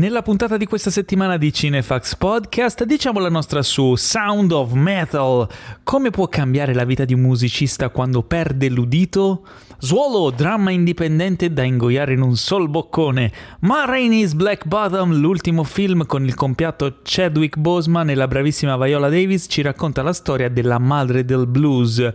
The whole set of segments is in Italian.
Nella puntata di questa settimana di Cinefax Podcast diciamo la nostra su Sound of Metal. Come può cambiare la vita di un musicista quando perde l'udito? Swallow, dramma indipendente da ingoiare in un sol boccone. Ma Rainey's Black Bottom, l'ultimo film con il compiatto Chadwick Boseman e la bravissima Viola Davis, ci racconta la storia della madre del blues.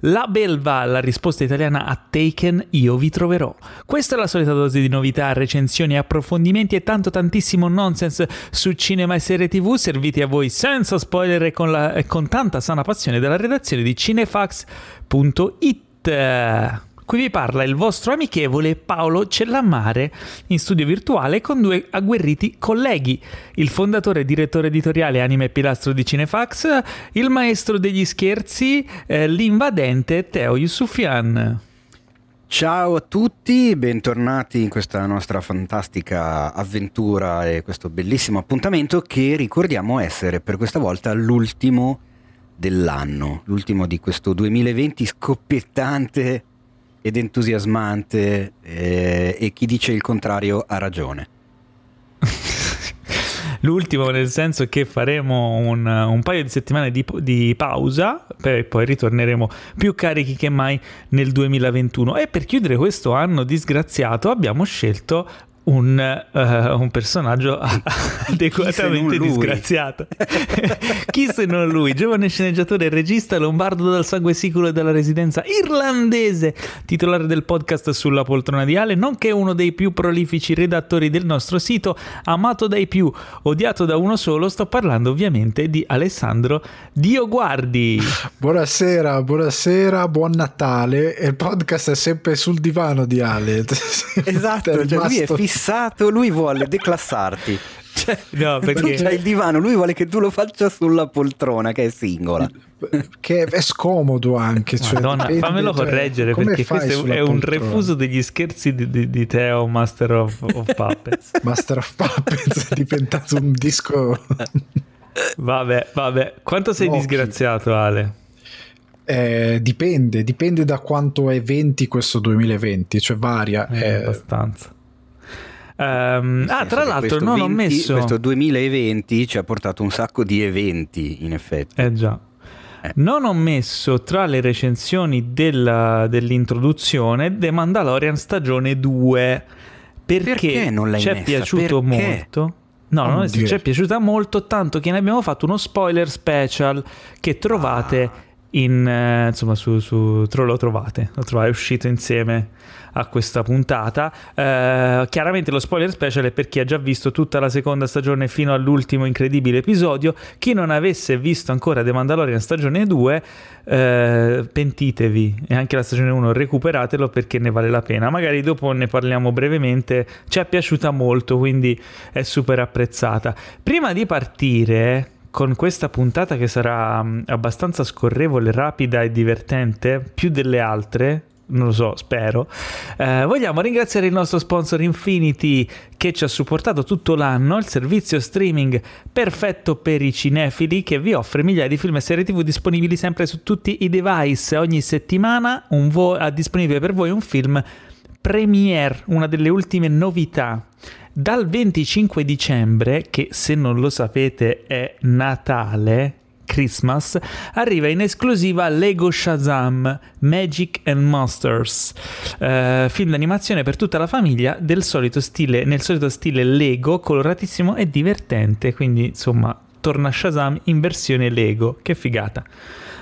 La belva, la risposta italiana a Taken, io vi troverò. Questa è la solita dose di novità, recensioni, approfondimenti e tanto tantissimo nonsense su cinema e serie tv serviti a voi senza spoiler e con, la, e con tanta sana passione dalla redazione di cinefax.it. Qui vi parla il vostro amichevole Paolo Cellammare in studio virtuale con due agguerriti colleghi, il fondatore e direttore editoriale Anime e Pilastro di Cinefax, il maestro degli scherzi, eh, l'invadente Teo Yusufian. Ciao a tutti, bentornati in questa nostra fantastica avventura e questo bellissimo appuntamento che ricordiamo essere per questa volta l'ultimo dell'anno, l'ultimo di questo 2020 scoppiettante ed entusiasmante eh, e chi dice il contrario ha ragione. L'ultimo nel senso che faremo un, un paio di settimane di, di, pausa e poi ritorneremo più carichi che mai nel 2021 e per chiudere questo anno disgraziato abbiamo scelto un, uh, un personaggio adeguatamente disgraziato. Chi se non lui? Giovane sceneggiatore e regista lombardo dal sangue sicuro e dalla residenza irlandese, titolare del podcast sulla poltrona di Ale, nonché uno dei più prolifici redattori del nostro sito, amato dai più, odiato da uno solo. Sto parlando ovviamente di Alessandro Dio Guardi. Buonasera, buonasera, buon Natale. Il podcast è sempre sul divano di Ale. Esatto, cioè lui è fissato fissato, lui vuole declassarti. Cioè, no, perché c'è il divano, lui vuole che tu lo faccia sulla poltrona che è singola. Che è scomodo anche. Cioè, Madonna, dipende, fammelo cioè, correggere perché questo è un refuso degli scherzi di, di, di Teo, Master of, of Puppets. Master of Puppets è diventato un disco. vabbè, vabbè. Quanto sei Occhi. disgraziato, Ale? Eh, dipende, dipende da quanto è 20 questo 2020, cioè varia. Eh, eh, abbastanza. Um, ah, tra l'altro non 20, ho messo... Questo 2020 ci ha portato un sacco di eventi, in effetti. Eh già. Eh. Non ho messo tra le recensioni della, dell'introduzione The Mandalorian stagione 2 perché, perché non l'hai ci è piaciuto perché? molto. No, oh, non ci è piaciuta molto, tanto che ne abbiamo fatto uno spoiler special che trovate ah. in... Eh, insomma, su, su, lo trovate, lo trovate, è uscito insieme a questa puntata. Eh, chiaramente lo spoiler special è per chi ha già visto tutta la seconda stagione fino all'ultimo incredibile episodio. Chi non avesse visto ancora The Mandalorian stagione 2, eh, pentitevi e anche la stagione 1 recuperatelo perché ne vale la pena. Magari dopo ne parliamo brevemente. Ci è piaciuta molto, quindi è super apprezzata. Prima di partire con questa puntata che sarà mm, abbastanza scorrevole, rapida e divertente, più delle altre, non lo so, spero. Eh, vogliamo ringraziare il nostro sponsor Infinity che ci ha supportato tutto l'anno, il servizio streaming perfetto per i cinefili che vi offre migliaia di film e serie TV disponibili sempre su tutti i device. Ogni settimana vo- ha disponibile per voi un film premiere, una delle ultime novità. Dal 25 dicembre, che se non lo sapete è Natale, Christmas, arriva in esclusiva Lego Shazam Magic and Monsters, eh, film d'animazione per tutta la famiglia solito stile, nel solito stile Lego, coloratissimo e divertente, quindi insomma torna Shazam in versione Lego, che figata.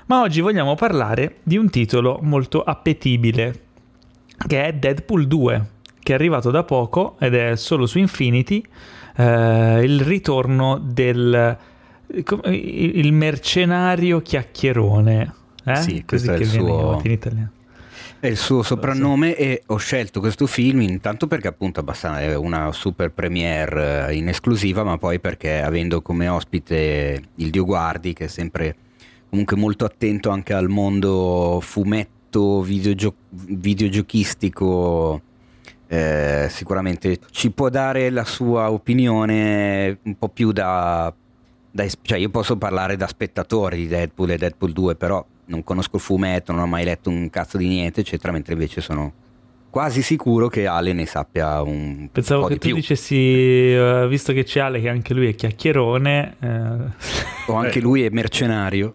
Ma oggi vogliamo parlare di un titolo molto appetibile, che è Deadpool 2, che è arrivato da poco ed è solo su Infinity, eh, il ritorno del il mercenario chiacchierone. Eh? Sì, questo Così è il suo... in italiano. È il suo soprannome e ho scelto questo film intanto perché appunto è una super premiere eh, in esclusiva, ma poi perché avendo come ospite il Dio Guardi, che è sempre comunque molto attento anche al mondo fumetto videogio- videogiochistico, eh, sicuramente ci può dare la sua opinione un po' più da da, cioè io posso parlare da spettatore di Deadpool e Deadpool 2, però non conosco il fumetto, non ho mai letto un cazzo di niente, eccetera, mentre invece sono quasi sicuro che Ale ne sappia un Pensavo po' che di tu più. dicessi, uh, visto che c'è Ale che anche lui è chiacchierone... Uh... O anche lui è mercenario.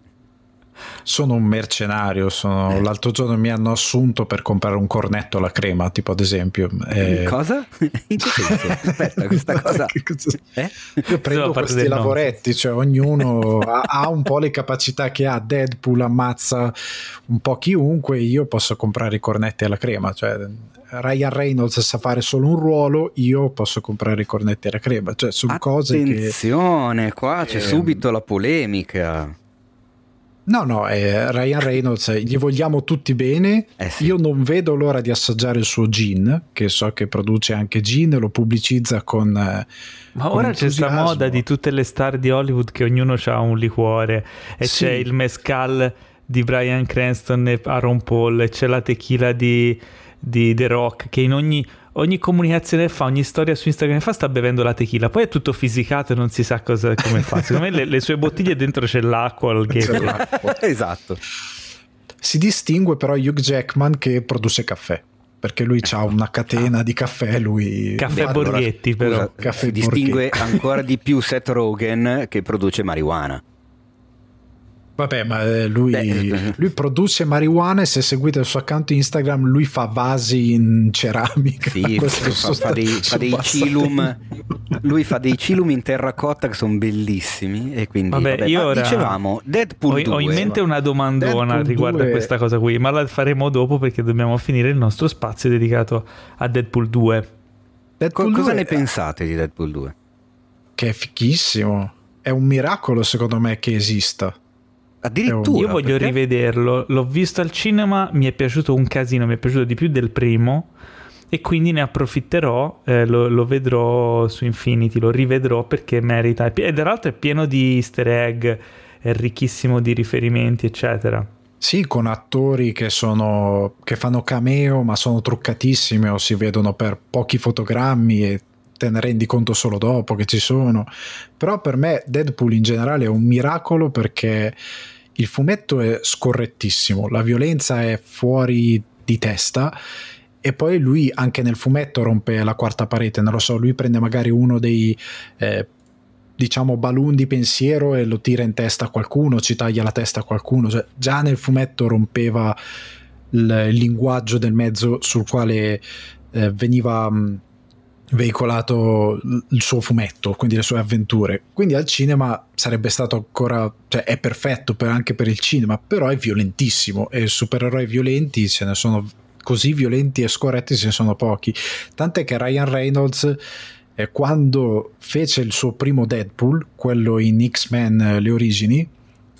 Sono un mercenario, sono... l'altro giorno mi hanno assunto per comprare un cornetto alla crema, tipo ad esempio. Eh... Cosa? Aspetta, questa cosa... eh? Io prendo questi lavoretti, cioè ognuno ha, ha, un po' le capacità che ha, Deadpool ammazza un po' chiunque, io posso comprare i cornetti alla crema, cioè Ryan Reynolds sa fare solo un ruolo, io posso comprare i cornetti alla crema, cioè sono cose che... Attenzione, qua c'è eh, subito la polemica. No, no, eh, Ryan Reynolds, gli vogliamo tutti bene. Eh sì. Io non vedo l'ora di assaggiare il suo gin, che so che produce anche gin, lo pubblicizza con. Eh, Ma con ora c'è questa moda di tutte le star di Hollywood che ognuno ha un liquore e sì. c'è il mescal di Brian Cranston e Aaron Paul e c'è la tequila di, di The Rock che in ogni ogni comunicazione fa, ogni storia su Instagram fa, sta bevendo la tequila. Poi è tutto fisicato e non si sa cosa, come fa. Secondo me le, le, sue bottiglie dentro c'è l'acqua al ghetto. esatto. Si distingue però Hugh Jackman che produce caffè. Perché lui ha una catena di caffè, lui... Caffè Borghetti allora, però. Scusa, caffè si distingue ancora di più Seth Rogen che produce marijuana. Vabbè, ma eh, lui, Beh. lui, produce marijuana e se seguite il suo account Instagram lui fa vasi in ceramica. Sì, fa, fa, dei, fa dei cilum. Lui fa dei cilum in terracotta che sono bellissimi. E quindi vabbè, vabbè, io ora dicevamo Deadpool ho, 2. Ho in mente una domandona Deadpool riguardo 2... a questa cosa qui, ma la faremo dopo perché dobbiamo finire il nostro spazio dedicato a Deadpool 2. Deadpool Co- 2 cosa ne pensate di Deadpool 2? Che è fichissimo. È un miracolo secondo me che esista. Addirittura. Io voglio perché? rivederlo. L'ho visto al cinema, mi è piaciuto un casino, mi è piaciuto di più del primo. E quindi ne approfitterò, eh, lo, lo, vedrò su Infinity, lo rivedrò perché merita. E tra l'altro è pieno di easter egg, è ricchissimo di riferimenti, eccetera. Sì, con attori che, sono, che fanno cameo, ma sono truccatissimi o si vedono per pochi fotogrammi e te ne rendi conto solo dopo che ci sono. Però per me Deadpool in generale è un miracolo perché il fumetto è scorrettissimo, la violenza è fuori di testa e poi lui anche nel fumetto rompe la quarta parete, non lo so, lui prende magari uno dei eh, diciamo balloon di pensiero e lo tira in testa a qualcuno, ci taglia la testa a qualcuno, cioè, già nel fumetto rompeva il, il linguaggio del mezzo sul quale eh, veniva mh, veicolato il suo fumetto, quindi le sue avventure. Quindi al cinema sarebbe stato ancora, cioè è perfetto per, anche per il cinema, però è violentissimo e supereroi violenti ce ne sono così violenti e scorretti ce ne sono pochi. Tant'è che Ryan Reynolds eh, quando fece il suo primo Deadpool, quello in X-Men eh, le origini,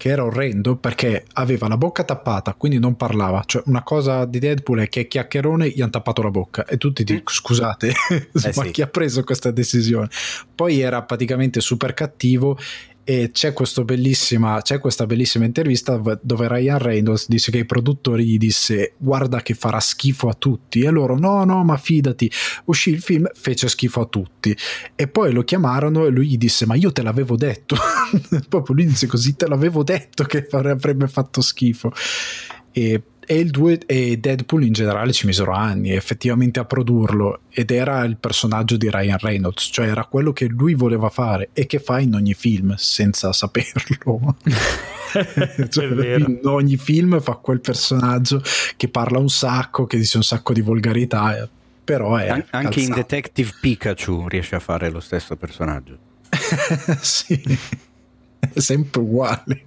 che era orrendo perché aveva la bocca tappata, quindi non parlava. Cioè, una cosa di Deadpool è che chiacchierone gli hanno tappato la bocca e tutti dicono: scusate, eh ma sì. chi ha preso questa decisione? Poi era praticamente super cattivo e c'è, c'è, questa bellissima intervista dove Ryan Reynolds dice che i produttori gli disse guarda che farà schifo a tutti. E loro no no ma fidati. Uscì il film fece schifo a tutti. E poi lo chiamarono e lui gli disse ma io te l'avevo detto. Proprio lui dice così te l'avevo detto che avrebbe fatto schifo. E e il 2 e Deadpool in generale ci misero anni effettivamente a produrlo ed era il personaggio di Ryan Reynolds cioè era quello che lui voleva fare e che fa in ogni film senza saperlo. Cioè, in ogni film fa quel personaggio che parla un sacco che dice un sacco di volgarità però è An- anche in Detective Pikachu riesce a fare lo stesso personaggio. Sì è sempre uguale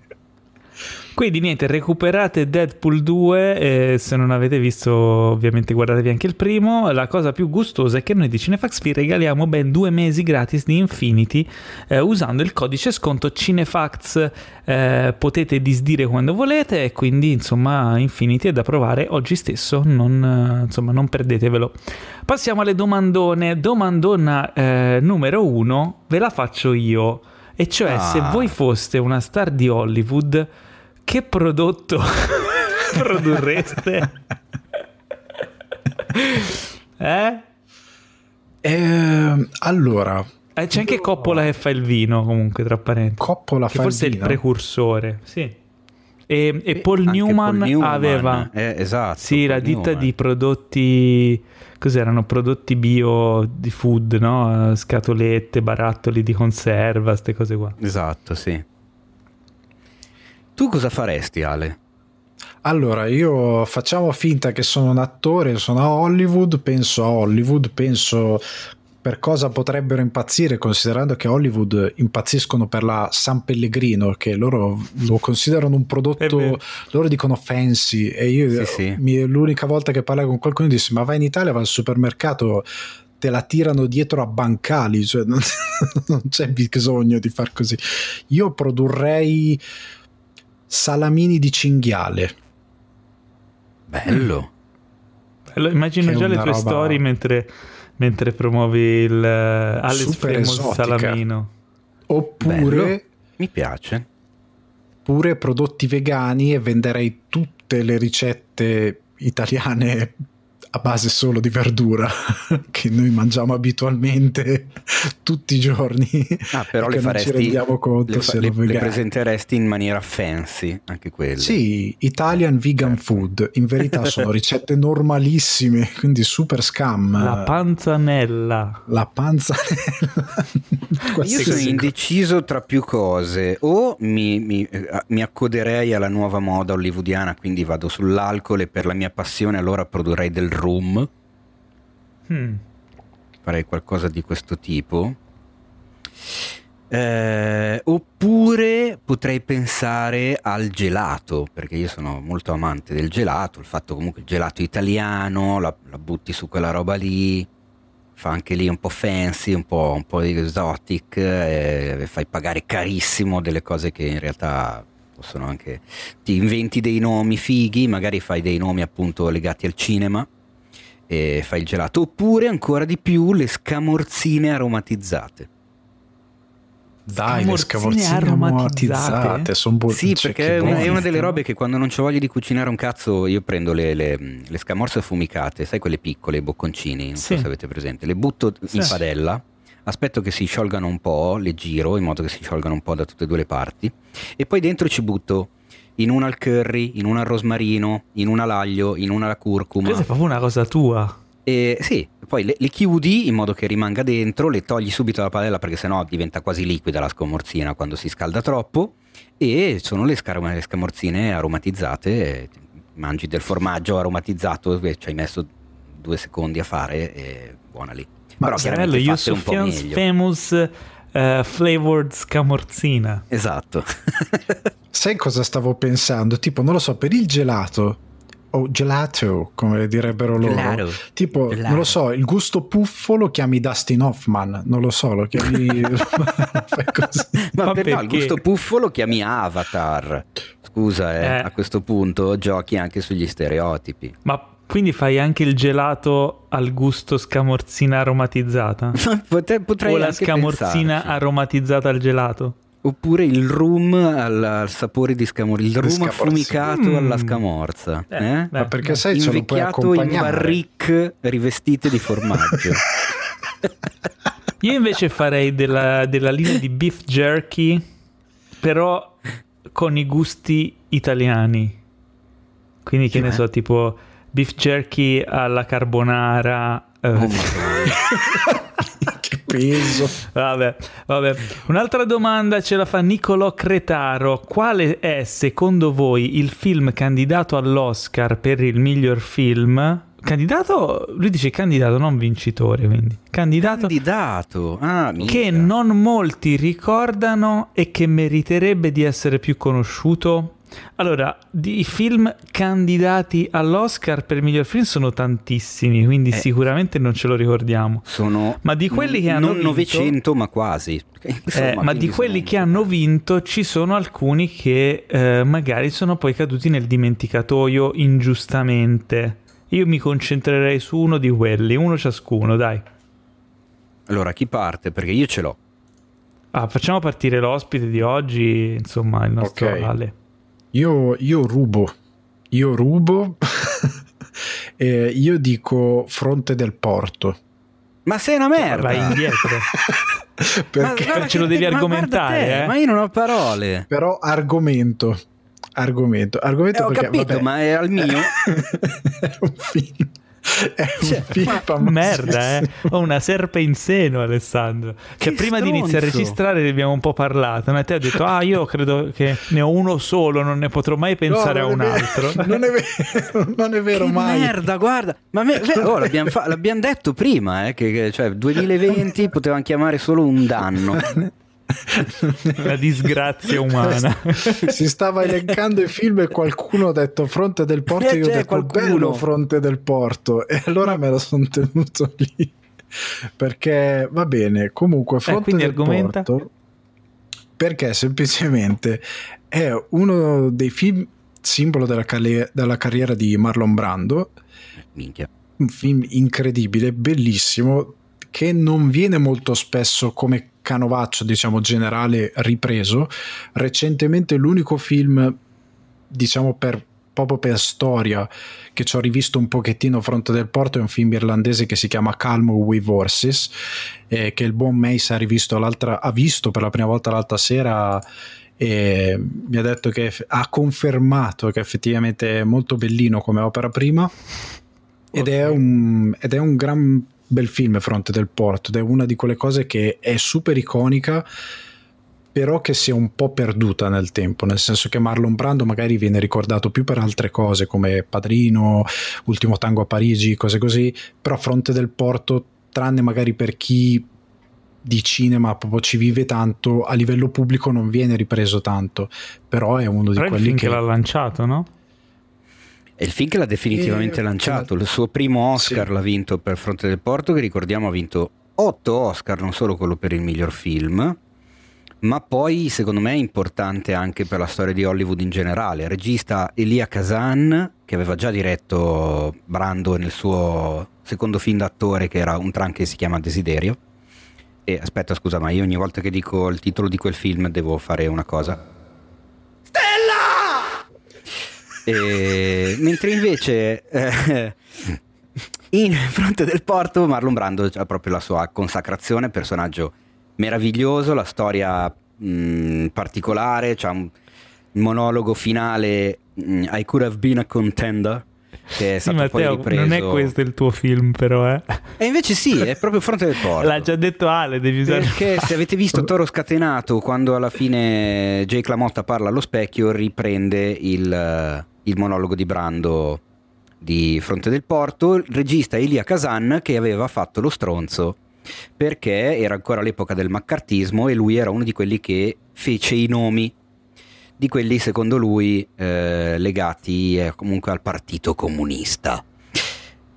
quindi niente, recuperate Deadpool 2 e se non avete visto ovviamente guardatevi anche il primo. La cosa più gustosa è che noi di Cinefax vi regaliamo ben due mesi gratis di Infinity eh, usando il codice sconto Cinefax. Eh, potete disdire quando volete e quindi insomma Infinity è da provare oggi stesso, non, insomma, non perdetevelo. Passiamo alle domandone. Domandona eh, numero uno ve la faccio io. E cioè, ah. se voi foste una star di Hollywood, che prodotto produrreste? eh? eh? Allora, eh, c'è anche Coppola che fa il vino, comunque, tra parentesi. Coppola che fa forse il vino. è il precursore, sì. E, e, Paul, Newman Paul, Newman aveva eh, esatto, sì, la ditta Newman. di prodotti cos'erano prodotti bio di food, no? Scatolette, barattoli di conserva, queste cose qua. Esatto, sì. Tu cosa faresti, Ale? Allora, io facciamo finta che sono un attore, sono a Hollywood, penso a Hollywood, penso per cosa potrebbero impazzire, considerando che Hollywood impazziscono per la San Pellegrino, che loro lo considerano un prodotto, loro dicono fancy, e io sì, sì. Mi, l'unica volta che parlo con qualcuno dissi, ma vai in Italia, vai al supermercato, te la tirano dietro a bancali, cioè non, non c'è bisogno di far così. Io produrrei salamini di cinghiale. Bello. Bello immagino già le tue roba... storie mentre mentre promuovi il uh, Alice Famous Salamino. Oppure Bello. mi piace. Pure prodotti vegani e venderei tutte le ricette italiane a base solo di verdura che noi mangiamo abitualmente tutti i giorni. Ah, però le faresti, ci rendiamo conto le, fa, le, le, presenteresti in maniera fancy, anche quelle. Sì, Italian vegan food. In verità sono ricette normalissime, quindi super scam. La panzanella. La panzanella. Io sono indeciso tra più cose. O mi, mi, eh, mi accoderei alla nuova moda hollywoodiana, quindi vado sull'alcol e per la mia passione allora produrrei del rum room. Hmm. Farei qualcosa di questo tipo. Eh, oppure potrei pensare al gelato, perché io sono molto amante del gelato, il fatto comunque il gelato italiano, la, la butti su quella roba lì, fa anche lì un po' fancy, un po', un po exotic, e fai pagare carissimo delle cose che in realtà possono anche... ti inventi dei nomi fighi, magari fai dei nomi appunto legati al cinema e fai il gelato, oppure ancora di più le scamorzine aromatizzate. Dai, le scavorzine aromatizzate, aromatizzate sono buone. Sì, perché è una, è una, delle robe che quando non ho voglia di cucinare un cazzo, io prendo le, le, le scamorze affumicate, sai quelle piccole, i bocconcini, non sì. so se avete presente, le butto in sì. padella, aspetto che si sciolgano un po', le giro in modo che si sciolgano un po' da tutte e due le parti, e poi dentro ci butto in una al curry, in una al rosmarino, in una all'aglio, in una alla curcuma. Questa è proprio una cosa tua. E, sì, poi le, le, chiudi in modo che rimanga dentro, le togli subito dalla padella perché sennò diventa quasi liquida la scamorzina quando si scalda troppo e sono le, scar- le scamorzine aromatizzate, mangi del formaggio aromatizzato che ci hai messo due secondi a fare e buona lì. Ma Però chiaramente io un po' meglio. famous uh, flavored scamorzina. Esatto. Sai cosa stavo pensando? Tipo, non lo so, per il gelato o gelato, come direbbero loro. Gelato. Tipo, gelato. non lo so, il gusto puffo lo chiami Dustin Hoffman, non lo so, lo chiami... Ma, Ma per no, il gusto puffo lo chiami Avatar. Scusa, eh, eh. a questo punto giochi anche sugli stereotipi. Ma quindi fai anche il gelato al gusto scamorzina aromatizzata? Potrei, potrei o la scamorzina pensarci. aromatizzata al gelato? Oppure il rum al, al sapore di scamorza, il rum affumicato mm. alla scamorza. Eh, eh? Ma perché beh. sai, invecchiato in barrique rivestite di formaggio. Io invece farei della, della linea di beef jerky, però con i gusti italiani. Quindi che, che ne so, tipo beef jerky alla carbonara. Eh. Oh, che peso. Vabbè, vabbè. Un'altra domanda ce la fa Niccolò Cretaro. Quale è secondo voi il film candidato all'Oscar per il miglior film? Candidato, lui dice candidato, non vincitore, quindi. Candidato, candidato. Ah, che non molti ricordano e che meriterebbe di essere più conosciuto. Allora, i film candidati all'Oscar per miglior film sono tantissimi, quindi eh, sicuramente non ce lo ricordiamo. Sono ma di quelli che hanno non vinto, 900, ma quasi. Insomma, eh, ma di quelli che hanno vinto ci sono alcuni che eh, magari sono poi caduti nel dimenticatoio ingiustamente. Io mi concentrerei su uno di quelli, uno ciascuno, dai. Allora, chi parte? Perché io ce l'ho. Ah, facciamo partire l'ospite di oggi, insomma, il nostro okay. Ale. Io, io rubo, io rubo, e io dico fronte del porto. Ma sei una merda! Vai indietro. Perché ma, ce lo devi argomentare. Te, eh? Ma io non ho parole. Però argomento. argomento. argomento eh, ho perché, capito, vabbè, ma è al mio. è un film è cioè, film merda, eh. Ho una serpe in seno, Alessandro. Cioè, che prima stronzo. di iniziare a registrare ne abbiamo un po' parlato. E te ho detto, ah, io credo che ne ho uno solo, non ne potrò mai pensare no, a un altro. non è vero, non è vero che mai. merda, guarda. Ma me, oh, l'abbiamo, fa- l'abbiamo, detto prima, eh, che, che cioè, 2020 potevano chiamare solo un danno. La disgrazia umana. si stava elencando i film e qualcuno ha detto Fronte del Porto. E io ho detto qualcuno. bello Fronte del Porto. E allora me lo sono tenuto lì. Perché va bene. Comunque, eh, Fronte eh, del argomenta? Porto. Perché semplicemente è uno dei film simbolo della, cal- della carriera di Marlon Brando. Minchia. Un film incredibile, bellissimo, che non viene molto spesso come canovaccio, diciamo, generale ripreso. Recentemente l'unico film, diciamo, per proprio per storia che ci ho rivisto un pochettino Fronte del Porto è un film irlandese che si chiama Calm with Horses eh, che il buon Mace ha rivisto l'altra ha visto per la prima volta l'altra sera e mi ha detto che ha confermato che effettivamente è molto bellino come opera prima ed, okay. è un, ed è un gran bel film Fronte del Porto ed è una di quelle cose che è super iconica però che si è un po' perduta nel tempo, nel senso che Marlon Brando magari viene ricordato più per altre cose come Padrino, Ultimo Tango a Parigi, cose così, però Fronte del Porto, tranne magari per chi di cinema proprio ci vive tanto, a livello pubblico non viene ripreso tanto, però è uno di però quelli che... che l'ha lanciato, no? È il film che l'ha definitivamente e... lanciato. Il suo primo Oscar sì. l'ha vinto per Fronte del Porto, che ricordiamo ha vinto otto Oscar, non solo quello per il miglior film, ma poi secondo me è importante anche per la storia di Hollywood in generale. Il regista Elia Kazan, che aveva già diretto Brando nel suo secondo film d'attore, che era un tran che si chiama Desiderio. E aspetta, scusa, ma io ogni volta che dico il titolo di quel film devo fare una cosa. E, mentre invece eh, in fronte del porto Marlon Brando ha proprio la sua consacrazione, personaggio meraviglioso, la storia mh, particolare, c'è un monologo finale mh, I could have been a contender che è stato sì, Matteo. Non è questo il tuo film, però, eh. E invece sì, è proprio Fronte del Porto. L'ha già detto Ale, devi usare. Perché se avete visto Toro Scatenato, quando alla fine Jake LaMotta parla allo specchio, riprende il il monologo di Brando di Fronte del Porto, il regista Elia Kazan che aveva fatto lo stronzo perché era ancora l'epoca del maccartismo e lui era uno di quelli che fece i nomi di quelli secondo lui eh, legati eh, comunque al partito comunista.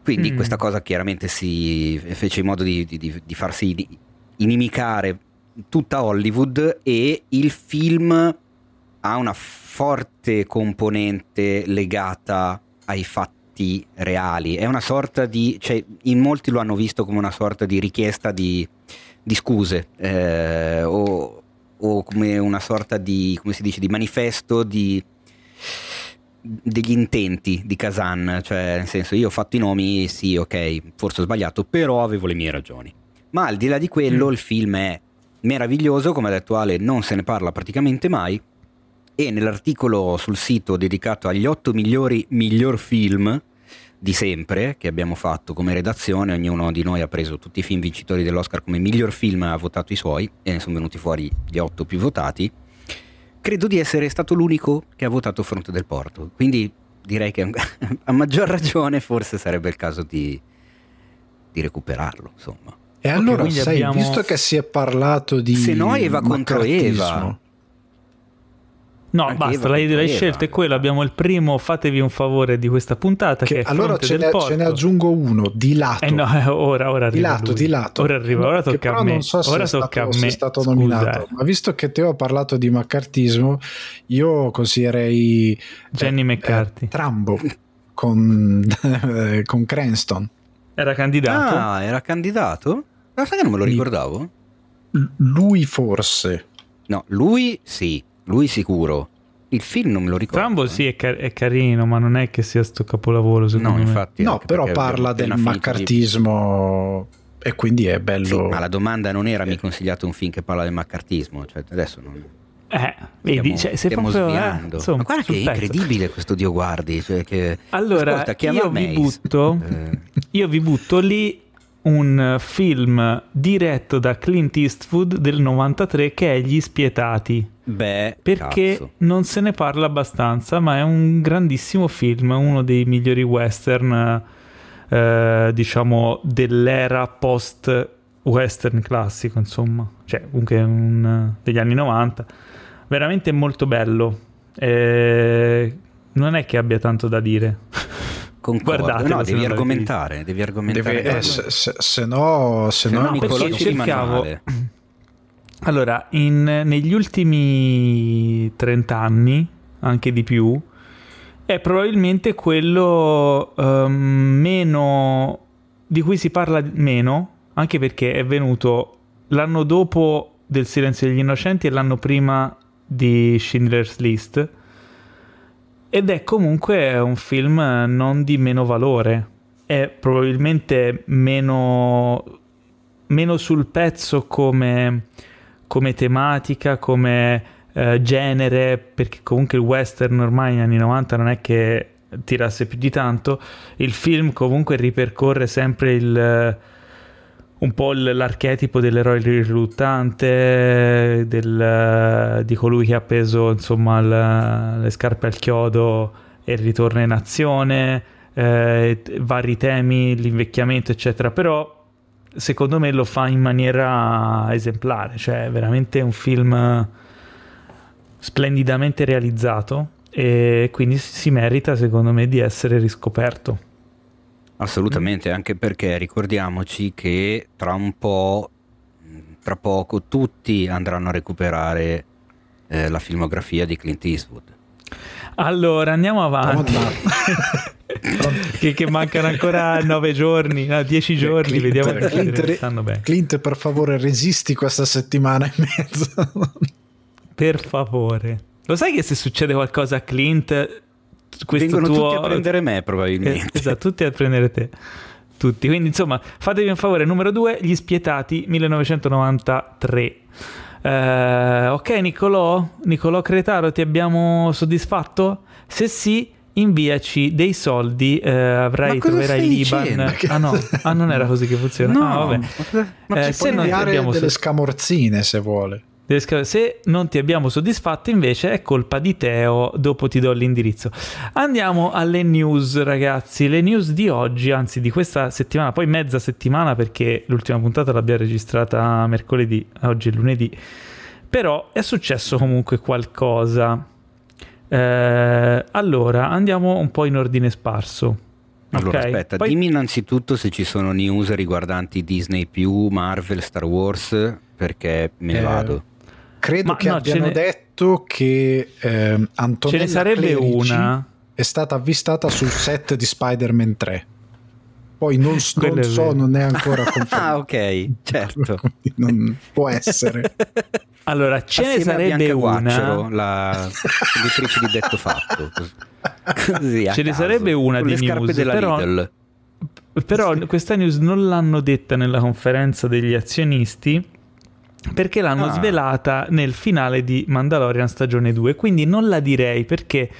Quindi mm. questa cosa chiaramente si fece in modo di, di, di farsi inimicare tutta Hollywood e il film ha una forte componente legata ai fatti reali. È una sorta di, cioè, in molti lo hanno visto come una sorta di richiesta di, di scuse eh, o, o, come una sorta di, come si dice, di manifesto di, degli intenti di Kazan. Cioè, nel senso, io ho fatto i nomi, sì, ok, forse ho sbagliato, però avevo le mie ragioni. Ma al di là di quello, mm. il film è meraviglioso, come ha detto Ale, non se ne parla praticamente mai e nell'articolo sul sito dedicato agli 8 migliori miglior film di sempre che abbiamo fatto come redazione, ognuno di noi ha preso tutti i film vincitori dell'Oscar come miglior film e ha votato i suoi e ne sono venuti fuori gli 8 più votati. Credo di essere stato l'unico che ha votato Fronte del Porto, quindi direi che a maggior ragione forse sarebbe il caso di, di recuperarlo, insomma. E allora, okay, sai, abbiamo... visto che si è parlato di... Se no Eva contro Eva No, Anche basta, l'hai, l'hai scelto è quello. Abbiamo il primo. Fatevi un favore di questa puntata. Che, che allora ce ne, ce ne, aggiungo uno di lato. Eh no, ora, ora di lato, di lato. Ora arriva, ora tocca a me. Non so ora se, tocca stato, a me. è stato Scusa. nominato, ma visto che te ho parlato di maccartismo, io consiglierei Jenny eh, McCarthy eh, Trambo con, con Cranston. Era candidato? Ah, era candidato? Ma sai che non me lo ricordavo? Lui forse. No, lui sì, lui sicuro. Il film non me lo ricordo. Trambo sì è, car- è, carino, ma non è che sia sto capolavoro secondo no, me. Infatti, no, però parla del maccartismo di... e quindi è bello. Sì, ma la domanda non era sì. mi consigliato un film che parla del maccartismo, cioè adesso non... Eh, vedi, stiamo, cioè, sei proprio, eh. Eh, insomma, Ma guarda che è incredibile questo Dio guardi. Cioè che, allora, ascolta, io, vi butto, eh. io vi butto lì un film diretto da Clint Eastwood del 93 che è Gli Spietati. Beh, perché cazzo. non se ne parla abbastanza, ma è un grandissimo film, uno dei migliori western, eh, diciamo, dell'era post western classico, insomma, cioè comunque un, degli anni 90. Veramente molto bello. Eh, non è che abbia tanto da dire. Guardate, no, devi argomentare, devi argomentare. Deve, eh, se, se, se, no, se, se no, no perché cercavo... Allora, in, negli ultimi 30 anni, anche di più, è probabilmente quello um, meno di cui si parla meno, anche perché è venuto l'anno dopo del Silenzio degli Innocenti e l'anno prima di Schindler's List. Ed è comunque un film non di meno valore, è probabilmente meno, meno sul pezzo come, come tematica, come eh, genere, perché comunque il western ormai negli anni 90 non è che tirasse più di tanto, il film comunque ripercorre sempre il un po' l'archetipo dell'eroe riluttante, del, di colui che ha appeso insomma le, le scarpe al chiodo e ritorna in azione, eh, vari temi, l'invecchiamento eccetera, però secondo me lo fa in maniera esemplare, cioè è veramente un film splendidamente realizzato e quindi si merita secondo me di essere riscoperto. Assolutamente, anche perché ricordiamoci che tra un po', tra poco, tutti andranno a recuperare eh, la filmografia di Clint Eastwood. Allora, andiamo avanti. che, che, mancano ancora nove giorni, no, dieci giorni, Clint, vediamo Clint, Clint, stanno bene. Clint, per favore, resisti questa settimana e mezzo. per favore. Lo sai che se succede qualcosa a Clint questo Vengono tuo... tutti a prendere me probabilmente. Eh, esatto, tutti a prendere te. Tutti. Quindi insomma, fatevi un favore. Numero 2, Gli Spietati, 1993. Eh, ok Nicolò, Nicolò Cretaro, ti abbiamo soddisfatto? Se sì, inviaci dei soldi, eh, avrai, troverai l'Iban. Ah no, ah, non era così che funziona. No, ah, vabbè. Ma eh, se non abbiamo delle scamorzine se vuole. Se non ti abbiamo soddisfatto, invece, è colpa di Teo. Dopo ti do l'indirizzo. Andiamo alle news, ragazzi. Le news di oggi, anzi di questa settimana, poi mezza settimana perché l'ultima puntata l'abbiamo registrata mercoledì, oggi è lunedì. Però è successo comunque qualcosa. Eh, allora, andiamo un po' in ordine sparso. Allora, okay. aspetta, Poi... dimmi innanzitutto se ci sono news riguardanti Disney, Marvel, Star Wars, perché me ne eh, vado. Credo Ma che no, abbiano ne... detto che eh, Antonella Ce ne sarebbe Clerici una. È stata avvistata sul set di Spider-Man 3. Poi non, non so, non è ancora confermato. ah, ok, certo. non può essere. Allora, ce Assieme ne sarebbe una. la scrittrice di Detto Fatto. Così, ce ne sarebbe una di news, però, Lidl. però questa news non l'hanno detta nella conferenza degli azionisti perché l'hanno ah. svelata nel finale di Mandalorian stagione 2, quindi non la direi perché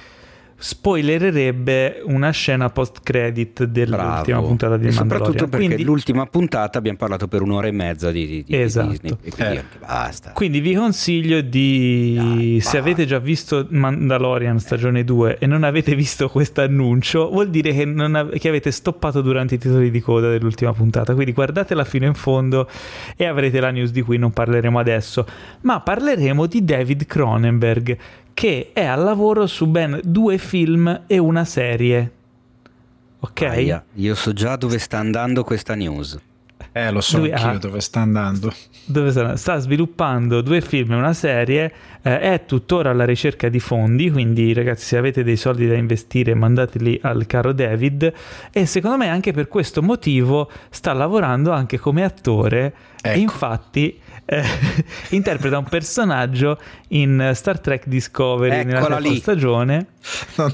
spoilererebbe una scena post credit dell'ultima Bravo. puntata di e Mandalorian. Soprattutto perché quindi... l'ultima puntata abbiamo parlato per un'ora e mezza di, di, di esatto. Disney e quindi eh. basta. Quindi vi consiglio di Dai, se avete già visto Mandalorian stagione 2 e non avete visto questo annuncio, vuol dire che, ave- che avete stoppato durante i titoli di coda dell'ultima puntata. Quindi guardatela fino in fondo e avrete la news di cui non parleremo adesso, ma parleremo di David Cronenberg che è al lavoro su ben due film e una serie. Ok? Aia, io so già dove sta andando questa news. Eh, lo so Lui anch'io ha, dove sta andando. Dove sta, sta, sviluppando due film e una serie, eh, è tuttora alla ricerca di fondi, quindi ragazzi se avete dei soldi da investire mandateli al caro David e secondo me anche per questo motivo sta lavorando anche come attore ecco. e infatti eh, interpreta un personaggio in Star Trek Discovery Eccola nella terza stagione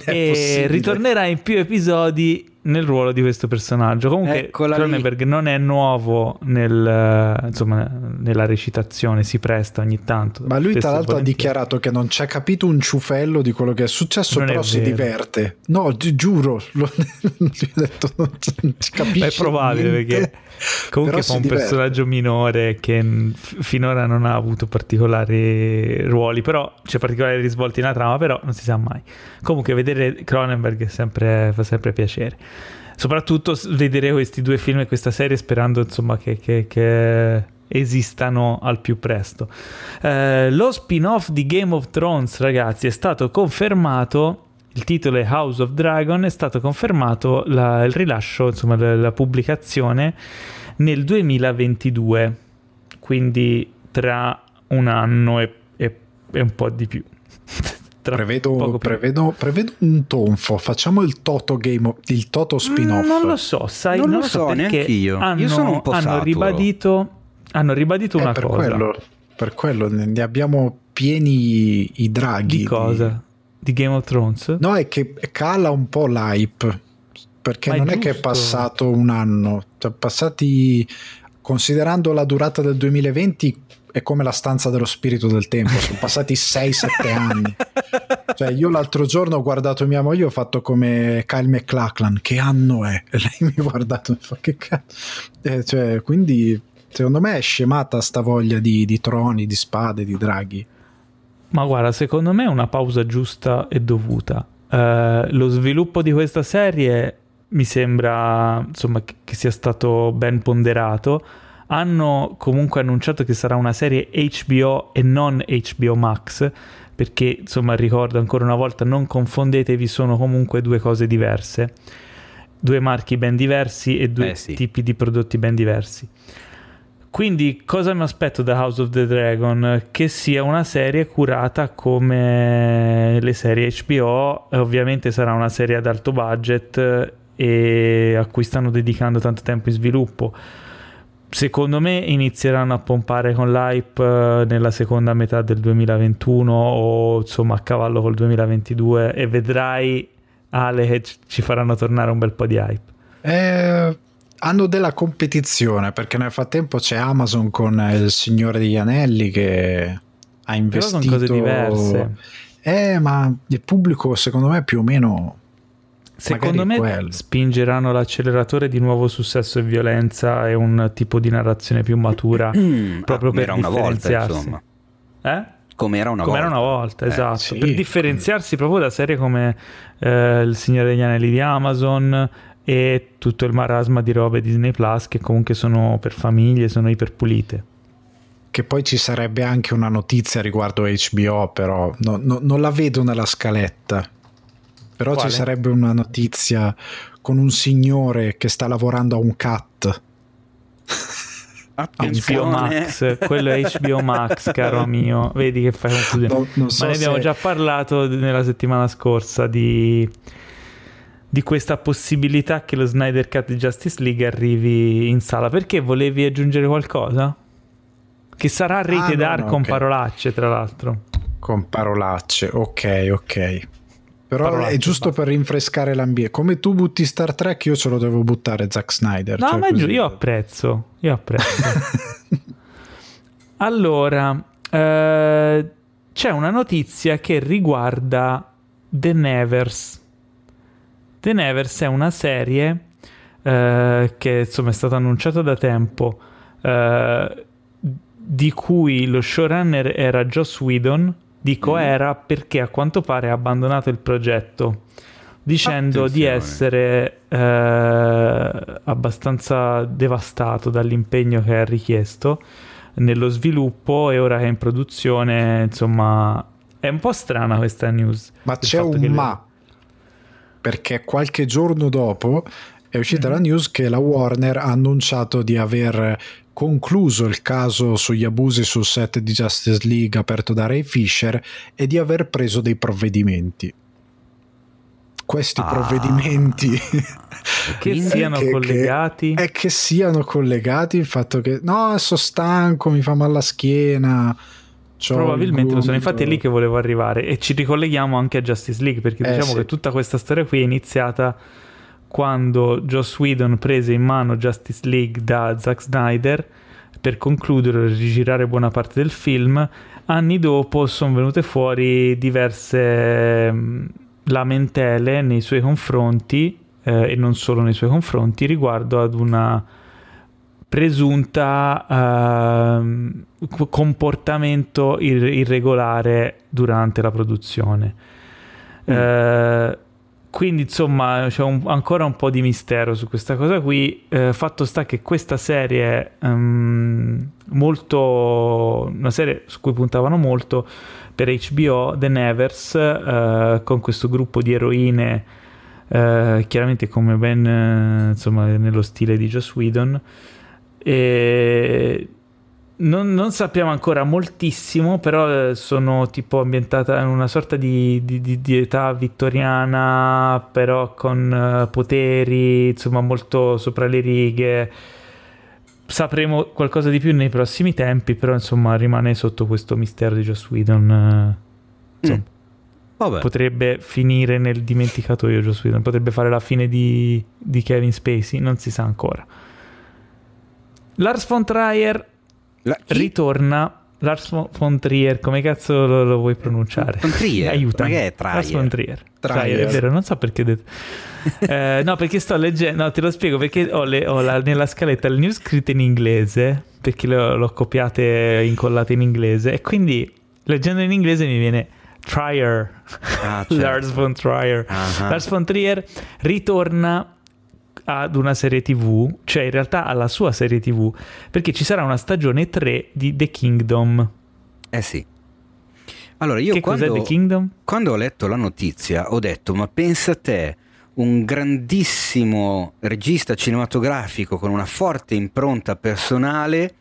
e possibile. ritornerà in più episodi nel ruolo di questo personaggio. Comunque Eccola Cronenberg non è nuovo nel, insomma, nella recitazione, si presta ogni tanto. Ma lui tra l'altro ha dichiarato che non ci ha capito un ciufello di quello che è successo, non però è si diverte. No, gi- giuro, lo, gli ho detto non ci, capisce. È probabile niente, perché comunque fa un diverte. personaggio minore che f- finora non ha avuto particolari ruoli, però c'è particolari risvolti nella trama, però non si sa mai. Comunque vedere Cronenberg sempre, fa sempre piacere soprattutto vedere questi due film e questa serie sperando insomma che, che, che esistano al più presto. Eh, lo spin-off di Game of Thrones, ragazzi, è stato confermato. Il titolo è House of Dragon. È stato confermato la, il rilascio, insomma, la, la pubblicazione nel 2022, quindi tra un anno e, e, e un po' di più. Prevedo, prevedo, prevedo, un tonfo. Facciamo il Toto game, il Toto spin-off. Non lo so, sai, non, non lo so, so neanche io. Hanno, io sono un po' hanno ribadito, hanno ribadito una per cosa. Quello, per quello ne abbiamo pieni i draghi. Di cosa? Di, di Game of Thrones? No, è che cala un po' l'hype. Perché Ma non è, è che è passato un anno, cioè passati considerando la durata del 2020 è come la stanza dello spirito del tempo, sono passati 6-7 anni. Cioè, io l'altro giorno ho guardato mia moglie, ho fatto come Kyle McLachlan, che anno è? E lei mi ha guardato e fa che cazzo. Eh, cioè, quindi, secondo me è scemata sta voglia di, di troni, di spade, di draghi. Ma guarda, secondo me è una pausa giusta e dovuta. Uh, lo sviluppo di questa serie mi sembra insomma, che sia stato ben ponderato hanno comunque annunciato che sarà una serie HBO e non HBO Max, perché insomma ricordo ancora una volta non confondetevi, sono comunque due cose diverse, due marchi ben diversi e due eh sì. tipi di prodotti ben diversi. Quindi cosa mi aspetto da House of the Dragon? Che sia una serie curata come le serie HBO, ovviamente sarà una serie ad alto budget e a cui stanno dedicando tanto tempo in sviluppo secondo me inizieranno a pompare con l'hype eh, nella seconda metà del 2021 o insomma a cavallo col 2022 e vedrai Ale che ci faranno tornare un bel po' di hype. Eh, hanno della competizione perché nel frattempo c'è Amazon con il Signore degli Anelli che ha investito... Però sono cose diverse. Eh, ma il pubblico secondo me più o meno Secondo me quello. spingeranno l'acceleratore di nuovo su sesso e violenza e un tipo di narrazione più matura mm, proprio ah, per una volta, insomma. Eh? Come era una come volta. Era una volta, eh, esatto. Sì. Per differenziarsi proprio da serie come eh, Il Signore degli Anelli di Amazon e tutto il marasma di robe Disney Plus che comunque sono per famiglie, sono iperpulite. Che poi ci sarebbe anche una notizia riguardo HBO, però no, no, non la vedo nella scaletta. Però Quale? ci sarebbe una notizia con un signore che sta lavorando a un cat. HBO Max, quello è HBO Max, caro mio. Vedi che fai confusione. No, so Ma ne abbiamo se... già parlato nella settimana scorsa di, di questa possibilità che lo Snyder Cut di Justice League arrivi in sala. Perché volevi aggiungere qualcosa? Che sarà rated ah, no, no, con okay. parolacce, tra l'altro. Con parolacce, ok, ok. Però è giusto per rinfrescare l'ambiente. Come tu butti Star Trek, io ce lo devo buttare Zack Snyder. No, cioè ma giù, io apprezzo. Io apprezzo. allora, eh, c'è una notizia che riguarda The Nevers. The Nevers è una serie eh, che insomma è stata annunciata da tempo, eh, di cui lo showrunner era Joss Whedon Dico mm. era perché a quanto pare ha abbandonato il progetto dicendo Attenzione. di essere eh, abbastanza devastato dall'impegno che ha richiesto nello sviluppo e ora che è in produzione, insomma, è un po' strana questa news. Ma c'è un ma, perché qualche giorno dopo è uscita mm-hmm. la news che la Warner ha annunciato di aver concluso il caso sugli abusi sul set di Justice League aperto da Ray Fisher e di aver preso dei provvedimenti. Questi ah, provvedimenti che siano che, collegati che, è che siano collegati il fatto che no, sono stanco, mi fa male la schiena. Probabilmente lo sono, infatti è lì che volevo arrivare e ci ricolleghiamo anche a Justice League perché eh, diciamo sì. che tutta questa storia qui è iniziata quando Joss Whedon prese in mano Justice League da Zack Snyder per concludere e rigirare buona parte del film, anni dopo sono venute fuori diverse mm, lamentele nei suoi confronti eh, e non solo nei suoi confronti riguardo ad una presunta eh, comportamento ir- irregolare durante la produzione. Mm. Eh, quindi insomma c'è un, ancora un po' di mistero su questa cosa qui. Eh, fatto sta che questa serie, um, molto, una serie su cui puntavano molto per HBO, The Nevers, uh, con questo gruppo di eroine, uh, chiaramente come ben uh, insomma, nello stile di Joss Whedon. E non, non, sappiamo ancora moltissimo, però eh, sono tipo ambientata in una sorta di, di, di, di età vittoriana, però con uh, poteri, insomma, molto sopra le righe. Sapremo qualcosa di più nei prossimi tempi, però insomma rimane sotto questo mistero di Joss Whedon. Uh, insomma, mm. potrebbe finire nel dimenticatoio Joss Whedon, potrebbe fare la fine di, di Kevin Spacey, non si sa ancora. Lars von Trier la, ritorna Lars von Trier, come cazzo lo, lo vuoi pronunciare? Von Trier? Aiuta. Ma che è Trier? Lars von Trier. Trier. Trier, è vero, non so perché ho detto. eh, no, perché sto leggendo, no, te lo spiego, perché ho, le, ho la, nella scaletta le news scritte in inglese, perché le, l'ho copiate e incollate in inglese, e quindi leggendo in inglese mi viene Trier, ah, certo. Lars von Trier. Uh-huh. Lars von Trier ritorna ad una serie TV, cioè in realtà alla sua serie TV, perché ci sarà una stagione 3 di The Kingdom. Eh sì. Allora io che quando, cos'è The Kingdom? quando ho letto la notizia ho detto ma pensa a te un grandissimo regista cinematografico con una forte impronta personale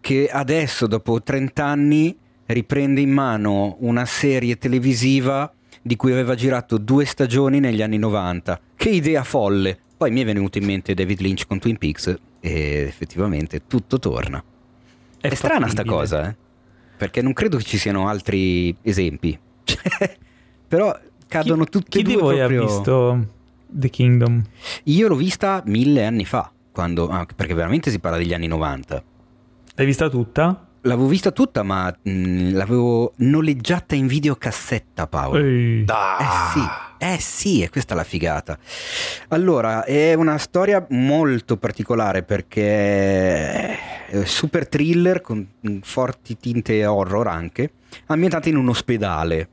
che adesso dopo 30 anni riprende in mano una serie televisiva di cui aveva girato due stagioni negli anni 90. Che idea folle! Poi mi è venuto in mente David Lynch con Twin Peaks e effettivamente tutto torna. È, è strana sta cosa, eh? Perché non credo che ci siano altri esempi. Però cadono chi, tutti e due Chi di voi proprio... ha visto The Kingdom? Io l'ho vista mille anni fa, quando, ah, perché veramente si parla degli anni 90. L'hai vista tutta? L'avevo vista tutta, ma mh, l'avevo noleggiata in videocassetta, Paolo. Ehi. Eh sì, eh sì, e questa è la figata. Allora, è una storia molto particolare perché è super thriller con forti tinte horror anche, ambientata in un ospedale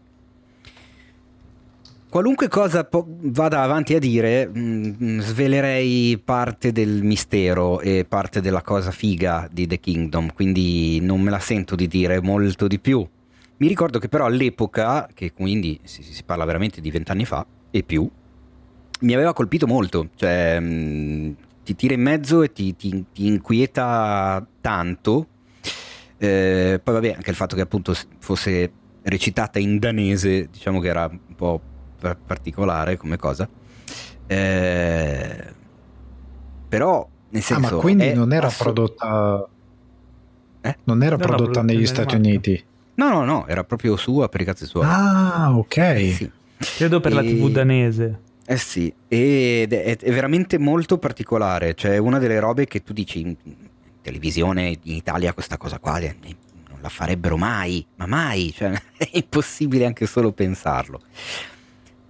qualunque cosa po- vada avanti a dire, mh, mm, svelerei parte del mistero e parte della cosa figa di The Kingdom, quindi non me la sento di dire molto di più. Mi ricordo che però all'epoca, che quindi si, si parla veramente di vent'anni fa e più, mi aveva colpito molto, cioè mh, mm, ti tira in mezzo e ti, ti, ti inquieta tanto. Eh, poi vabbè, anche il fatto che appunto fosse recitata in danese, diciamo che era un po' particolare come cosa. Eh, però, nel senso... Ah, ma quindi non era asso- prodotta... Eh? Non era non prodotta negli Stati Uniti? No, no, no, era proprio sua per i cazzi suoi. Ah, ok. Eh, sì. Credo per e... la TV danese. Eh sì, ed è, è, veramente molto particolare, cioè una delle robe che tu dici in televisione in Italia questa cosa qua non la farebbero mai, ma mai, cioè è impossibile anche solo pensarlo.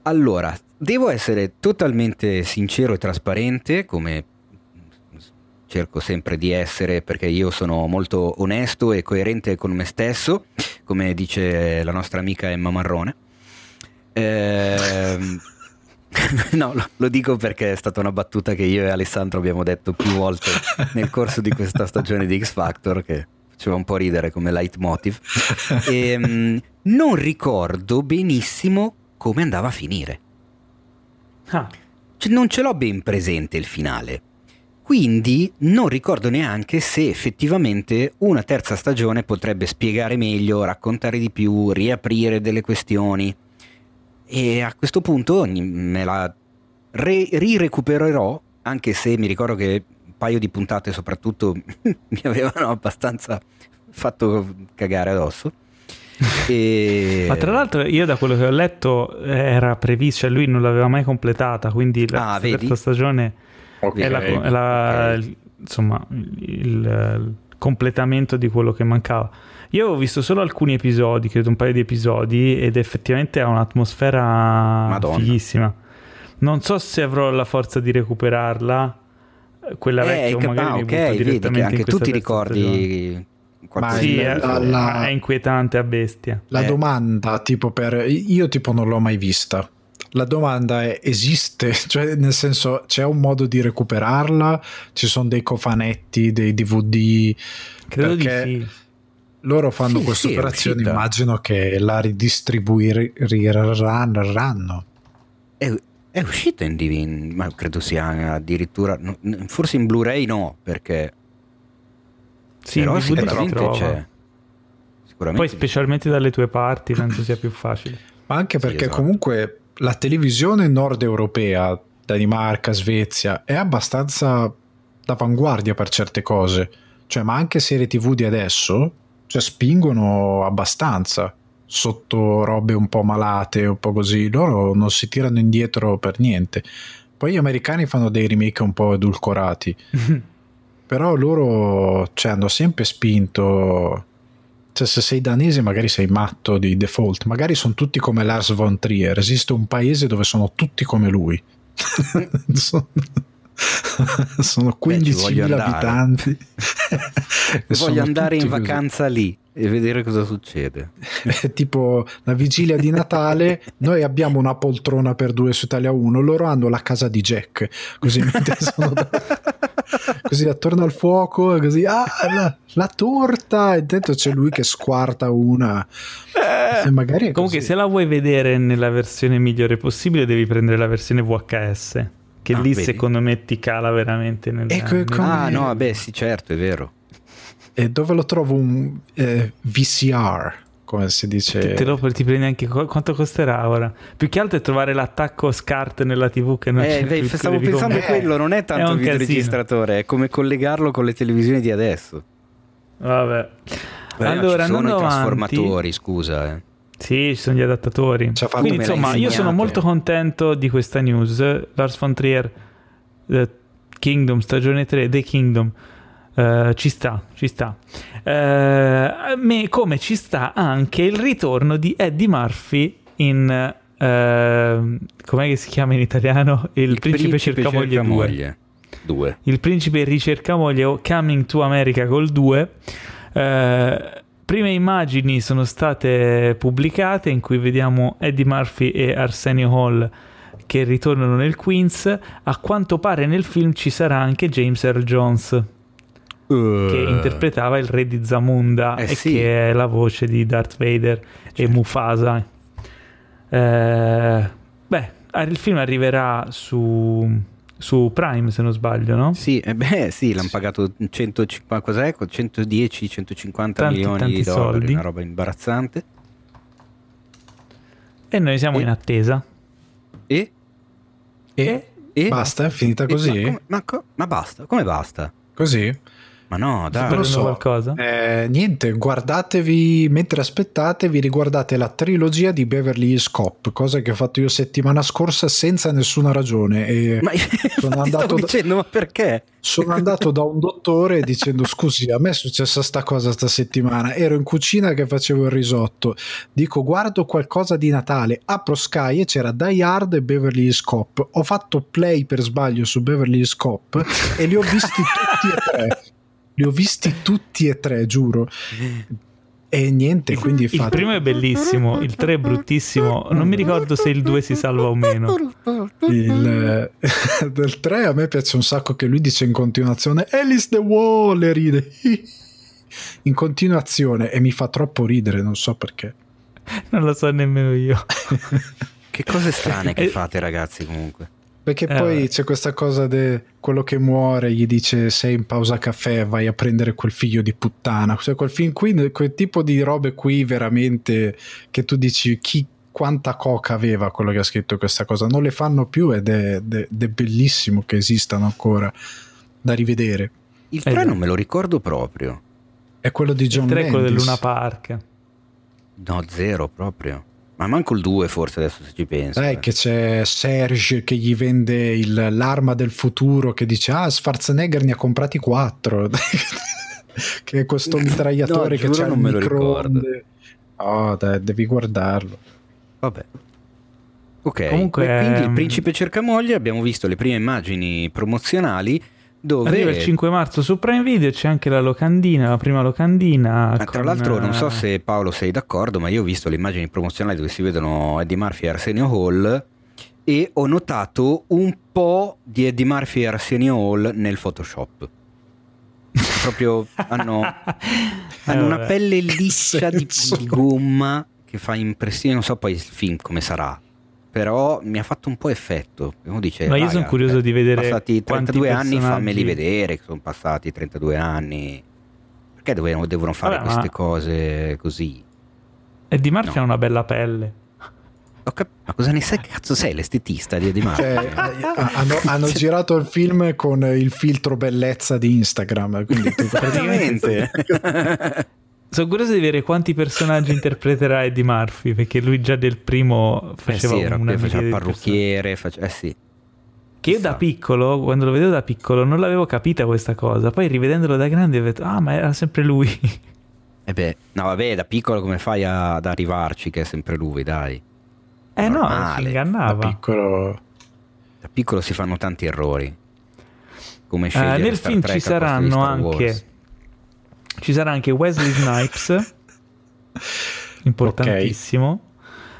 Allora, devo essere totalmente sincero e trasparente, come cerco sempre di essere perché io sono molto onesto e coerente con me stesso, come dice la nostra amica Emma Marrone. Eh, no, lo, lo, dico perché è stata una battuta che io e Alessandro abbiamo detto più volte nel corso di questa stagione di X Factor che faceva un po' ridere come leitmotiv. E, ehm, non ricordo benissimo come andava a finire. Ah. Cioè, non ce l'ho ben presente il finale. Quindi non ricordo neanche se effettivamente una terza stagione potrebbe spiegare meglio, raccontare di più, riaprire delle questioni. E a questo punto me la re- rirecupererò, anche se mi ricordo che un paio di puntate soprattutto mi avevano abbastanza fatto cagare addosso. e... Ma tra l'altro io da quello che ho letto era previsto, cioè lui non l'aveva mai completata, quindi la ah, terza stagione okay, è, la, è la, okay. insomma, il, il completamento di quello che mancava. Io ho visto solo alcuni episodi, credo un paio di episodi, ed effettivamente ha un'atmosfera Madonna. fighissima. Non so se avrò la forza di recuperarla, quella eh, vecchia, o magari ah, okay, vedi che anche tu ti ricordi ma sì, è, la, è, inquietante a bestia. La eh. domanda, tipo per io tipo non l'ho mai vista. La domanda è esiste, cioè nel senso c'è un modo di recuperarla? Ci sono dei cofanetti, dei DVD? Credo di sì. Loro fanno sì, questa sì, operazione, immagino che la ridistribuiranno. È, è uscita in DVD, ma credo sia addirittura, forse in Blu-ray no, perché sì, Però sicuramente c'è. Sicuramente Poi specialmente dalle tue parti penso sia più facile. Ma anche perché sì, esatto. comunque la televisione nord europea, Danimarca, Svezia, è abbastanza d'avanguardia per certe cose. Cioè, ma anche serie TV di adesso, cioè, spingono abbastanza sotto robe un po' malate, un po' così. Loro non si tirano indietro per niente. Poi gli americani fanno dei remake un po' edulcorati. però loro cioè, hanno sempre spinto cioè, se sei danese magari sei matto di default. Magari sono tutti come Lars von Trier. Esiste un paese dove sono tutti come lui sono, sono 15.000 abitanti voglio andare in vacanza così. lì e vedere cosa succede. È tipo la vigilia di Natale, noi abbiamo una poltrona per due su Italia 1, loro hanno la casa di Jack, così mentre sono da... così attorno al fuoco, così ah, la, la torta e dentro c'è lui che squarta una. Magari Comunque se la vuoi vedere nella versione migliore possibile devi prendere la versione VHS, che ah, lì vedi? secondo me ti cala veramente nel... Ecco, nel... Ah no, vabbè sì certo, è vero. E dove lo trovo un eh, VCR? Come si dice? Te, te lo ti prendi anche quanto costerà ora? Più che altro è trovare l'attacco SCART nella TV che non eh, beh, stavo pensando a quello, non è tanto è un videoregistratore, è come collegarlo con le televisioni di adesso. Vabbè. Beh, allora, ci sono i trasformatori, avanti, scusa, eh. Sì, ci sono gli adattatori. Quindi, insomma, io sono molto contento di questa news. Lars von Trier, The Kingdom, stagione 3, The Kingdom Uh, ci sta, ci sta. Uh, me, come ci sta anche il ritorno di Eddie Murphy in... Uh, com'è che si chiama in italiano? Il, il principe, principe cercamoglie, cercamoglie 2. Il principe ricercamoglie o Coming to America col 2. Prime immagini sono state pubblicate in cui vediamo Eddie Murphy e Arsenio Hall che ritornano nel Queens. A quanto pare nel film ci sarà anche James Earl Jones che interpretava il re di Zamunda eh e sì. che è la voce di Darth Vader certo. e Mufasa. Eh, beh, il film arriverà su, su, Prime se non sbaglio, no? Sì, eh beh, sì, l'hanno pagato 150, cos'è? 110-150 tanti, milioni tanti di dollari, soldi. una roba imbarazzante. E noi siamo e? in attesa. E? E? e? Basta, è finita così? Ma, come, ma, ma basta, come basta? Così? Ma no, dai. Non so. qualcosa? Eh, niente, guardatevi, mentre aspettate, vi riguardate la trilogia di Beverly Hills Cop, cosa che ho fatto io settimana scorsa senza nessuna ragione. E ma sono andato dicendo, ma perché? Sono andato da un dottore dicendo scusi, a me è successa sta cosa sta settimana, ero in cucina che facevo il risotto, dico guardo qualcosa di Natale, apro Sky e c'era Die Hard e Beverly Hills Cop, ho fatto play per sbaglio su Beverly Hills Cop e li ho visti tutti e tre li ho visti tutti e tre, giuro. E niente, quindi Il primo è bellissimo, il 3 è bruttissimo. Non mi ricordo se il 2 si salva o meno. Il, del 3 a me piace un sacco che lui dice in continuazione Alice the Wall e ride. In continuazione e mi fa troppo ridere, non so perché. Non lo so nemmeno io. che cose strane che fate ragazzi comunque. Perché eh, poi c'è questa cosa di quello che muore, gli dice sei in pausa caffè, vai a prendere quel figlio di puttana. Cioè quel film qui, quel tipo di robe qui veramente che tu dici chi, quanta coca aveva quello che ha scritto questa cosa. Non le fanno più ed è, ed è bellissimo che esistano ancora da rivedere. Il 3 eh, non me lo ricordo proprio. È quello di John Il 3 è quello del Luna Park. No, zero proprio. Ma manco il 2 forse adesso se ci penso. Dai, eh. che c'è Serge che gli vende il, l'arma del futuro che dice ah Schwarzenegger ne ha comprati 4. che è questo mitragliatore no, che c'ha il microonde. Oh, dai, devi guardarlo. Vabbè. Ok, Comunque, quindi il ehm, principe cercamoglie abbiamo visto le prime immagini promozionali dove... Arriva il 5 marzo su Prime Video, c'è anche la locandina, la prima locandina. Ma tra l'altro non so se Paolo sei d'accordo, ma io ho visto le immagini promozionali dove si vedono Eddie Murphy e Arsenio Hall e ho notato un po' di Eddie Murphy e Arsenio Hall nel Photoshop. Proprio hanno, hanno eh, una pelle liscia di, di gomma che fa impressione, non so poi il film come sarà, però mi ha fatto un po' effetto. Uno dice, Ma io sono curioso di vedere. Passati 32 anni, fammeli vedere che sono passati 32 anni. Perché devono, devono fare Vabbè, queste ma... cose così? E Di Murphy no. ha una bella pelle. Cap- ma cosa ne sai? Che cazzo sei l'estetista di Di Murphy? Cioè, hanno, hanno girato il film con il filtro bellezza di Instagram. Quindi tu praticamente. Sono curioso di vedere quanti personaggi interpreterà Eddie Murphy, perché lui già del primo faceva eh sì, una faceva il parrucchiere, face... eh sì. Che io da piccolo, quando lo vedevo da piccolo, non l'avevo capita questa cosa. Poi rivedendolo da grande ho detto, ah, ma era sempre lui. E eh beh, no, vabbè, da piccolo come fai a, ad arrivarci che è sempre lui, dai? Eh Normale. no, si ingannava. Da piccolo... da piccolo si fanno tanti errori. Come scegliere uh, Nel Star film Trek ci saranno anche ci sarà anche Wesley Snipes, importantissimo.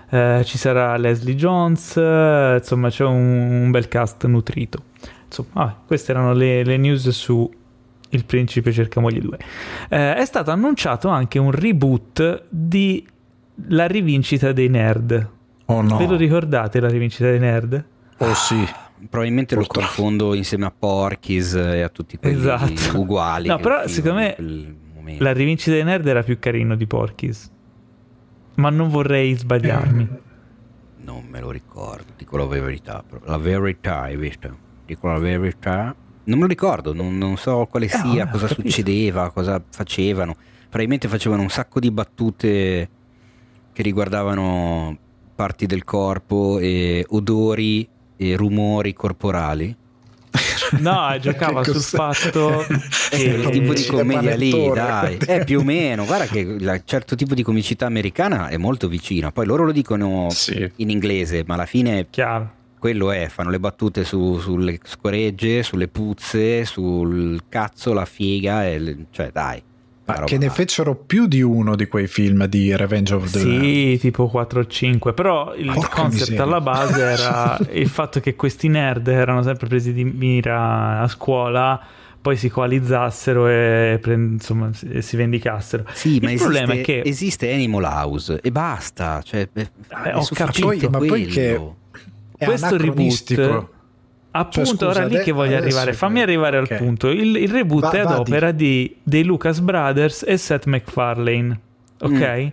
Okay. Eh, ci sarà Leslie Jones, eh, insomma c'è un, un, bel cast nutrito. Insomma, ah, queste erano le, le, news su Il Principe cerca moglie 2. Eh, è stato annunciato anche un reboot di La rivincita dei nerd. Oh no. Ve lo ricordate la rivincita dei nerd? Oh sì probabilmente Purtroppo. lo confondo insieme a Porky's e a tutti quelli esatto. uguali. No, però secondo me la rivincita dei nerd era più carino di Porky's. Ma non vorrei sbagliarmi. Non me lo ricordo, dico la verità. La verità, hai visto? Dico la verità. Non me lo ricordo, non, non so quale eh, sia, cosa succedeva, cosa facevano. Probabilmente facevano un sacco di battute che riguardavano parti del corpo e odori e rumori corporali. No, giocava sul fatto che quel tipo di commedia lì, dai, è più o meno. Guarda che un certo tipo di comicità americana è molto vicina. Poi loro lo dicono sì. in inglese, ma alla fine Chiaro. quello è, fanno le battute su, sulle scoregge, sulle puzze, sul cazzo, la figa, e, cioè dai. Ma che ne fecero più di uno di quei film di Revenge of the Sì, tipo 4 o 5, però il Porca concept miseria. alla base era il fatto che questi nerd erano sempre presi di mira a scuola poi si coalizzassero e, insomma, si vendicassero. Sì, il ma problema esiste, è che esiste Animal House e basta. Cioè, è, eh, ho capito, ma poi che questo reboot Appunto, cioè, ora lì che voglio arrivare. Fammi arrivare okay. al punto. Il, il reboot va, è ad opera di, dei Lucas Brothers e Seth MacFarlane. Ok? Mm.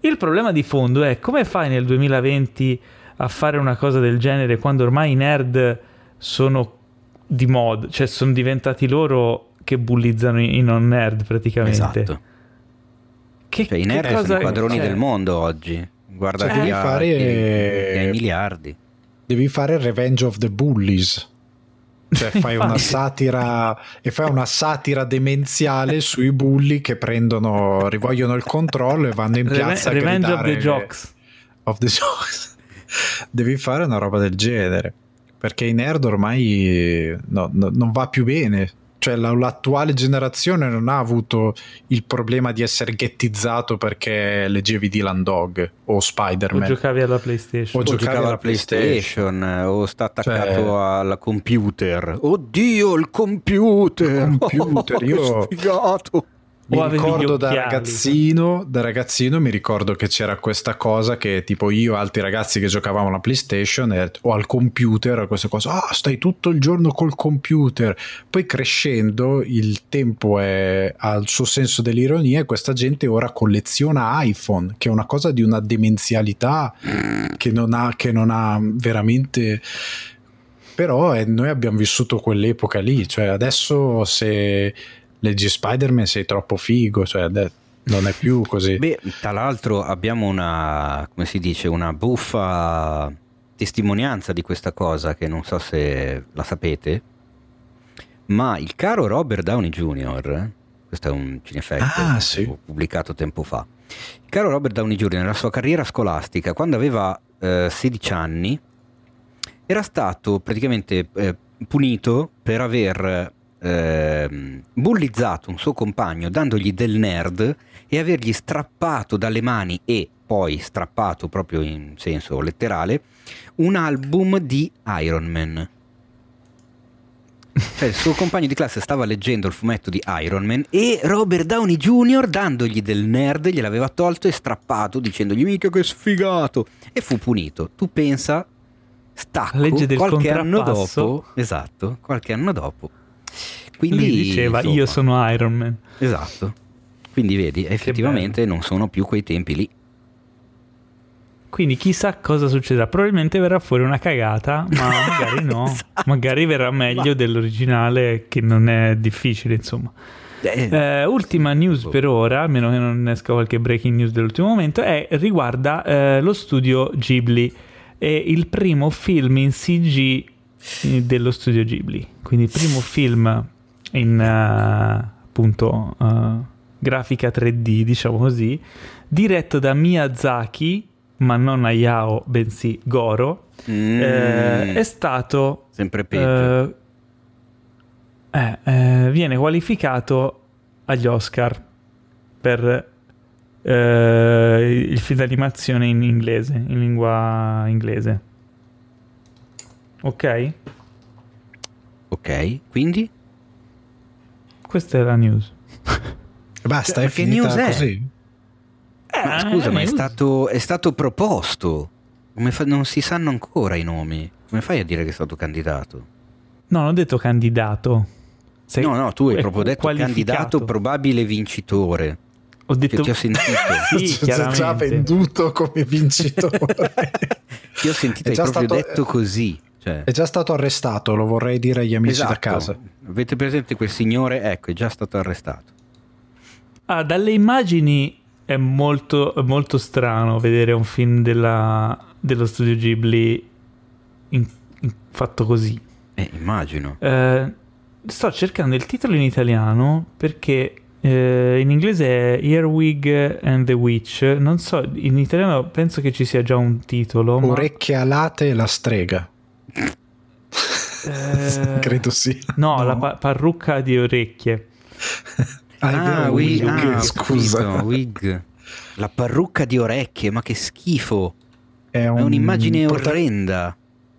Il problema di fondo è come fai nel 2020 a fare una cosa del genere quando ormai i nerd sono di mod, cioè sono diventati loro che bullizzano i non nerd praticamente. Esatto. Che, cioè, i nerd sono i padroni cioè, del mondo oggi. Guarda cioè, che fare... ai miliardi devi fare Revenge of the Bullies. Cioè fai una satira e fai una satira demenziale sui bulli che prendono, rivogliono il controllo e vanno in piazza Reve- Revenge of the Jocks. Of the Jocks. Devi fare una roba del genere. Perché i nerd ormai no, no, non va più bene cioè l'attuale generazione non ha avuto il problema di essere ghettizzato perché leggevi Dylan Dog o Spider-Man. O giocavi alla PlayStation. O, o giocavi alla PlayStation, PlayStation o sta attaccato cioè... al computer. Oddio il computer, il computer. Oh, io sfigato mi ricordo da ragazzino, da ragazzino mi ricordo che c'era questa cosa che tipo io e altri ragazzi che giocavamo alla PlayStation e, o al computer, questa cosa, ah stai tutto il giorno col computer. Poi crescendo il tempo è, ha il suo senso dell'ironia e questa gente ora colleziona iPhone, che è una cosa di una demenzialità che non ha, che non ha veramente però eh, noi abbiamo vissuto quell'epoca lì, cioè adesso se leggi Spider-Man sei troppo figo, cioè non è più così. Beh, tra l'altro abbiamo una, come si dice, una buffa testimonianza di questa cosa che non so se la sapete, ma il caro Robert Downey Jr., questo è un cinefetto ah, sì. pubblicato tempo fa, il caro Robert Downey Jr. nella sua carriera scolastica, quando aveva eh, 16 anni, era stato praticamente eh, punito per aver eh, bullizzato un suo compagno dandogli del nerd e avergli strappato dalle mani e poi strappato proprio in senso letterale un album di Iron Man. Cioè, il suo compagno di classe stava leggendo il fumetto di Iron Man e Robert Downey Jr. dandogli del nerd gliel'aveva tolto e strappato dicendogli mica che sfigato e fu punito. Tu pensa, stacco, Legge del qualche anno dopo, esatto, qualche anno dopo. Quindi Lui diceva insomma, io sono Iron Man. Esatto. Quindi vedi, effettivamente non sono più quei tempi lì. Quindi chissà cosa succederà. Probabilmente verrà fuori una cagata, ma magari no. esatto. Magari verrà meglio ma... dell'originale, che non è difficile, insomma. Eh, eh, ultima news oh. per ora, a meno che non esca qualche breaking news dell'ultimo momento, è, riguarda eh, lo studio Ghibli. È il primo film in CG eh, dello studio Ghibli. Quindi il primo film in uh, appunto uh, grafica 3D, diciamo così, diretto da Miyazaki ma non Hayao, bensì Goro, mm. eh, è stato... Sempre peggio. Eh, eh, viene qualificato agli Oscar per eh, il film d'animazione in inglese, in lingua inglese. Ok? Ok, quindi? Questa è la news. Basta, è finita news così. Eh, ma scusa, ma è stato, è stato proposto. Fa, non si sanno ancora i nomi. Come fai a dire che è stato candidato? No, non ho detto candidato. Sei no, no, tu hai proprio detto candidato probabile vincitore. Ho detto... ti ho sentito. sì, chiaramente. già venduto come vincitore. ti ho sentito, hai proprio stato... detto così. Cioè... È già stato arrestato, lo vorrei dire agli amici esatto. da casa. Avete presente quel signore? Ecco, è già stato arrestato. Ah, dalle immagini è molto, molto strano vedere un film della, dello studio Ghibli in, in, fatto così. Eh, immagino. Eh, sto cercando il titolo in italiano perché eh, in inglese è Earwig and the Witch. Non so, in italiano penso che ci sia già un titolo. Orecchie ma... alate e la strega. Eh, Credo sì. No, no. la pa- parrucca di orecchie. Ah, ah, wig, ah, scusa. Wig. La parrucca di orecchie, ma che schifo. È, un è un'immagine prota- orrenda.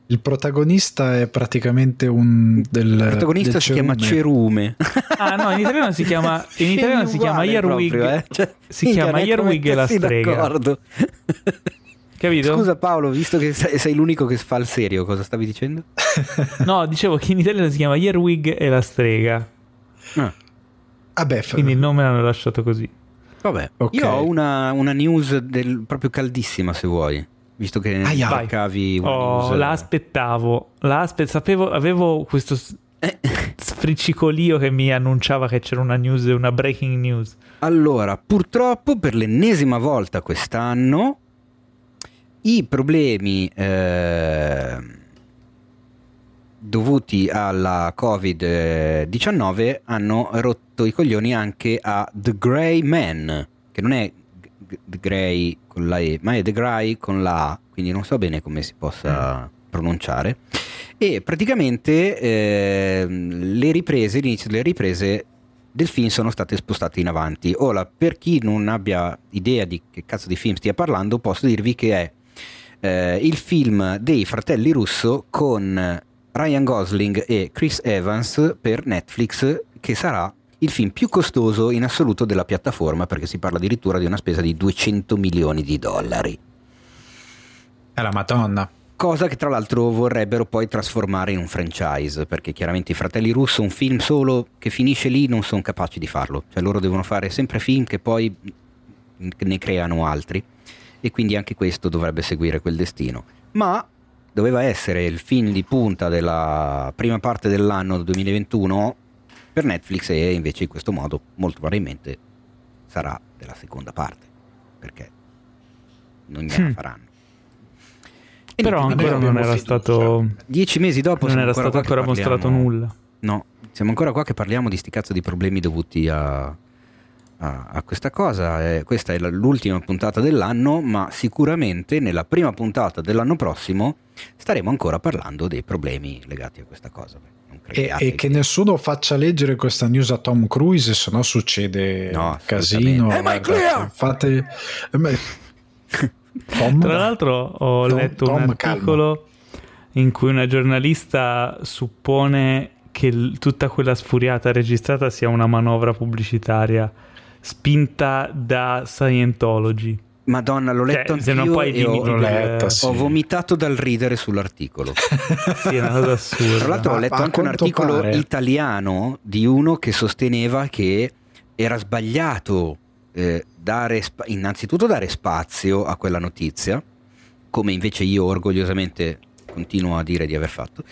Il protagonista è praticamente un del Il protagonista del si chiama Cerume. Ah no, in italiano si chiama in italiano si chiama Earwig. Eh? Cioè, si chiama Earwig e la strega. D'accordo. Capito? Scusa Paolo, visto che sei l'unico che fa il serio, cosa stavi dicendo? no, dicevo che in italiano si chiama Earwig e la strega. Ah. Vabbè, Quindi il nome l'hanno lasciato così. Vabbè, okay. io ho una, una news del, proprio caldissima se vuoi. Visto che ah, cercavi una oh, news. La aspettavo, la aspe- sapevo, avevo questo sfriccicolio che mi annunciava che c'era una news, una breaking news. Allora, purtroppo per l'ennesima volta quest'anno i problemi eh, dovuti alla Covid-19 hanno rotto i coglioni anche a The Grey Man, che non è The Grey con la E, ma è The Grey con la A, quindi non so bene come si possa mm. pronunciare. E praticamente eh, le riprese, l'inizio delle riprese del film sono state spostate in avanti. Ora, per chi non abbia idea di che cazzo di film stia parlando, posso dirvi che è eh, il film dei fratelli Russo con Ryan Gosling e Chris Evans per Netflix, che sarà il film più costoso in assoluto della piattaforma, perché si parla addirittura di una spesa di 200 milioni di dollari. È la Madonna. Cosa che tra l'altro vorrebbero poi trasformare in un franchise, perché chiaramente i fratelli Russo un film solo che finisce lì non sono capaci di farlo, cioè loro devono fare sempre film che poi ne creano altri e quindi anche questo dovrebbe seguire quel destino. Ma doveva essere il film di punta della prima parte dell'anno 2021 per Netflix e invece in questo modo molto probabilmente sarà della seconda parte, perché non gliela mm. faranno. E Però ancora non era stato... Dieci mesi dopo non era stato ancora mostrato nulla. No, siamo ancora qua che parliamo di sti cazzo di problemi dovuti a, a, a questa cosa. Eh, questa è l'ultima puntata dell'anno, ma sicuramente nella prima puntata dell'anno prossimo staremo ancora parlando dei problemi legati a questa cosa. E, e, che nessuno faccia leggere questa news a Tom Cruise, se no succede no, casino. Hey, guarda, fate... Tom, Tra l'altro ho Tom, letto Tom, un articolo calma. in cui una giornalista suppone che l- tutta quella sfuriata registrata sia una manovra pubblicitaà spinta da Scientology. Madonna, l'ho letto cioè, anch'io poi ho, del... letto, sì. ho vomitato dal ridere sull'articolo. sì, è una cosa assurda. Tra l'altro ho letto anche un articolo pare. italiano di uno che sosteneva che era sbagliato eh, dare, innanzitutto dare spazio a quella notizia, come invece io orgogliosamente continuo a dire di aver fatto,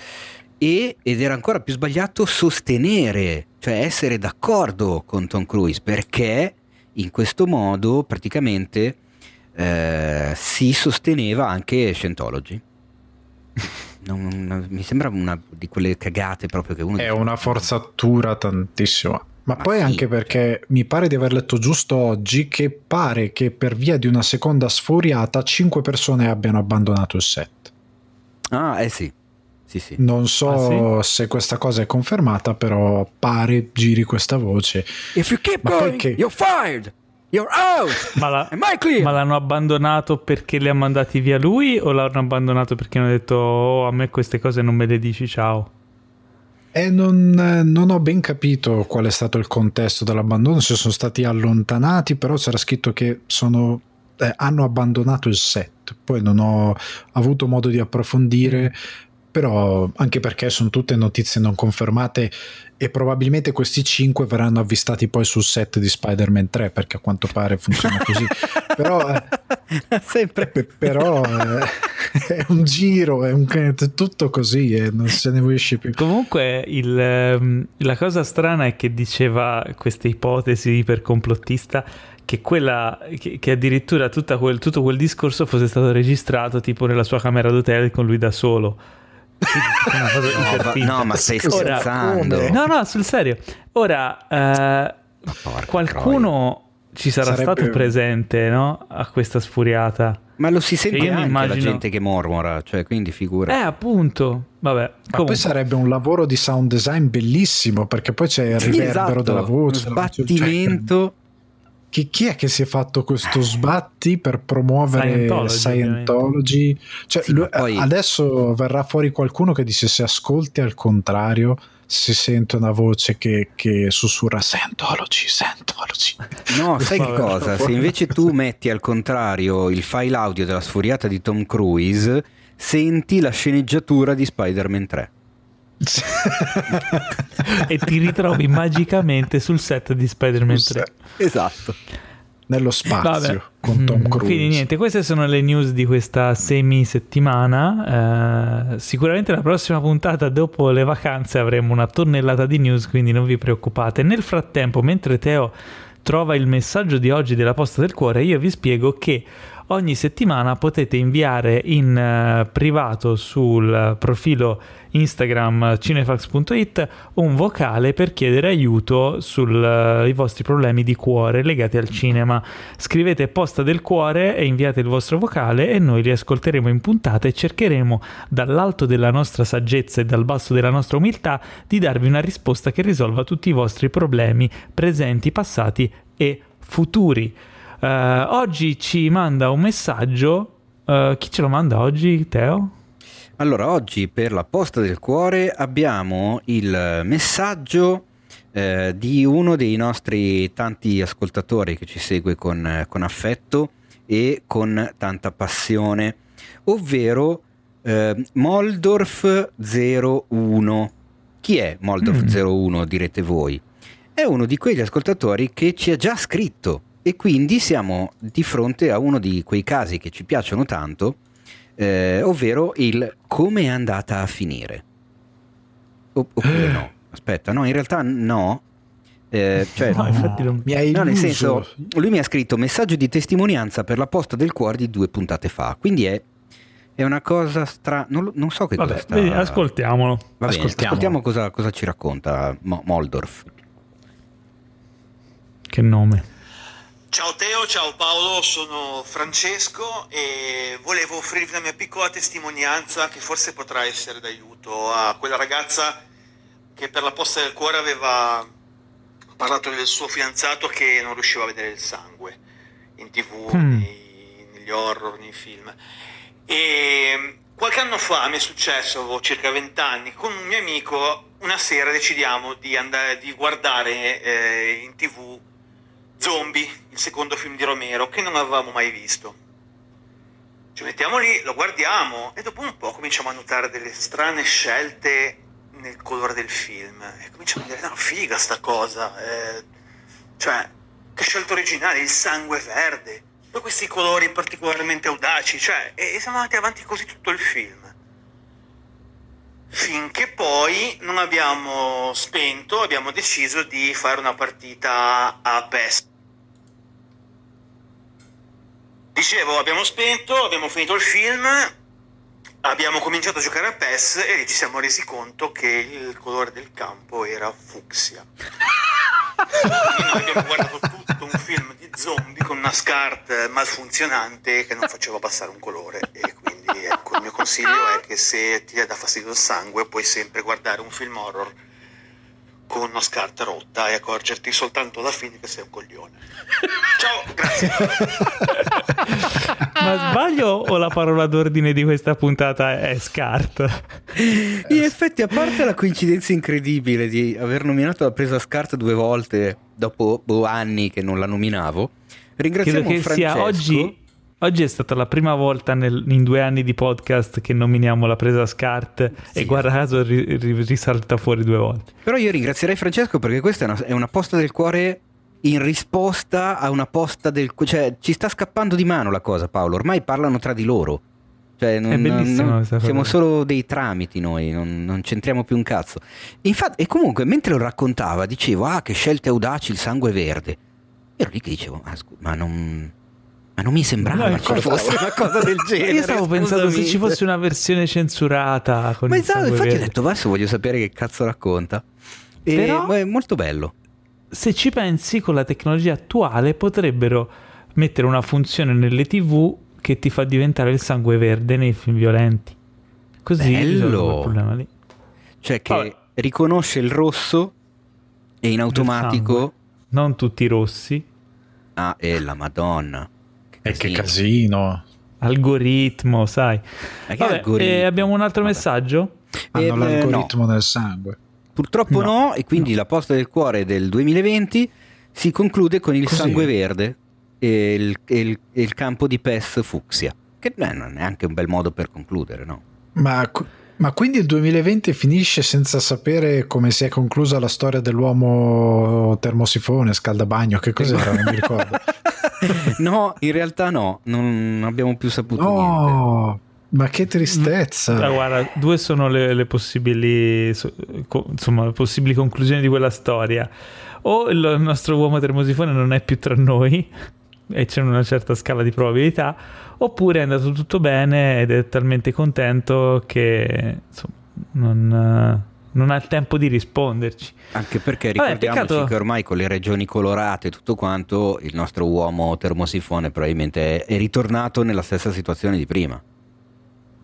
e, ed era ancora più sbagliato sostenere, cioè essere d'accordo con Tom Cruise, perché in questo modo praticamente eh, si sosteneva anche Scientology. Non, non, mi sembra una di quelle cagate proprio che uno... È dice, una forzatura tantissima. Ma, Ma poi sì, anche perché cioè... mi pare di aver letto giusto oggi che pare che per via di una seconda sfuriata 5 persone abbiano abbandonato il set. Ah, eh sì. Sì, sì. Non so ah, sì? se questa cosa è confermata, però pare giri questa voce. If you keep Ma going, che... you're fired! You're out! Ma, la, ma, l'hanno abbandonato perché li ha mandati via lui o l'hanno abbandonato perché hanno detto oh, a me queste cose non me le dici ciao? E non, non, ho ben capito qual è stato il contesto dell'abbandono, se sono stati allontanati, però c'era scritto che sono, eh, hanno abbandonato il set. Poi non ho avuto modo di approfondire, però anche perché sono tutte notizie non confermate e probabilmente questi 5 verranno avvistati poi sul set di Spider-Man 3 perché a quanto pare funziona così. Però, eh, Sempre. Eh, però eh, è un giro è, un, è tutto così e non se ne esce più. Comunque il, ehm, la cosa strana è che diceva questa ipotesi ipercomplottista che, quella, che, che addirittura quel, tutto quel discorso fosse stato registrato tipo nella sua camera d'hotel con lui da solo no, no, ma stai scherzando. Ora, no, no, sul serio. Ora, eh, qualcuno troia. ci sarà Sarebbe... stato presente no? a questa sfuriata. Ma lo si sente anche immagino... la gente che mormora, cioè quindi figura. Eh, appunto. Vabbè, Ma comunque. poi sarebbe un lavoro di sound design bellissimo perché poi c'è il sì, riverbero esatto. della voce, lo sbattimento. Chi, chi, è che si è fatto questo sbatti per promuovere Scientology? Scientology? Cioè, sì, lui, poi... Adesso verrà fuori qualcuno che dice se ascolti al contrario si sente una voce che, che sussurra Scientology, Scientology. No, sai che cosa? Se invece tu metti al contrario il file audio della sfuriata di Tom Cruise, senti la sceneggiatura di Spider-Man 3. e ti ritrovi magicamente sul set di Spider-Man 3. Esatto. Nello spazio Vabbè. con Tom mm, Cruise. Quindi niente, queste sono le news di questa semi-settimana. Eh, sicuramente la prossima puntata dopo le vacanze avremo una tonnellata di news, quindi non vi preoccupate. Nel frattempo, mentre Teo trova il messaggio di oggi della posta del cuore, io vi spiego che ogni settimana potete inviare in uh, privato sul profilo Instagram cinefax.it un vocale per chiedere aiuto sui uh, vostri problemi di cuore legati al cinema. Scrivete posta del cuore e inviate il vostro vocale e noi li ascolteremo in puntata e cercheremo dall'alto della nostra saggezza e dal basso della nostra umiltà di darvi una risposta che risolva tutti i vostri problemi presenti, passati e futuri. Uh, oggi ci manda un messaggio. Uh, chi ce lo manda oggi, Teo? Allora, oggi per la posta del cuore abbiamo il messaggio eh, di uno dei nostri tanti ascoltatori che ci segue con, con affetto e con tanta passione, ovvero eh, Moldorf 01. Chi è Moldorf mm. 01, direte voi? È uno di quegli ascoltatori che ci ha già scritto e quindi siamo di fronte a uno di quei casi che ci piacciono tanto, eh, ovvero il come è andata a finire. oppure no, aspetta, no, in realtà no. Eh, cioè, no, infatti non mi hai no, nel senso, lui mi ha scritto messaggio di testimonianza per la posta del cuore di due puntate fa. Quindi è, è una cosa strana. Non, non, so che Vabbè, cosa sta... vedi, ascoltiamolo. Va bene, ascoltiamo. ascoltiamo cosa, cosa, ci racconta Mo- Moldorf. Che nome? Ciao Teo, ciao Paolo, sono Francesco e volevo offrirvi la mia piccola testimonianza che forse potrà essere d'aiuto a quella ragazza che per la posta del cuore aveva parlato del suo fidanzato che non riusciva a vedere il sangue in tv, mm. nei, negli horror, nei film. E qualche anno fa mi è successo, avevo circa vent'anni, con un mio amico una sera decidiamo di, andare, di guardare eh, in tv Zombie, il secondo film di Romero, che non avevamo mai visto. Ci mettiamo lì, lo guardiamo e dopo un po' cominciamo a notare delle strane scelte nel colore del film e cominciamo a dire no figa sta cosa eh, cioè che scelta originale il sangue verde poi questi colori particolarmente audaci cioè e, e siamo andati avanti così tutto il film finché poi non abbiamo spento abbiamo deciso di fare una partita a PES dicevo abbiamo spento abbiamo finito il film abbiamo cominciato a giocare a PES e lì ci siamo resi conto che il colore del campo era fucsia. Quindi noi abbiamo guardato tutto zombie con una SCART malfunzionante che non faceva passare un colore e quindi ecco il mio consiglio è che se ti dà fastidio il sangue puoi sempre guardare un film horror con una scarta rotta e accorgerti soltanto alla fine che sei un coglione. Ciao, grazie. Ma sbaglio o la parola d'ordine di questa puntata è SCART? In effetti, a parte la coincidenza incredibile di aver nominato la presa SCART due volte dopo boh, anni che non la nominavo, ringraziamo Credo che Francesco. sia oggi Oggi è stata la prima volta nel, in due anni di podcast che nominiamo la presa SCART sì. e guarda caso ri, ri, risalta fuori due volte. Però io ringrazierei Francesco perché questa è una, è una posta del cuore in risposta a una posta del... cioè ci sta scappando di mano la cosa Paolo, ormai parlano tra di loro. Cioè, non, non, siamo solo dei tramiti noi, non, non, c'entriamo più un cazzo. Infatti, e comunque, mentre lo raccontava, dicevo: Ah, che scelte audaci, il sangue verde. Ero lì che dicevo: Ma, scu- ma non ma non mi sembrava no, che fosse una cosa del genere. Io stavo pensando se ci fosse una versione censurata. Ma esatto, infatti verde. ho detto, adesso voglio sapere che cazzo racconta. E Però, è molto bello. Se ci pensi, con la tecnologia attuale potrebbero mettere una funzione nelle tv che ti fa diventare il sangue verde nei film violenti. Così bello. il problema lì. Cioè che Poi, riconosce il rosso e in automatico... Non tutti i rossi. Ah, e la madonna. E che casino. Algoritmo, sai. Vabbè, algoritmo? abbiamo un altro Vabbè. messaggio? Hanno eh, l'algoritmo no. nel sangue. Purtroppo no, no e quindi no. la posta del cuore del 2020 si conclude con il Così. sangue verde e il, e, il, e il, campo di PES fucsia, che non è anche un bel modo per concludere, no? Ma ma quindi il 2020 finisce senza sapere come si è conclusa la storia dell'uomo termosifone, scaldabagno, che cos'era? Non mi ricordo. no, in realtà no, non abbiamo più saputo no, niente. Ma che tristezza! Ah, guarda, due sono le, le possibili, insomma, le possibili conclusioni di quella storia. O il nostro uomo termosifone non è più tra noi, e c'è una certa scala di probabilità, oppure è andato tutto bene ed è talmente contento che insomma, non, non ha il tempo di risponderci. Anche perché ricordiamoci Vabbè, che ormai con le regioni colorate e tutto quanto, il nostro uomo termosifone probabilmente è ritornato nella stessa situazione di prima.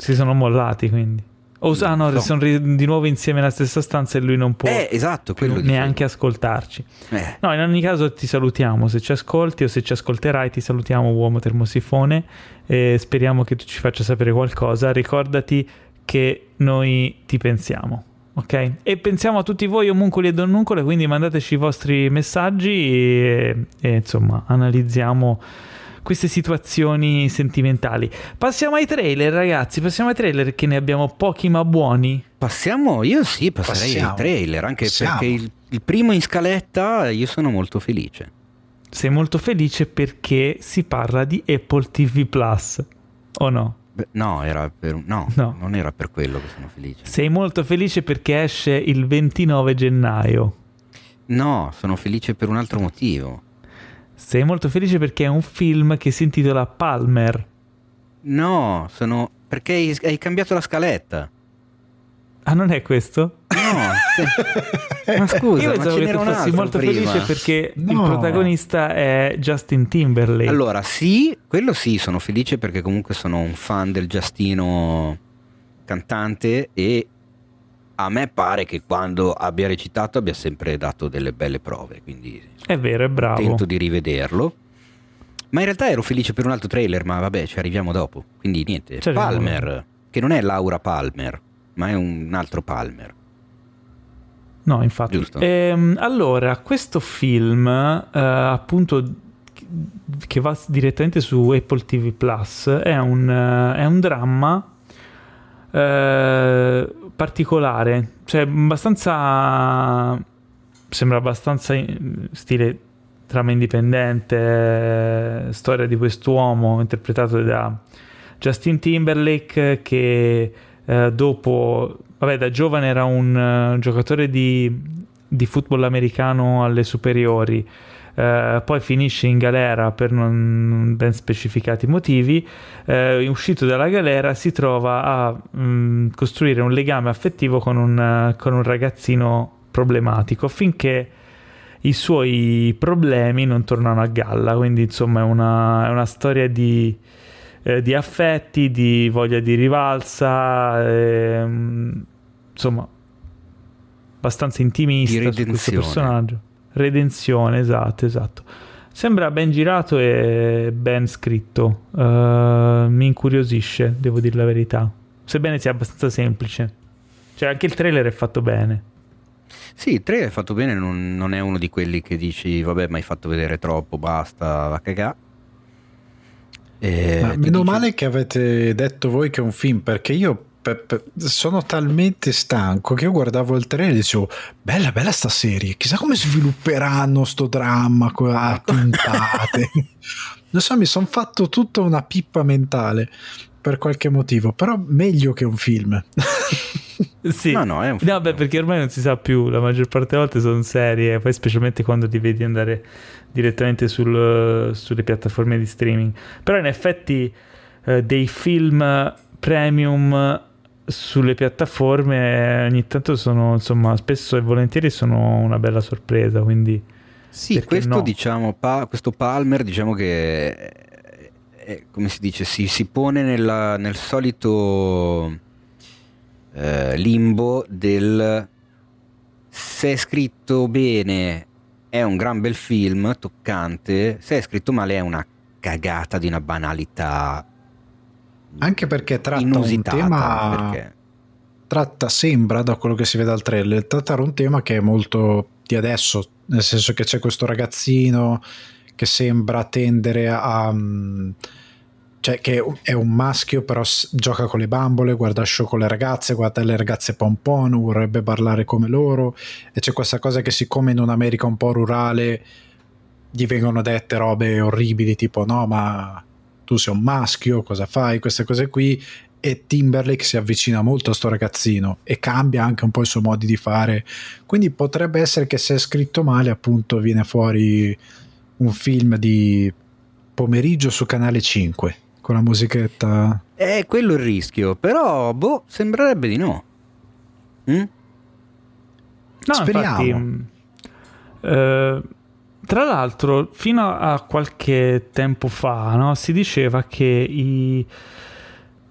Si sono mollati quindi. O ah, no, no. sono di nuovo insieme nella stessa stanza e lui non può eh, esatto, neanche ascoltarci. Eh. No, in ogni caso ti salutiamo, se ci ascolti o se ci ascolterai ti salutiamo uomo termosifone e speriamo che tu ci faccia sapere qualcosa. Ricordati che noi ti pensiamo. Ok? E pensiamo a tutti voi omuncoli e donnuncole, quindi mandateci i vostri messaggi e, e insomma analizziamo queste situazioni sentimentali. Passiamo ai trailer, ragazzi. Passiamo ai trailer che ne abbiamo pochi ma buoni. Passiamo, io sì, passerei Passiamo. ai trailer, anche Passiamo. perché il, il primo in scaletta io sono molto felice. Sei molto felice perché si parla di Apple TV Plus, o no? No, era per, no, no, non era per quello che sono felice. Sei molto felice perché esce il 29 gennaio. No, sono felice per un altro motivo. Sei molto felice perché è un film che si intitola Palmer. No, sono perché hai, hai cambiato la scaletta. Ah, non è questo? No, ma scusa, io pensavo che tu fossi molto prima. felice perché no. il protagonista è Justin Timberlake. Allora, sì, quello sì, sono felice perché comunque sono un fan del Giustino cantante e a me pare che quando abbia recitato abbia sempre dato delle belle prove, quindi è vero, è bravo. Tento di rivederlo. Ma in realtà ero felice per un altro trailer, ma vabbè, ci arriviamo dopo. Quindi niente, c'è Palmer, che non è Laura Palmer, ma è un altro Palmer. No, infatti. Giusto. Ehm, allora, questo film, eh, appunto, che va direttamente su Apple TV Plus, è un, uh, è un dramma eh, particolare, cioè abbastanza. sembra abbastanza stile trama indipendente, eh, storia di quest'uomo interpretato da Justin Timberlake che eh, dopo, vabbè, da giovane era un uh, giocatore di, di, football americano alle superiori, uh, poi finisce in galera per non ben specificati motivi, uh, uscito dalla galera si trova a um, costruire un legame affettivo con un, con un ragazzino problematico finché i suoi problemi non tornano a galla, quindi insomma è una, è una storia di eh, di affetti, di voglia di rivalsa, ehm, insomma, abbastanza intimista su questo personaggio. Redenzione, esatto, esatto. Sembra ben girato e ben scritto. Uh, mi incuriosisce, devo dire la verità. Sebbene sia abbastanza semplice. Cioè, anche il trailer è fatto bene. Sì, il trailer è fatto bene, non, non è uno di quelli che dici, vabbè, mi hai fatto vedere troppo, basta, va cagare eh, meno dice... male che avete detto voi che è un film, perché io sono talmente stanco che io guardavo il trailer e dicevo bella bella sta serie chissà come svilupperanno sto dramma a puntate non so mi sono fatto tutta una pippa mentale per qualche motivo però meglio che un film sì no, no, è un film. no beh, perché ormai non si sa più la maggior parte delle volte sono serie poi specialmente quando ti vedi andare direttamente sul, sulle piattaforme di streaming. Però in effetti eh, dei film premium sulle piattaforme ogni tanto sono, insomma, spesso e volentieri sono una bella sorpresa, quindi... Sì, questo no? diciamo, pa- questo Palmer diciamo che è, è, come si dice, si, si pone nella, nel solito eh, limbo del se è scritto bene è un gran bel film, toccante, se è scritto male è una cagata di una banalità. Anche perché tratta un tema... Perché... Tratta, sembra, da quello che si vede al trailer, trattare un tema che è molto di adesso, nel senso che c'è questo ragazzino che sembra tendere a... Um, cioè che è un maschio però gioca con le bambole, guarda show con le ragazze, guarda le ragazze pompon, vorrebbe parlare come loro e c'è questa cosa che siccome in un'America un po' rurale gli vengono dette robe orribili tipo no ma tu sei un maschio, cosa fai, queste cose qui e Timberlake si avvicina molto a sto ragazzino e cambia anche un po' i suoi modi di fare quindi potrebbe essere che se è scritto male appunto viene fuori un film di pomeriggio su canale 5 con la musichetta. È quello il rischio, però boh, sembrerebbe di no. Mm? No, Speriamo. Infatti, eh, tra l'altro, fino a qualche tempo fa no, si diceva che i,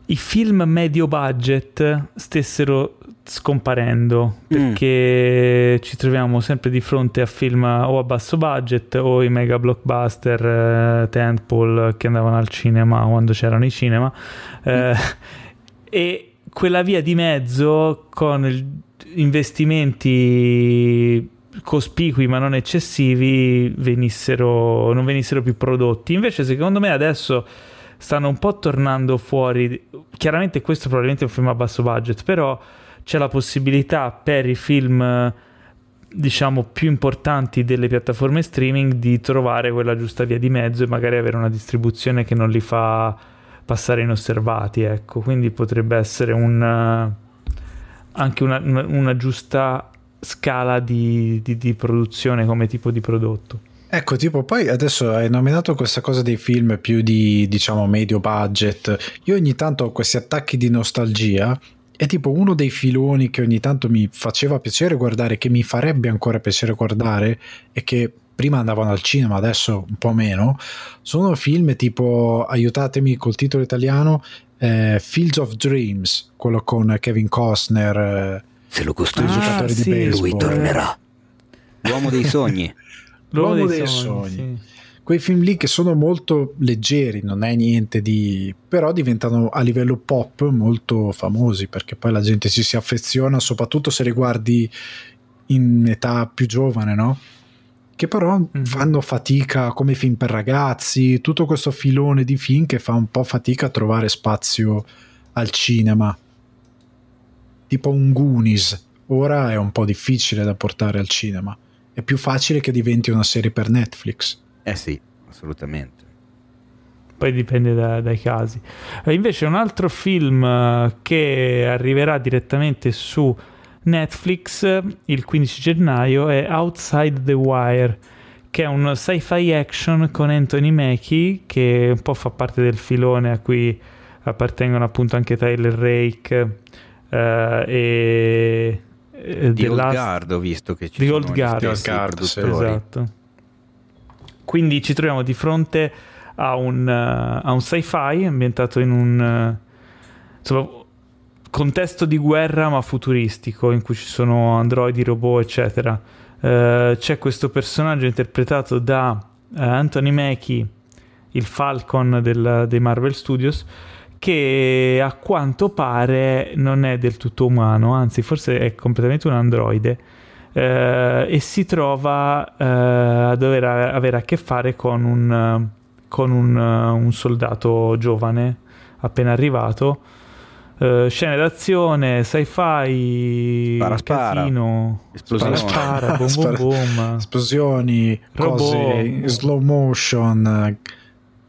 i film medio budget stessero scomparendo perché mm. ci troviamo sempre di fronte a film o a basso budget o i mega blockbuster eh, tentpole che andavano al cinema quando c'erano i cinema eh, e quella via di mezzo con investimenti cospicui ma non eccessivi venissero, non venissero più prodotti. Invece secondo me adesso stanno un po' tornando fuori. Chiaramente questo probabilmente è un film a basso budget però c'è la possibilità per i film diciamo più importanti delle piattaforme streaming di trovare quella giusta via di mezzo e magari avere una distribuzione che non li fa passare inosservati ecco. Quindi potrebbe essere un, anche una, una, giusta scala di, di, di produzione come tipo di prodotto. Ecco, tipo, poi adesso hai nominato questa cosa dei film più di, diciamo, medio budget. Io ogni tanto ho questi attacchi di nostalgia. È tipo uno dei filoni che ogni tanto mi faceva piacere guardare, che mi farebbe ancora piacere guardare e che prima andavano al cinema, adesso un po' meno. Sono film tipo, aiutatemi col titolo italiano, eh, Fields of Dreams, quello con Kevin Costner. Se lo costringe ah, sì, lui tornerà. L'uomo dei sogni. L'uomo, L'uomo dei, dei, sogni. sogni. Sì. Quei film lì che sono molto leggeri, non è niente di... però diventano a livello pop molto famosi perché poi la gente ci si affeziona, soprattutto se li guardi in età più giovane, no? Che però mm-hmm. fanno fatica come film per ragazzi, tutto questo filone di film che fa un po' fatica a trovare spazio al cinema. Tipo un Goonies, ora è un po' difficile da portare al cinema è più facile che diventi una serie per Netflix. Eh sì, assolutamente. Poi dipende da, dai casi. E invece un altro film eh, che arriverà direttamente su Netflix il 15 gennaio è Outside the Wire, che è un sci-fi action con Anthony Mackie, che un po' fa parte del filone a cui appartengono appunto anche Tyler Rake eh, e eh, di Old Guard ho visto che ci di sono Old Guard, Old Guard sì, esatto. Quindi ci troviamo di fronte a un, uh, a un sci-fi ambientato in un uh, insomma, contesto di guerra ma futuristico in cui ci sono androidi, robot eccetera. Uh, c'è questo personaggio interpretato da Anthony Mackie, il Falcon del, dei Marvel Studios, che a quanto pare non è del tutto umano, anzi forse è completamente un androide. Eh, e si trova eh, a dover avere a che fare con un, con un, un soldato giovane appena arrivato. Uh, scene d'azione, sci-fi, spara, casino, esplosioni, spara, spara, boom, boom, boom. esplosioni, cose slow motion,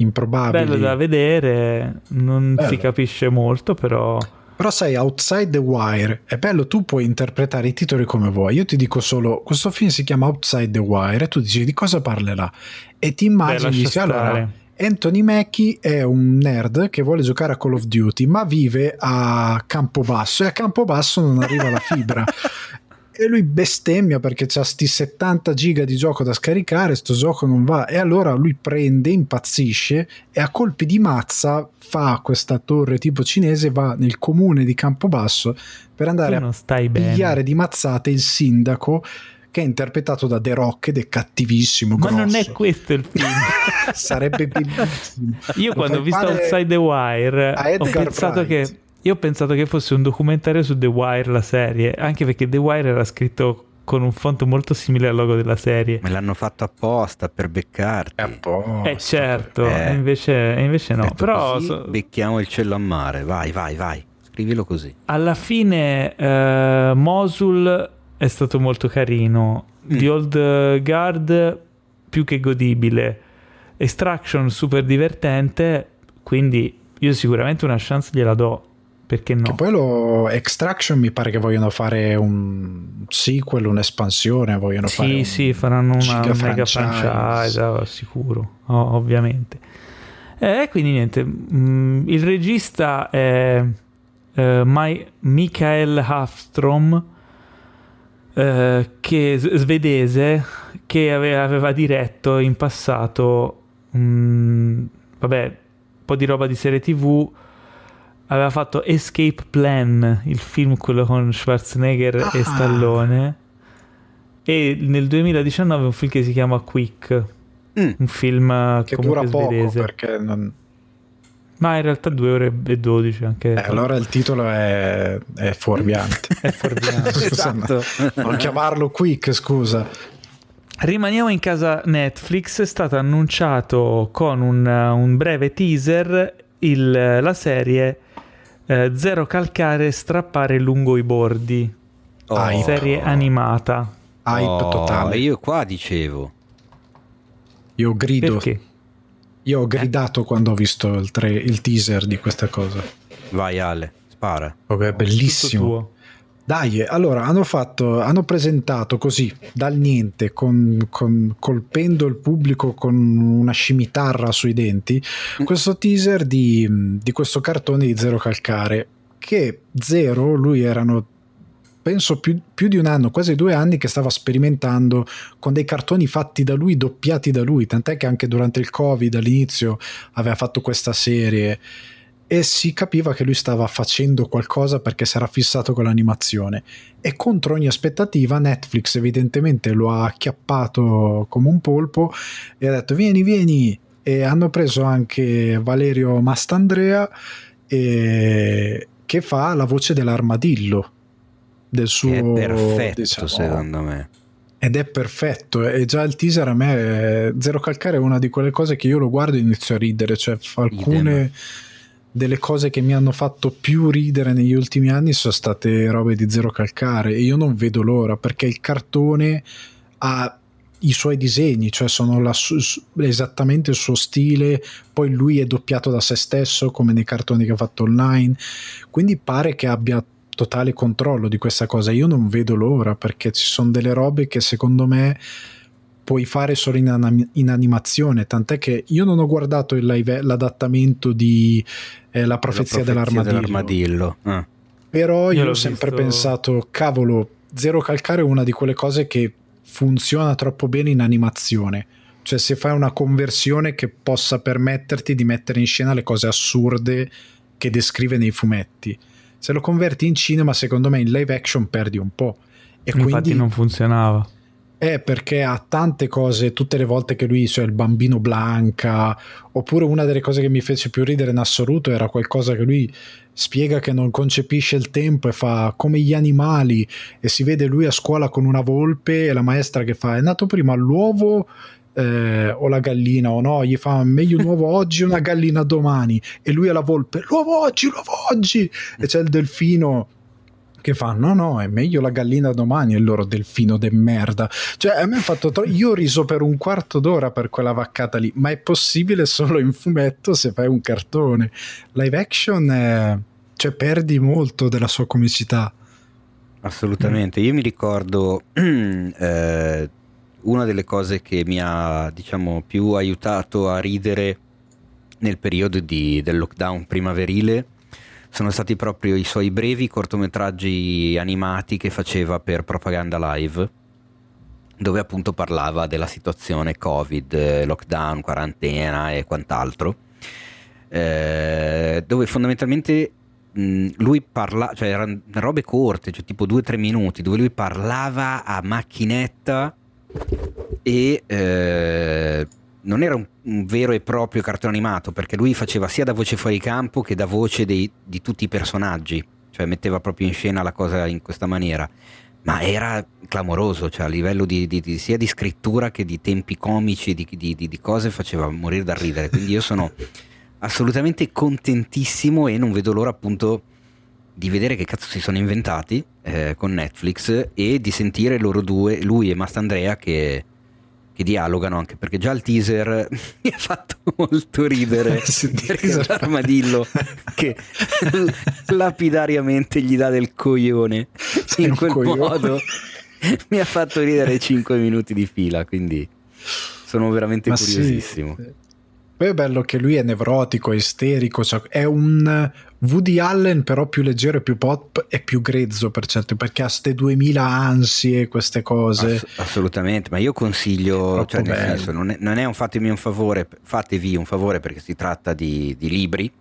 improbabili. Bello da vedere, non bello. si capisce molto, però... Però sai, Outside the Wire, è bello, tu puoi interpretare i titoli come vuoi. Io ti dico solo, questo film si chiama Outside the Wire e tu dici di cosa parlerà. E ti immagini, dici, allora, Anthony Mackie è un nerd che vuole giocare a Call of Duty, ma vive a Campobasso e a Campobasso non arriva la fibra. e lui bestemmia perché c'ha sti 70 giga di gioco da scaricare, sto gioco non va e allora lui prende, impazzisce e a colpi di mazza fa questa torre tipo cinese, va nel comune di Campobasso per andare a pigliare di mazzate il sindaco che è interpretato da The Rock ed è cattivissimo. Ma grosso. non è questo il film. Sarebbe bellissimo. Io quando ho visto Outside the Wire ho pensato Bright. che io ho pensato che fosse un documentario su The Wire, la serie, anche perché The Wire era scritto con un font molto simile al logo della serie. Me l'hanno fatto apposta per beccarti. Apposta. Eh certo, eh. Invece, invece, no. Però so... becchiamo il cielo a mare, vai, vai, vai. Scrivilo così. Alla fine uh, Mosul è stato molto carino. Mm. The Old Guard più che godibile. Extraction super divertente, quindi io sicuramente una chance gliela do perché no? Che poi lo Extraction mi pare che vogliono fare un sequel, un'espansione, vogliono sì, fare Sì, faranno una mega franchise, franchise sicuro, oh, ovviamente. E eh, quindi niente, mh, mm, il regista è uh, My, Michael Hafstrom, uh, che svedese, che aveva, aveva diretto in passato, mh, mm, vabbè, un po' di roba di serie tv, aveva fatto Escape Plan, il film quello con Schwarzenegger ah. e Stallone. E nel 2019 un film che si chiama Quick, mm. un film che dura poco svedese. perché non... Ma in realtà 2 ore e 12 anche. Eh, allora il titolo è, è fuorviante. è fuorviante. esatto. non chiamarlo Quick, scusa. Rimaniamo in casa Netflix, è stato annunciato con un, un breve teaser il, la serie eh, Zero calcare, strappare lungo i bordi. Oh. Serie animata. Hype oh, totale. Io qua dicevo. Io grido. Perché? Io ho gridato eh? quando ho visto il, tre, il, teaser di questa cosa. Vai Ale, spara. Oh, è bellissimo. Dai, allora hanno, fatto, hanno presentato così dal niente, con, con, colpendo il pubblico con una scimitarra sui denti, mm. questo teaser di, di questo cartone di Zero Calcare. Che Zero, lui erano penso più, più, di un anno, quasi due anni, che stava sperimentando con dei cartoni fatti da lui, doppiati da lui, tant'è che anche durante il Covid all'inizio aveva fatto questa serie e si capiva che lui stava facendo qualcosa perché si era fissato con l'animazione. E contro ogni aspettativa Netflix evidentemente lo ha acchiappato come un polpo e ha detto vieni vieni! E hanno preso anche Valerio Mastandrea e... che fa la voce dell'armadillo del suo che è perfetto diciamo, secondo me. Ed è perfetto e già il teaser a me Zero Calcare è una di quelle cose che io lo guardo e inizio a ridere cioè fa alcune Idem delle cose che mi hanno fatto più ridere negli ultimi anni sono state robe di zero calcare e io non vedo l'ora perché il cartone ha i suoi disegni, cioè sono la, esattamente il suo stile, poi lui è doppiato da se stesso come nei cartoni che ha fatto online, quindi pare che abbia totale controllo di questa cosa. Io non vedo l'ora perché ci sono delle robe che secondo me puoi fare solo in, anim- in, animazione, tant'è che io non ho guardato live, l'adattamento di eh, La profezia, la profezia dell'armadillo, dell'armadillo. Ah. però io, io ho sempre visto... pensato, cavolo, Zero Calcare è una di quelle cose che funziona troppo bene in animazione, cioè se fai una conversione che possa permetterti di mettere in scena le cose assurde che descrive nei fumetti. Se lo converti in cinema, secondo me in live action perdi un po'. E Infatti quindi non funzionava. È perché ha tante cose, tutte le volte che lui, cioè il bambino Blanca, oppure una delle cose che mi fece più ridere in assoluto era qualcosa che lui spiega che non concepisce il tempo e fa come gli animali e si vede lui a scuola con una volpe e la maestra che fa è nato prima l'uovo eh, o la gallina? O no, gli fa meglio un uovo oggi o una gallina domani. E lui è la volpe l'uovo oggi, l'uovo oggi! E c'è il delfino che fa no no è meglio la gallina domani e loro delfino de merda. Cioè a me ha fatto tro- io ho riso per un quarto d'ora per quella vaccata lì ma è possibile solo in fumetto se fai un cartone. Live action è... cioè perdi molto della sua comicità. Assolutamente. Io mi ricordo eh, una delle cose che mi ha diciamo più aiutato a ridere nel periodo di, del lockdown primaverile sono stati proprio i suoi brevi cortometraggi animati che faceva per Propaganda Live, dove appunto parlava della situazione Covid, lockdown, quarantena e quant'altro, eh, dove fondamentalmente mh, lui parla, cioè erano robe corte, cioè tipo 2-3 minuti, dove lui parlava a macchinetta e eh, non era un, un, vero e proprio cartone animato perché lui faceva sia da voce fuori campo che da voce dei, di tutti i personaggi, cioè metteva proprio in scena la cosa in questa maniera. Ma era clamoroso, cioè a livello di, di, di, sia di scrittura che di tempi comici, di, di cose, faceva morire da ridere. Quindi io sono assolutamente contentissimo e non vedo l'ora appunto di vedere che cazzo si sono inventati eh, con Netflix e di sentire loro due, lui e Mastandrea, che che dialogano anche perché già il teaser mi ha fatto molto ridere è l'armadillo che lapidariamente gli dà del coglione Sei in quel coglione. modo mi ha fatto ridere 5 minuti di fila quindi sono veramente Ma curiosissimo sì. Poi è bello che lui è nevrotico, isterico, cioè è un Woody Allen però più leggero e più pop e più grezzo per certo, perché ha ste 2000 ansie, queste cose. Ass- assolutamente, ma io consiglio, cioè nel senso, non è, non è, un fatemi un favore, fatevi un favore perché si tratta di, di libri,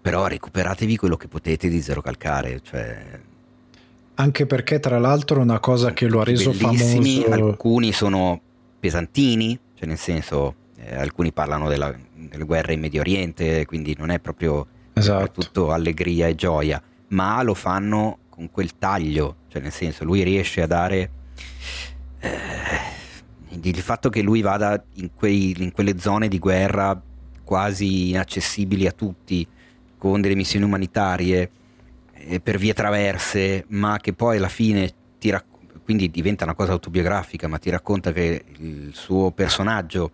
però recuperatevi quello che potete di Zero Calcare, cioè anche perché tra l'altro una cosa che lo ha reso famoso alcuni sono pesantini cioè nel senso eh, alcuni parlano della, delle guerre in Medio Oriente, quindi non è proprio esatto. tutto allegria e gioia, ma lo fanno con quel taglio, cioè nel senso lui riesce a dare eh, il fatto che lui vada in, quei, in quelle zone di guerra quasi inaccessibili a tutti, con delle missioni umanitarie eh, per vie traverse, ma che poi alla fine ti racconta, quindi diventa una cosa autobiografica, ma ti racconta che il suo personaggio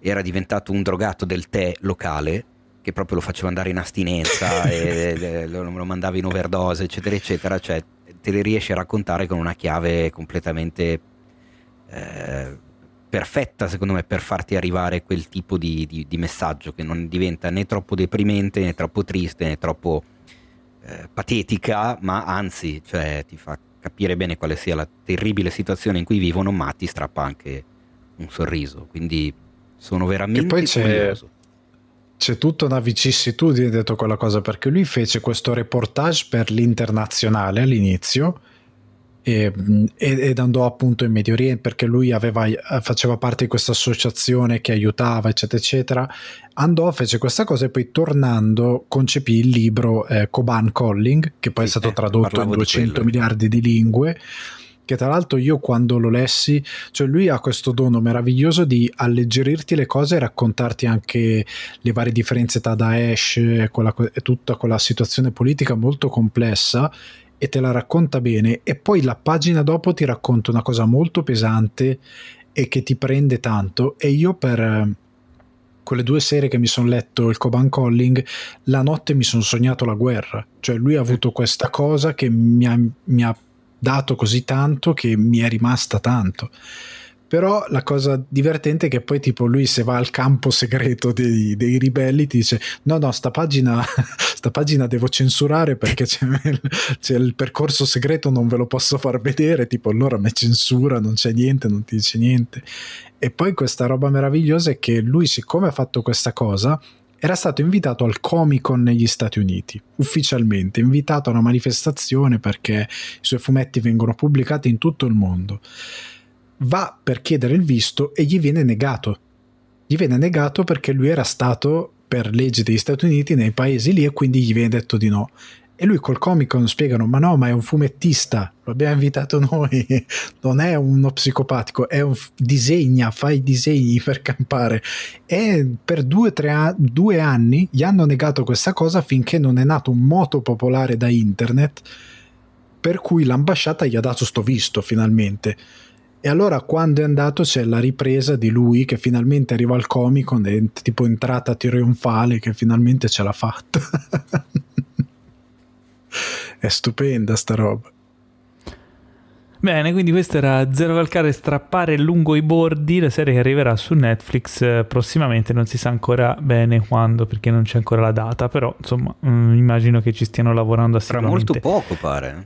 era diventato un drogato del tè locale che proprio lo faceva andare in astinenza e lo, lo mandava in overdose eccetera eccetera cioè te le riesce a raccontare con una chiave completamente eh, perfetta, secondo me, per farti arrivare quel tipo di, di, di, messaggio che non diventa né troppo deprimente, né troppo triste, né troppo eh, patetica, ma anzi, cioè, ti fa capire bene quale sia la terribile situazione in cui vivono, ma ti strappa anche un sorriso. Quindi sono veramente e poi c'è, curioso. C'è tutta una vicissitudine dietro quella cosa, perché lui fece questo reportage per l'internazionale all'inizio e, ed andò appunto in Medio Oriente perché lui aveva, faceva parte di questa associazione che aiutava eccetera eccetera. Andò fece questa cosa e poi tornando concepì il libro eh, Coban Calling che poi sì, è stato eh, tradotto in 200 miliardi di lingue che tra l'altro io quando lo lessi, cioè lui ha questo dono meraviglioso di alleggerirti le cose e raccontarti anche le varie differenze tra Daesh e, quella, e tutta quella situazione politica molto complessa e te la racconta bene. E poi la pagina dopo ti racconta una cosa molto pesante e che ti prende tanto. E io per eh, quelle due sere che mi sono letto il Coban Calling la notte mi sono sognato la guerra. Cioè lui ha avuto questa cosa che mi ha, mi ha dato così tanto che mi è rimasta tanto. Però la cosa divertente è che poi tipo lui se va al campo segreto dei, dei ribelli ti dice no no sta pagina, sta pagina devo censurare perché c'è il, c'è il, percorso segreto non ve lo posso far vedere. Tipo allora me censura non c'è niente non ti dice niente. E poi questa roba meravigliosa è che lui siccome ha fatto questa cosa era stato invitato al Comic Con negli Stati Uniti, ufficialmente, invitato a una manifestazione perché i suoi fumetti vengono pubblicati in tutto il mondo va per chiedere il visto e gli viene negato. Gli viene negato perché lui era stato per legge degli Stati Uniti nei paesi lì e quindi gli viene detto di no. E lui col Comic Con spiegano: Ma no, ma è un fumettista, lo abbiamo invitato noi, non è uno psicopatico, è un disegna, fa i disegni per campare. E per due, tre a- due anni gli hanno negato questa cosa finché non è nato un moto popolare da internet. Per cui l'ambasciata gli ha dato sto visto finalmente e allora quando è andato c'è la ripresa di lui che finalmente arriva al Comic Con, tipo entrata trionfale che finalmente ce l'ha fatta. è stupenda sta roba. Bene, quindi questo era Zero Calcare Strappare lungo i bordi, la serie che arriverà su Netflix eh, prossimamente, non si sa ancora bene quando perché non c'è ancora la data, però insomma mh, mm, immagino che ci stiano lavorando assiduamente. Tra molto poco pare.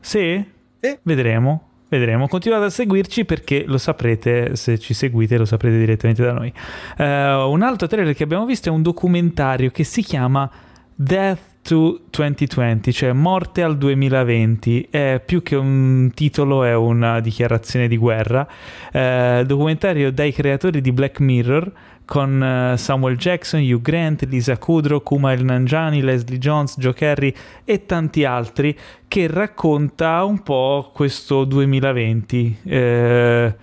Sì? Sì. Vedremo. Vedremo, continuate a seguirci perché lo saprete, se ci seguite lo saprete direttamente da noi. Uh, un altro trailer che abbiamo visto è un documentario che si chiama Death to 2020, cioè Morte al 2020. È più che un titolo, è una dichiarazione di guerra. Uh, documentario dai creatori di Black Mirror con uh, Samuel Jackson, Hugh Grant, Lisa Kudrow, Kumail Nanjiani, Leslie Jones, Joe Kerry e tanti altri che racconta un po' questo 2020. Eh,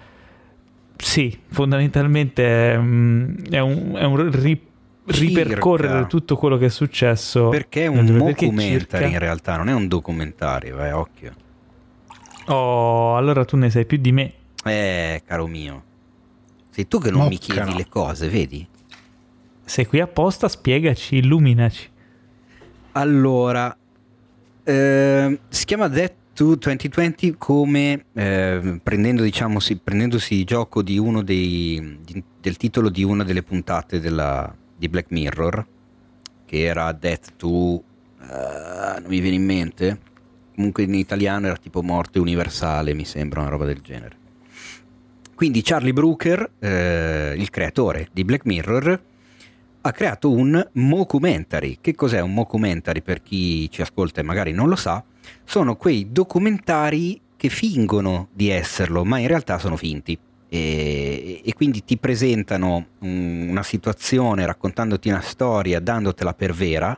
sì, fondamentalmente è, mm, è un, è un ri, ripercorrere tutto quello che è successo. Perché è un documentary in realtà, non è un documentario, eh, occhio. Oh, allora tu ne sai più di me. Eh, caro mio. Sei tu che non Mocca mi chiedi le cose, vedi? Sei qui apposta, spiegaci, illuminaci. Allora, eh, si chiama Death to 2020 come eh, prendendo, diciamo, si, prendendosi gioco di uno dei, di, del titolo di una delle puntate della, di Black Mirror, che era Death to... Uh, non mi viene in mente. Comunque in italiano era tipo Morte Universale, mi sembra, una roba del genere. Quindi Charlie Brooker, eh, il creatore di Black Mirror, ha creato un mockumentary. Che cos'è un mockumentary per chi ci ascolta e magari non lo sa? Sono quei documentari che fingono di esserlo, ma in realtà sono finti. E, e quindi ti presentano un, una situazione raccontandoti una storia, dandotela per vera,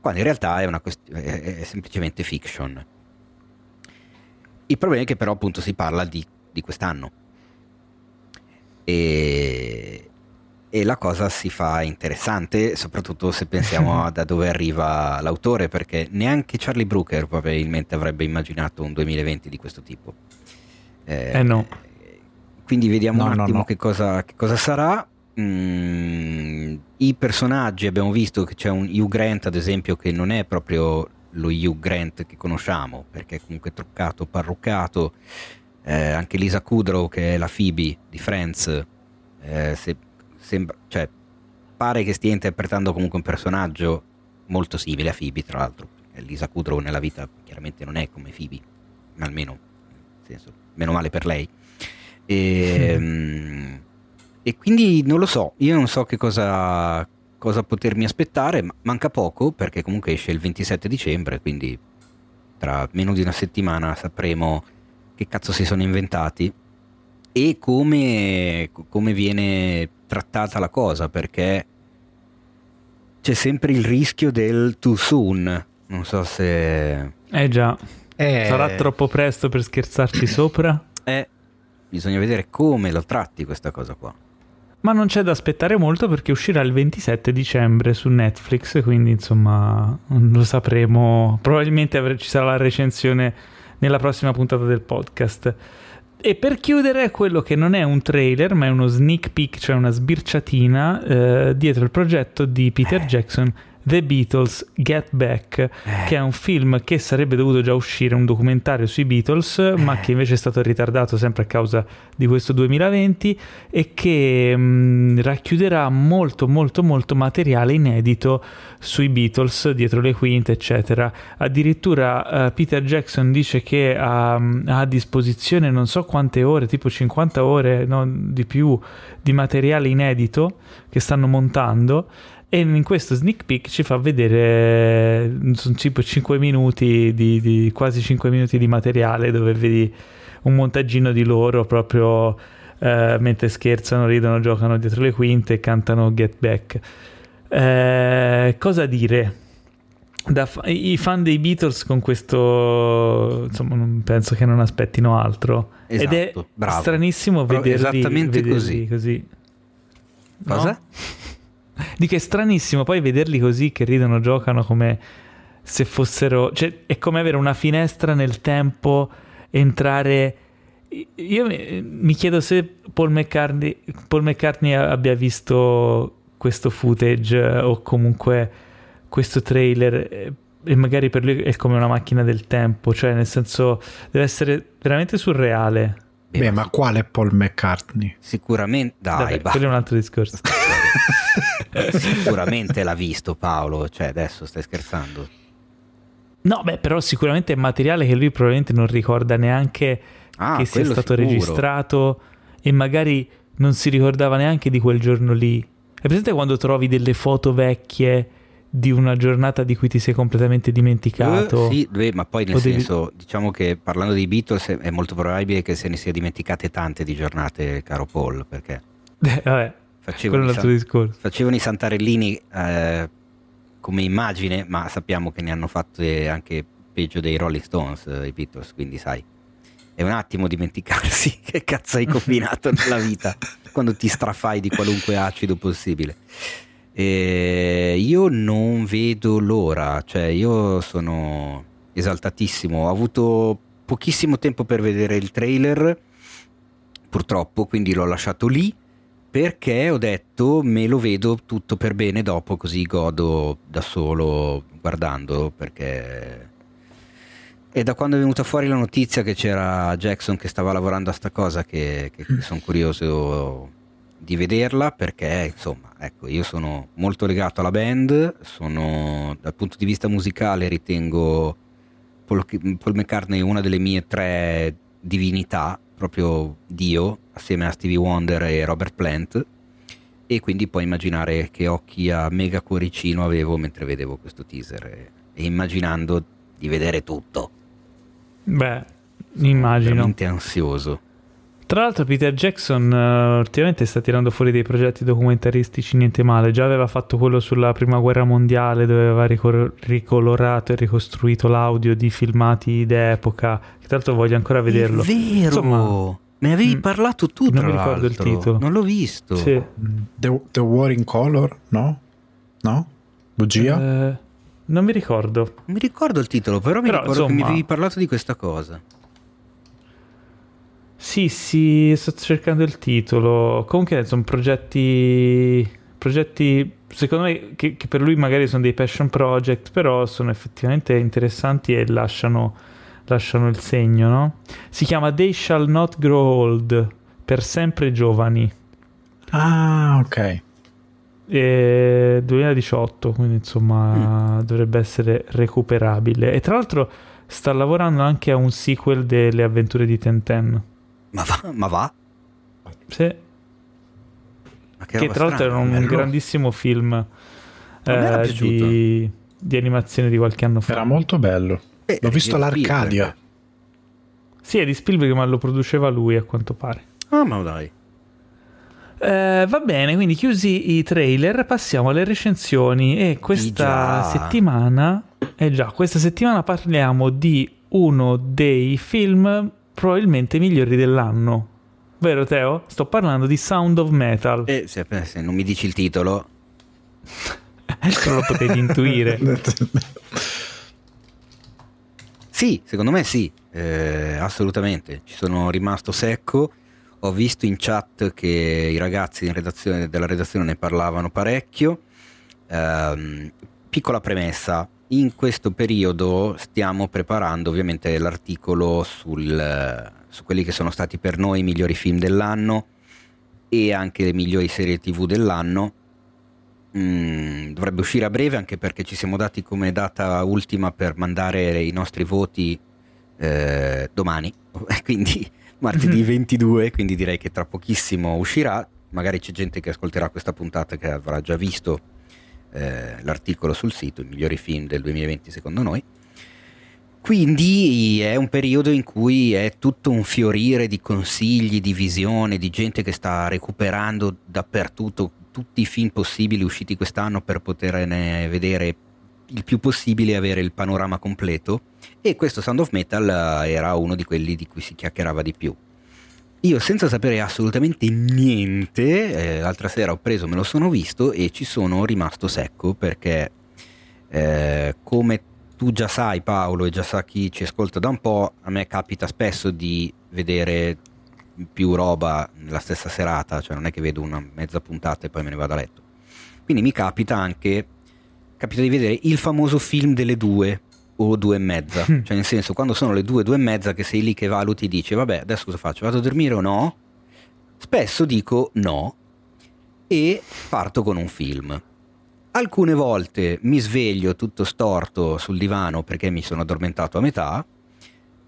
quando in realtà è, quest- è, semplicemente fiction. Il problema è che però appunto si parla di, di quest'anno e, e, la cosa si fa interessante, soprattutto se pensiamo da dove arriva l'autore, perché neanche Charlie Brooker probabilmente avrebbe immaginato un 2020 di questo tipo. Eh, eh no. Quindi vediamo no, un attimo no, no. Che, cosa, che, cosa, sarà. Mm, I personaggi abbiamo visto che c'è un Hugh Grant, ad esempio, che non è proprio lo Hugh Grant che conosciamo, perché è comunque truccato, parruccato. Eh, anche Lisa Kudrow, che è la Phoebe di Friends, eh, se, sembra, cioè, pare che stia interpretando comunque un personaggio molto simile a Phoebe, tra l'altro. Lisa Kudrow nella vita chiaramente non è come Phoebe, almeno, nel senso, meno male per lei. E, ehm, e quindi non lo so, io non so che cosa, cosa potermi aspettare, manca poco perché comunque esce il 27 dicembre, quindi tra meno di una settimana sapremo che cazzo si sono inventati e come, come viene trattata la cosa, perché c'è sempre il rischio del too soon, non so se... Eh già, eh... sarà troppo presto per scherzarci sopra? Eh, bisogna vedere come lo tratti questa cosa qua. Ma non c'è da aspettare molto perché uscirà il 27 dicembre su Netflix, quindi insomma lo sapremo. Probabilmente ci sarà la recensione nella prossima puntata del podcast. E per chiudere, quello che non è un trailer, ma è uno sneak peek, cioè una sbirciatina eh, dietro il progetto di Peter eh. Jackson The Beatles Get Back, eh. che è un film che sarebbe dovuto già uscire, un documentario sui Beatles, eh. ma che invece è stato ritardato sempre a causa di questo 2020 e che mh, racchiuderà molto molto molto materiale inedito sui Beatles, dietro le quinte, eccetera. Addirittura uh, Peter Jackson dice che ha, mm, ha, a disposizione non so quante ore, tipo 50 ore, no, di più, di materiale inedito che stanno montando e in questo sneak peek ci fa vedere sono tipo 5 minuti di, di, quasi 5 minuti di materiale dove vedi un montaggino di loro proprio eh, mentre scherzano, ridono, giocano dietro le quinte e cantano Get Back eh, cosa dire da, i fan dei Beatles con questo insomma penso che non aspettino altro esatto, ed è bravo. stranissimo vederli, esattamente vederli così, così. cosa? No? Di che è stranissimo poi vederli così che ridono, giocano come se fossero... Cioè, è come avere una finestra nel tempo, entrare... Io mi chiedo se Paul McCartney, Paul McCartney abbia visto questo footage o comunque questo trailer e magari per lui è come una macchina del tempo, cioè nel senso deve essere veramente surreale. Beh, ma quale Paul McCartney? Sicuramente, dai, Vabbè, quello è un altro discorso. sicuramente l'ha visto Paolo, cioè adesso stai scherzando. No, beh, però sicuramente è materiale che lui probabilmente non ricorda neanche ah, che sia stato sicuro. registrato e magari non si ricordava neanche di quel giorno lì. È presente quando trovi delle foto vecchie di una giornata di cui ti sei completamente dimenticato? Uh, sì, ma poi nel senso, devi... diciamo che parlando dei Beatles è molto probabile che se ne sia dimenticate tante di giornate, caro Paul, perché... Eh, vabbè, facevano, i, facevano i santarellini eh, come immagine, ma sappiamo che ne hanno fatte anche peggio dei Rolling Stones, eh, i Beatles, quindi sai, è un attimo dimenticarsi che cazzo hai combinato nella vita quando ti strafai di qualunque acido possibile. E io non vedo l'ora, cioè io sono esaltatissimo, ho avuto pochissimo tempo per vedere il trailer, purtroppo, quindi l'ho lasciato lì perché ho detto me lo vedo tutto per bene dopo così godo da solo guardando perché è da quando è venuta fuori la notizia che c'era Jackson che stava lavorando a sta cosa che, che mm. sono curioso di vederla perché insomma ecco io sono molto legato alla band sono dal punto di vista musicale ritengo Paul, Paul McCartney una delle mie tre divinità proprio Dio assieme a Stevie Wonder e Robert Plant e quindi puoi immaginare che occhi a mega cuoricino avevo mentre vedevo questo teaser e, e immaginando di vedere tutto. Beh, immagino. veramente ansioso. Tra l'altro Peter Jackson uh, ultimamente sta tirando fuori dei progetti documentaristici niente male, già aveva fatto quello sulla prima guerra mondiale dove aveva ricor- ricolorato e ricostruito l'audio di filmati d'epoca, che tra l'altro voglio ancora vederlo. È vero! Insomma, ne avevi mm, parlato tu, Non mi ricordo l'altro. il titolo. Non l'ho visto. Sì. The, The, War in Color, no? No? Bugia? Eh, non mi ricordo. Non mi ricordo il titolo, però, però mi ricordo insomma, che mi avevi parlato di questa cosa. Sì, sì, sto cercando il titolo. Comunque sono progetti, progetti secondo me che, che, per lui magari sono dei passion project, però sono effettivamente interessanti e lasciano, lasciano il segno, no? Si chiama They Shall Not Grow Old, per sempre giovani. Ah, ok. E 2018, quindi insomma mm. dovrebbe essere recuperabile. E tra l'altro sta lavorando anche a un sequel delle avventure di Tenten. Ma va? Ma va? Sì che, che tra l'altro era un bello. grandissimo film eh, di, di, animazione di qualche anno fa. Era molto bello. Eh, L'ho visto all'Arcadia. Sì, è di Spielberg, ma lo produceva lui a quanto pare. Ah, ma dai. Eh, va bene, quindi chiusi i trailer, passiamo alle recensioni e questa settimana, eh già, questa settimana parliamo di uno dei film probabilmente migliori dell'anno. Vero Teo? Sto parlando di Sound of Metal. Eh, se, se non mi dici il titolo... non lo potevi intuire. sì, secondo me sì, eh, assolutamente. Ci sono rimasto secco. Ho visto in chat che i ragazzi redazione, della redazione ne parlavano parecchio. Eh, piccola premessa, in questo periodo stiamo preparando ovviamente l'articolo sul su quelli che sono stati per noi i migliori film dell'anno e anche le migliori serie tv dell'anno. Mm, dovrebbe uscire a breve anche perché ci siamo dati come data ultima per mandare i nostri voti eh, domani, quindi martedì 22, mhm. quindi direi che tra pochissimo uscirà. Magari c'è gente che ascolterà questa puntata che avrà già visto eh, l'articolo sul sito, i migliori film del 2020 secondo noi. Quindi è un periodo in cui è tutto un fiorire di consigli, di visione, di gente che sta recuperando dappertutto tutti i film possibili usciti quest'anno per poterne vedere il più possibile e avere il panorama completo. E questo Sound of Metal eh, era uno di quelli di cui si chiacchierava di più. Io senza sapere assolutamente niente, eh, l'altra sera ho preso, me lo sono visto e ci sono rimasto secco perché eh, come tu già sai Paolo e già sa chi ci ascolta da un po', a me capita spesso di vedere più roba nella stessa serata, cioè non è che vedo una mezza puntata e poi me ne vado a letto. Quindi mi capita anche, capita di vedere il famoso film delle due o due e mezza, cioè nel senso quando sono le due, due e mezza che sei lì che valuti e dici vabbè adesso cosa faccio, vado a dormire o no? Spesso dico no e parto con un film Alcune volte mi sveglio tutto storto sul divano perché mi sono addormentato a metà,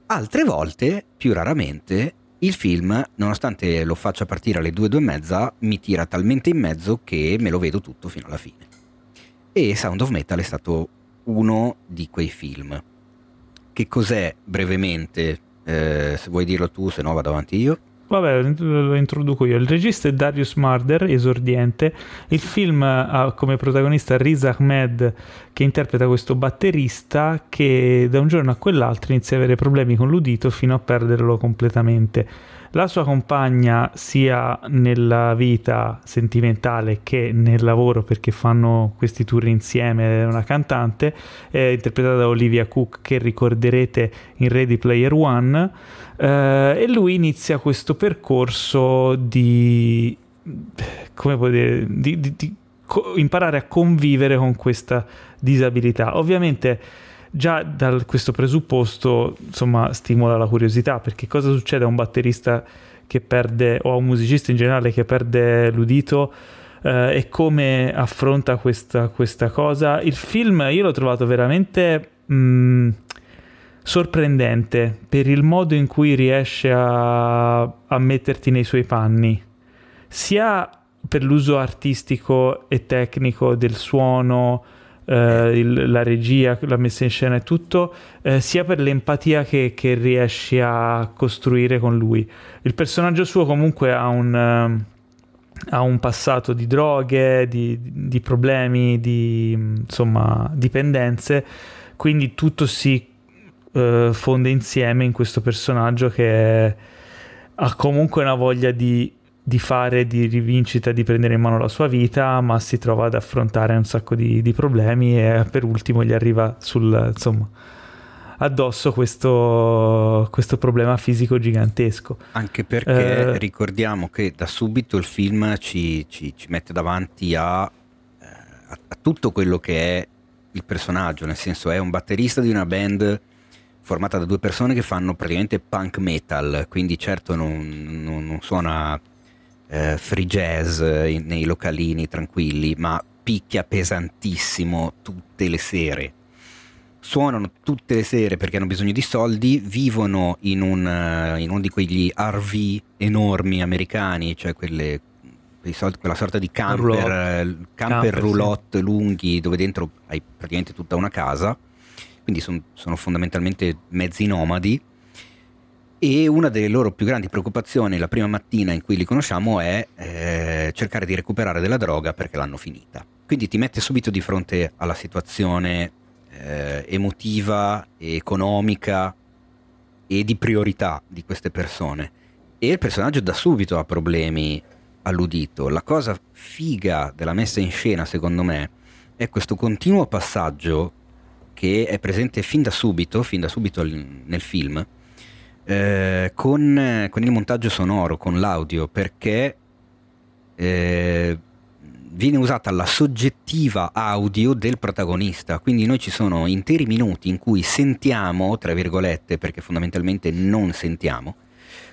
altre volte, più raramente, il film, nonostante lo faccia partire alle 2, 2 e mezza, mi tira talmente in mezzo che me lo vedo tutto fino alla fine. E Sound of Metal è stato uno di quei film. Che cos'è brevemente? Eh, se vuoi dirlo tu, se no vado avanti io. Vabbè, lo introduco io. Il regista è Darius Marder, esordiente. Il film ha come protagonista Riz Ahmed, che interpreta questo batterista che da un giorno a quell'altro inizia ad avere problemi con l'udito fino a perderlo completamente. La sua compagna, sia nella vita sentimentale che nel lavoro, perché fanno questi tour insieme, è una cantante, è interpretata da Olivia Cook, che ricorderete in Ready Player One eh, e lui inizia questo percorso di, come può dire, di, di, di co- imparare a convivere con questa disabilità. Ovviamente già da questo presupposto insomma stimola la curiosità perché cosa succede a un batterista che perde o a un musicista in generale che perde l'udito eh, e come affronta questa, questa, cosa? Il film io l'ho trovato veramente mh, mm, sorprendente per il modo in cui riesce a, a metterti nei suoi panni, sia per l'uso artistico e tecnico del suono, eh, il, la regia, la messa in scena e tutto, eh, sia per l'empatia che, che, riesci a costruire con lui. Il personaggio suo comunque ha un, uh, ha un passato di droghe, di, di problemi, di insomma, dipendenze, quindi tutto si uh, fonde insieme in questo personaggio che è, ha comunque una voglia di, di, fare, di rivincita, di prendere in mano la sua vita, ma si trova ad affrontare un sacco di, di problemi e per ultimo gli arriva sul, insomma, addosso questo, questo problema fisico gigantesco. Anche perché eh, ricordiamo che da subito il film ci, ci, ci mette davanti a, eh, a, a, tutto quello che è il personaggio, nel senso è un batterista di una band formata da due persone che fanno praticamente punk metal, quindi certo non, non, non suona eh, free jazz in, nei localini tranquilli, ma picchia pesantissimo tutte le sere suonano tutte le sere perché hanno bisogno di soldi, vivono in, un, uh, in uno di quegli RV enormi americani, cioè quelle, quella sorta di camper, roulotte, uh, camper, camper roulotte sì. lunghi dove dentro hai praticamente tutta una casa, quindi son, sono fondamentalmente mezzi nomadi. E una delle loro più grandi preoccupazioni la prima mattina in cui li conosciamo è eh, cercare di recuperare della droga perché l'hanno finita. Quindi ti mette subito di fronte alla situazione eh, emotiva, economica e di priorità di queste persone. E il personaggio da subito ha problemi all'udito. La cosa figa della messa in scena, secondo me, è questo continuo passaggio che è presente fin da subito, fin da subito nel film, eh, con, con, il montaggio sonoro, con l'audio, perché eh, viene usata la soggettiva audio del protagonista, quindi noi ci sono interi minuti in cui sentiamo, tra virgolette, perché fondamentalmente non sentiamo,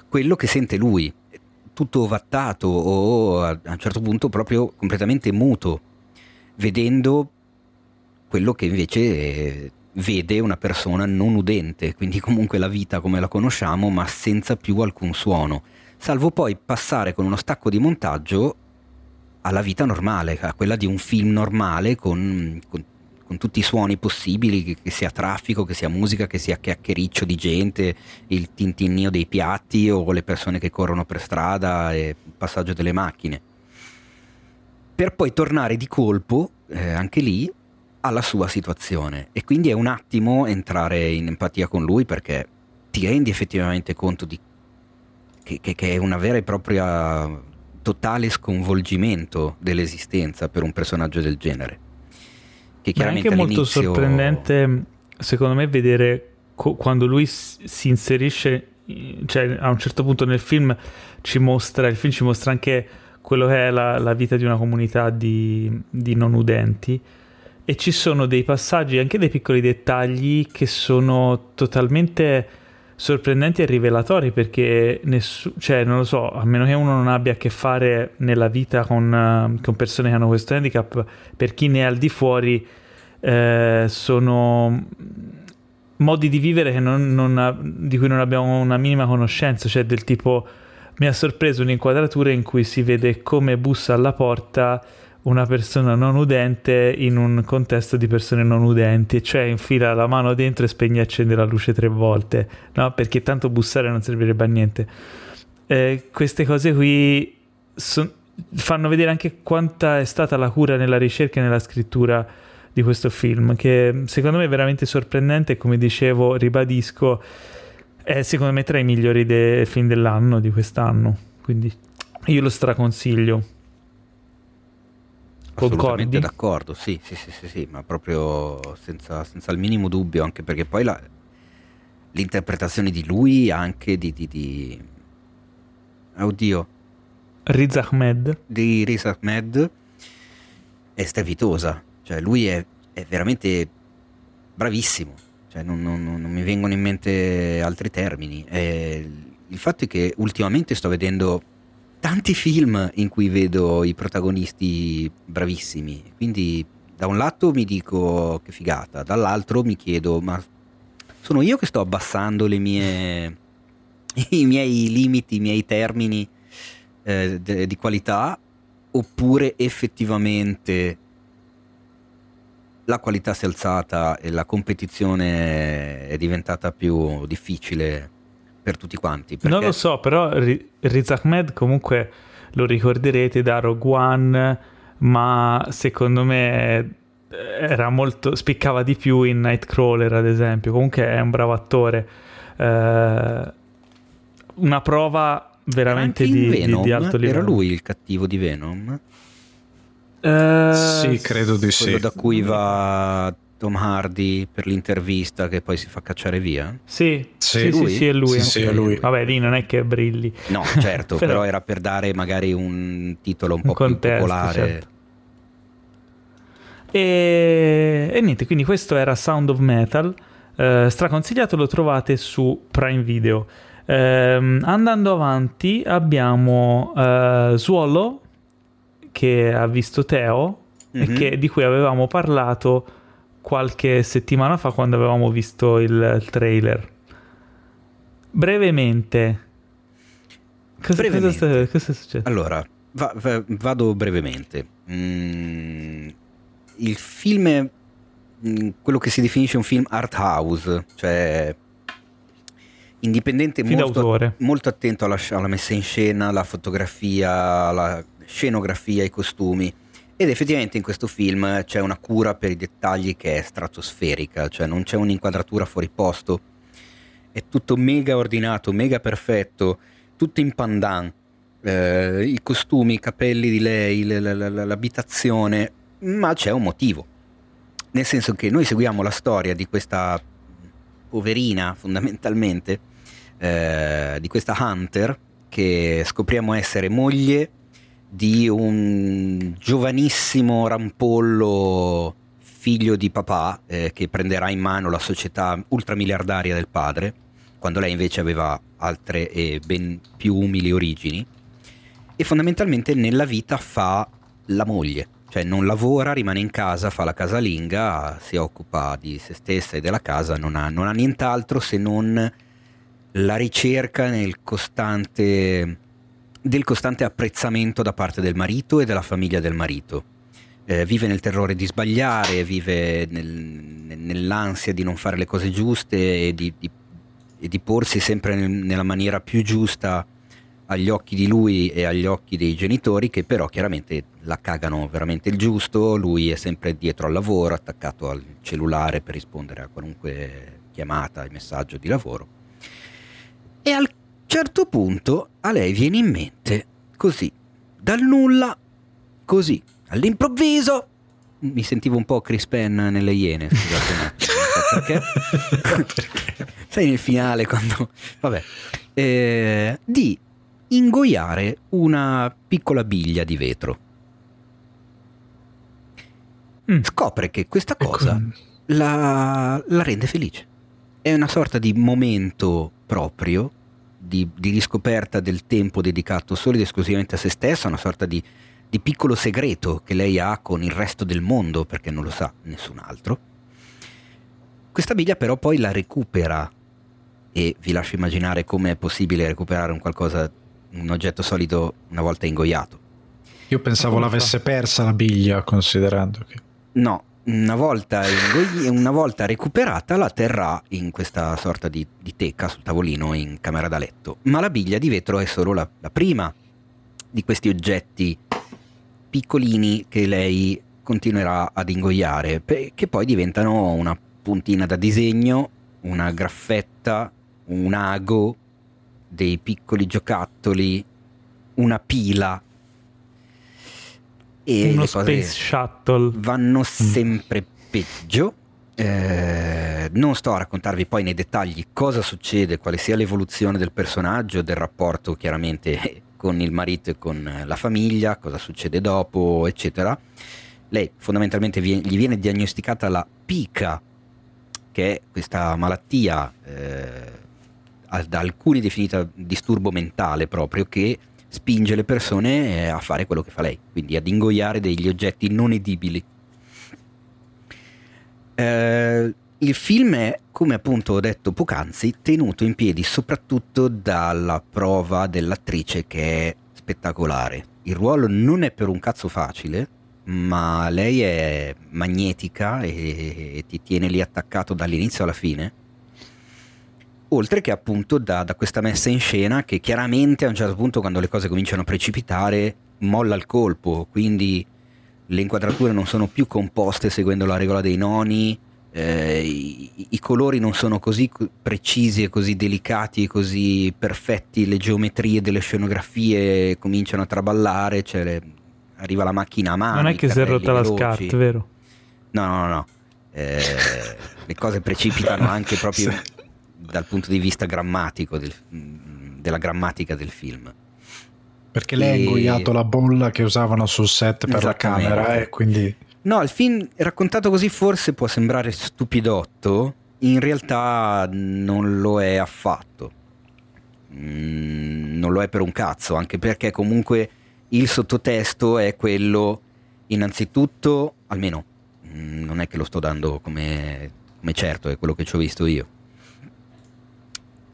quello che sente lui, tutto ovattato o a un certo punto proprio completamente muto, vedendo quello che invece vede una persona non udente, quindi comunque la vita come la conosciamo, ma senza più alcun suono, salvo poi passare con uno stacco di montaggio alla vita normale, a quella di un film normale con, con, con tutti i suoni possibili, che, che, sia traffico, che sia musica, che sia chiacchiericcio di gente, il tintinnio dei piatti o le persone che corrono per strada e il passaggio delle macchine. Per poi tornare di colpo, eh, anche lì, alla sua situazione. E quindi è un attimo entrare in empatia con lui perché ti rendi effettivamente conto di, che, che, che è una vera e propria totale sconvolgimento dell'esistenza per un personaggio del genere. Che chiaramente è anche molto sorprendente, secondo me, vedere co- quando lui s- si inserisce, cioè a un certo punto nel film ci mostra, il film ci mostra anche quello che è la, la vita di una comunità di, di non udenti e ci sono dei passaggi, anche dei piccoli dettagli che sono totalmente sorprendenti e rivelatori perché nessuno, cioè non lo so, a meno che uno non abbia a che fare nella vita con, uh, con persone che hanno questo handicap, per chi ne è al di fuori eh, sono modi di vivere non, non ha, di cui non abbiamo una minima conoscenza, cioè del tipo mi ha sorpreso un'inquadratura in cui si vede come bussa alla porta una persona non udente in un contesto di persone non udenti, cioè infila la mano dentro e spegne e accende la luce tre volte, no? Perché tanto bussare non servirebbe a niente. Eh, queste cose qui son, fanno vedere anche quanta è stata la cura nella ricerca e nella scrittura di questo film, che secondo me è veramente sorprendente e come dicevo, ribadisco, è secondo me tra i migliori dei film dell'anno, di quest'anno. Quindi io lo straconsiglio. Assolutamente d'accordo, sì, sì, sì, sì, sì, ma proprio senza, senza, il minimo dubbio, anche perché poi la, l'interpretazione di lui anche di... di, di... Oddio. Riz Ahmed. Di Riz Ahmed è strepitosa, cioè lui è, è veramente bravissimo, cioè non, non, non, mi vengono in mente altri termini. E il fatto è che ultimamente sto vedendo tanti film in cui vedo i protagonisti bravissimi, quindi da un lato mi dico che figata, dall'altro mi chiedo ma sono io che sto abbassando mie, i miei limiti, i miei termini eh, de, di qualità oppure effettivamente la qualità si è alzata e la competizione è diventata più difficile per tutti quanti. Perché... Non lo so, però Riz Ahmed comunque lo ricorderete da Rogue One, ma secondo me era molto, spiccava di più in Nightcrawler ad esempio, comunque è un bravo attore. Eh, una prova veramente di, di, di, alto livello. Era lui il cattivo di Venom? Uh, sì, credo di quello sì. da cui va Tom Hardy per l'intervista che poi si fa cacciare via? Sì, sì, sì, sì, è lui. Sì, sì, è lui. Vabbè, lì non è che brilli. No, certo, però... però... era per dare magari un titolo un, un po' contesto, più popolare. Certo. E... e, niente, quindi questo era Sound of Metal. Eh, straconsigliato, lo trovate su Prime Video. Eh, andando avanti abbiamo eh, Swallow che ha visto Teo mm-hmm. e mhm. che, di cui avevamo parlato qualche settimana fa quando avevamo visto il, il trailer. Brevemente, cosa, brevemente. Cosa, cosa succede? Allora, va, va, vado brevemente. Mm, il film è mm, quello che si definisce un film art house, cioè indipendente, molto, molto, attento alla, alla, messa in scena, alla fotografia, alla scenografia, ai costumi ed effettivamente in questo film c'è una cura per i dettagli che è stratosferica, cioè non c'è un'inquadratura fuori posto, è tutto mega ordinato, mega perfetto, tutto in pandan, eh, i costumi, i capelli di lei, l'abitazione, ma c'è un motivo. Nel senso che noi seguiamo la storia di questa poverina fondamentalmente, eh, di questa Hunter, che scopriamo essere moglie di un giovanissimo rampollo figlio di papà eh, che prenderà in mano la società ultramiliardaria del padre, quando lei invece aveva altre e ben più umili origini, e fondamentalmente nella vita fa la moglie, cioè non lavora, rimane in casa, fa la casalinga, si occupa di se stessa e della casa, non ha, non ha nient'altro se non la ricerca nel costante del costante apprezzamento da parte del marito e della famiglia del marito. Eh, vive nel terrore di sbagliare, vive nel, nell'ansia di non fare le cose giuste e di, di, e di porsi sempre nel, nella maniera più giusta agli occhi di lui e agli occhi dei genitori che però chiaramente la cagano veramente il giusto, lui è sempre dietro al lavoro, attaccato al cellulare per rispondere a qualunque chiamata e messaggio di lavoro. E al certo punto a lei viene in mente, così, dal nulla, così, all'improvviso, mi sentivo un po' Chris Penn nelle Iene, scusate un attimo, perché? Sai nel finale quando... Vabbè. Eh, di ingoiare una piccola biglia di vetro. Mm. Scopre che questa cosa ecco. la, la rende felice. È una sorta di momento proprio di, di, riscoperta del tempo dedicato solo ed esclusivamente a se stessa, una sorta di, di piccolo segreto che lei ha con il resto del mondo, perché non lo sa nessun altro. Questa biglia però poi la recupera e vi lascio immaginare come è possibile recuperare un qualcosa, un oggetto solido una volta ingoiato. Io pensavo l'avesse persa la biglia, considerando che... No, una volta, una volta, recuperata la terrà in questa sorta di, di, teca sul tavolino in camera da letto. Ma la biglia di vetro è solo la, la prima di questi oggetti piccolini che lei continuerà ad ingoiare, che poi diventano una puntina da disegno, una graffetta, un ago, dei piccoli giocattoli, una pila e uno space shuttle vanno mm. sempre peggio. Eh, non sto a raccontarvi poi nei dettagli cosa succede, quale sia l'evoluzione del personaggio, del rapporto chiaramente con il marito e con la famiglia, cosa succede dopo, eccetera. Lei fondamentalmente gli viene diagnosticata la pica, che è questa malattia eh, da alcuni definita disturbo mentale proprio, che spinge le persone eh, a fare quello che fa lei, quindi ad ingoiare degli oggetti non edibili. Eh, il film è, come appunto ho detto poc'anzi, tenuto in piedi soprattutto dalla prova dell'attrice che è spettacolare. Il ruolo non è per un cazzo facile, ma lei è magnetica e, e ti tiene lì attaccato dall'inizio alla fine oltre che appunto da, da, questa messa in scena che chiaramente a un certo punto quando le cose cominciano a precipitare molla il colpo, quindi le inquadrature non sono più composte seguendo la regola dei noni, eh, i, i, colori non sono così precisi e così delicati e così perfetti, le geometrie delle scenografie cominciano a traballare, cioè le, arriva la macchina a mano. Non è che si è rotta la scat, vero? No, no, no. eh, le cose precipitano anche proprio. dal punto di vista grammatico del, della grammatica del film. Perché lei ha ingoiato la bolla che usavano sul set per la camera e quindi... No, il film raccontato così forse può sembrare stupidotto, in realtà non lo è affatto. Mm, non lo è per un cazzo, anche perché comunque il sottotesto è quello, innanzitutto, almeno mm, non è che lo sto dando come, come certo, è quello che ci ho visto io.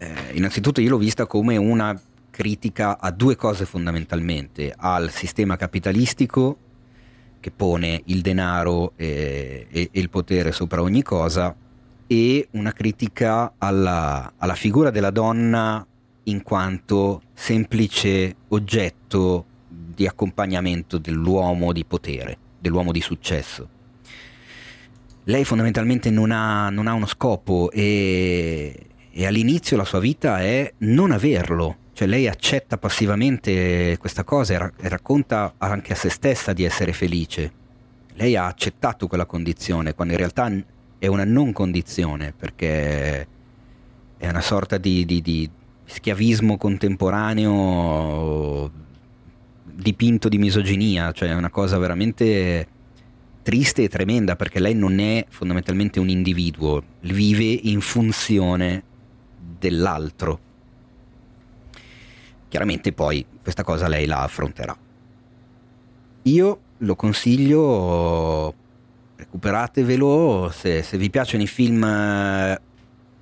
Eh, innanzitutto io l'ho vista come una critica a due cose fondamentalmente, al sistema capitalistico che pone il denaro e, e, e il potere sopra ogni cosa e una critica alla, alla figura della donna in quanto semplice oggetto di accompagnamento dell'uomo di potere, dell'uomo di successo. Lei fondamentalmente non ha, non ha uno scopo e, e all'inizio la sua vita è non averlo, cioè lei accetta passivamente questa cosa e, e racconta anche a se stessa di essere felice. Lei ha accettato quella condizione quando in realtà è una non condizione perché è una sorta di, di, di schiavismo contemporaneo dipinto di misoginia, cioè è una cosa veramente triste e tremenda perché lei non è fondamentalmente un individuo, vive in funzione dell'altro. Chiaramente poi questa cosa lei la affronterà. Io lo consiglio, recuperatevelo, se, se vi piacciono i film, eh,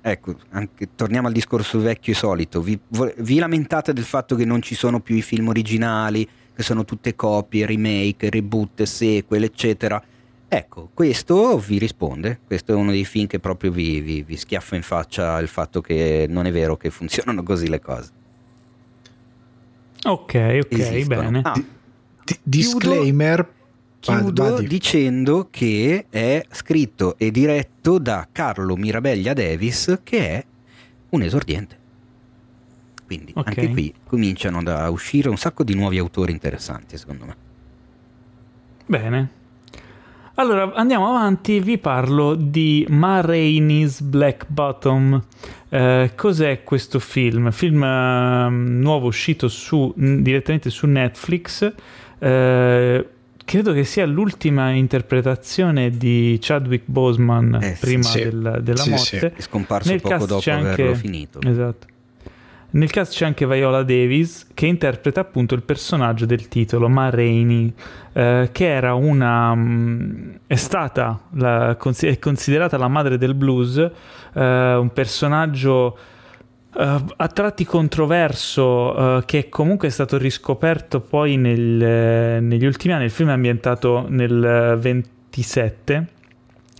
ecco, anche, torniamo al discorso vecchio e solito, vi, vi lamentate del fatto che non ci sono più i film originali, che sono tutte copie, remake, reboot, sequel, eccetera Ecco, questo vi risponde, questo è uno dei film che proprio vi, vi, vi schiaffa in faccia il fatto che non è vero che funzionano così le cose. Ok, ok, Esistono. bene. Ah, D- disclaimer. Chiudo, chiudo dicendo che è scritto e diretto da Carlo Mirabeglia Davis, che è un esordiente. Quindi okay. anche qui cominciano ad uscire un sacco di nuovi autori interessanti, secondo me. Bene, allora andiamo avanti, vi parlo di Ma Rainey's Black Bottom. Eh, cos'è questo film? Film eh, nuovo uscito su, direttamente su Netflix. Eh, credo che sia l'ultima interpretazione di Chadwick Boseman eh, prima sì, del, della sì, morte. Sì. È scomparso Nel poco dopo averlo anche... finito. Esatto. Nel cast c'è anche Viola Davis che interpreta appunto il personaggio del titolo, Ma Rainey, eh, che era una... Mm, è stata la, è considerata la madre del blues, eh, un personaggio eh, a tratti controverso eh, che comunque è stato riscoperto poi nel, negli ultimi anni. Il film è ambientato nel 27,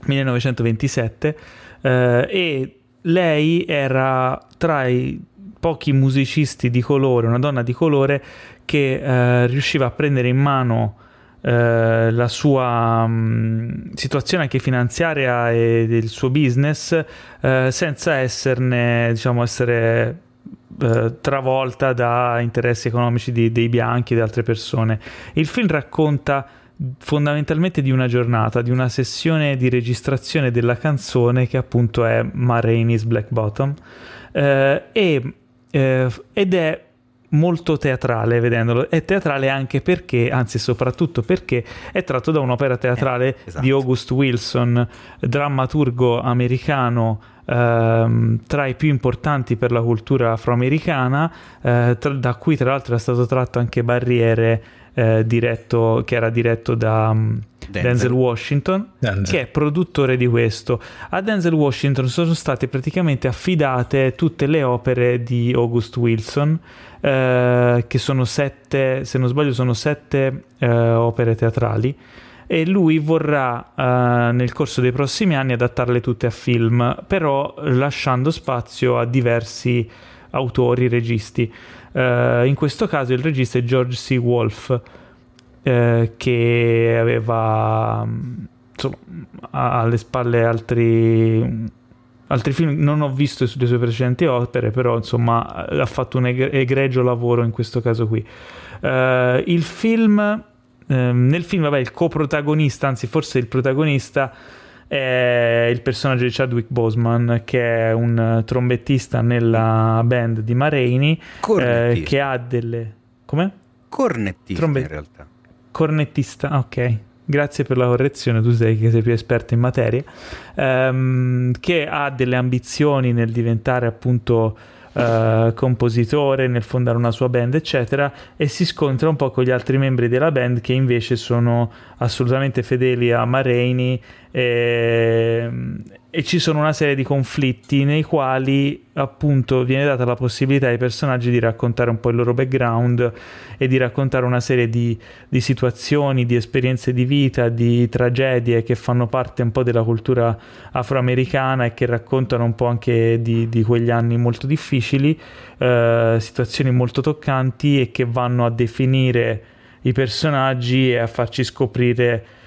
1927 eh, e lei era tra i pochi musicisti di colore, una donna di colore che eh, riusciva a prendere in mano eh, la sua mh, mm, situazione anche finanziaria e del suo business eh, senza esserne, diciamo, essere eh, travolta da interessi economici di, dei bianchi e di altre persone. Il film racconta fondamentalmente di una giornata, di una sessione di registrazione della canzone che appunto è Ma Rainey's Black Bottom eh, e eh, ed è molto teatrale vedendolo, è teatrale anche perché, anzi soprattutto perché è tratto da un'opera teatrale eh, esatto. di August Wilson, drammaturgo americano ehm, tra i più importanti per la cultura afroamericana, eh, tra, da cui tra l'altro è stato tratto anche Barriere eh, diretto, che era diretto da um, Denzel. Denzel Washington, Denzel. che è produttore di questo. A Denzel Washington sono state praticamente affidate tutte le opere di August Wilson, eh, che sono sette, se non sbaglio, sono sette eh, opere teatrali. E lui vorrà eh, nel corso dei prossimi anni adattarle tutte a film, però lasciando spazio a diversi autori, registi. Uh, in questo caso il regista è George C. Wolfe, uh, che aveva insomma, alle spalle altri, altri film. Non ho visto le sue precedenti opere, però insomma ha fatto un egregio lavoro in questo caso qui. Uh, il film, ehm, nel film, vabbè, il coprotagonista, anzi forse il protagonista è il personaggio di Chadwick Boseman, che è un trombettista nella band di Marini, eh, che ha delle... Come? Cornettista Trombe... in realtà. Cornettista, ok. Grazie per la correzione, tu sei che sei più esperto in materia, ehm, che ha delle ambizioni nel diventare appunto uh, compositore, nel fondare una sua band, eccetera, e si scontra un po' con gli altri membri della band che invece sono assolutamente fedeli a Marini e, e ci sono una serie di conflitti nei quali appunto viene data la possibilità ai personaggi di raccontare un po' il loro background e di raccontare una serie di, di situazioni, di esperienze di vita, di tragedie che fanno parte un po' della cultura afroamericana e che raccontano un po' anche di, di quegli anni molto difficili, eh, situazioni molto toccanti e che vanno a definire i personaggi e a farci scoprire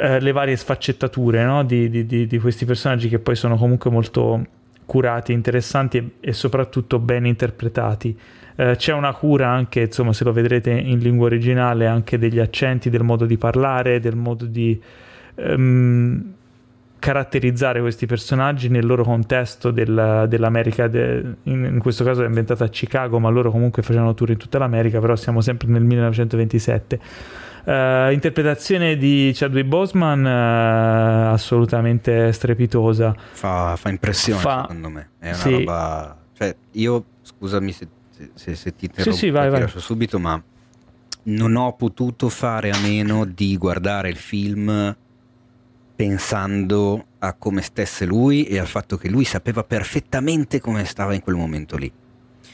eh, le varie sfaccettature no? di, di, di, di, questi personaggi che poi sono comunque molto curati, interessanti e, e soprattutto ben interpretati. Eh, c'è una cura anche, insomma, se lo vedrete in lingua originale, anche degli accenti, del modo di parlare, del modo di ehm, caratterizzare questi personaggi nel loro contesto del, dell'America, de, in, in, questo caso è inventata a Chicago, ma loro comunque facevano tour in tutta l'America, però siamo sempre nel 1927. Uh, interpretazione di Chadwick Boseman uh, assolutamente strepitosa. Fa, fa impressione fa... secondo me. È una sì. roba... Cioè, io, scusami se, se, se ti interrompo, sì, sì, vai, vai. subito, ma non ho potuto fare a meno di guardare il film pensando a come stesse lui e al fatto che lui sapeva perfettamente come stava in quel momento lì.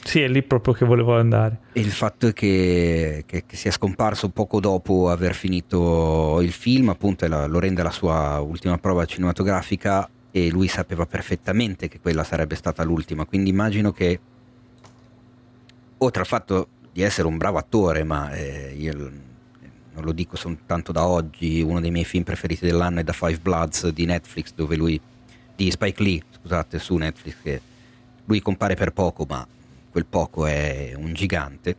Sì, è lì proprio che volevo andare. E il fatto è che, che, che sia scomparso poco dopo aver finito il film, appunto, la, lo rende la sua ultima prova cinematografica e lui sapeva perfettamente che quella sarebbe stata l'ultima. Quindi immagino che, oltre al fatto di essere un bravo attore, ma eh, io non lo dico soltanto da oggi, uno dei miei film preferiti dell'anno è The Five Bloods di Netflix, dove lui, di Spike Lee, scusate, su Netflix, che lui compare per poco, ma quel poco è un gigante.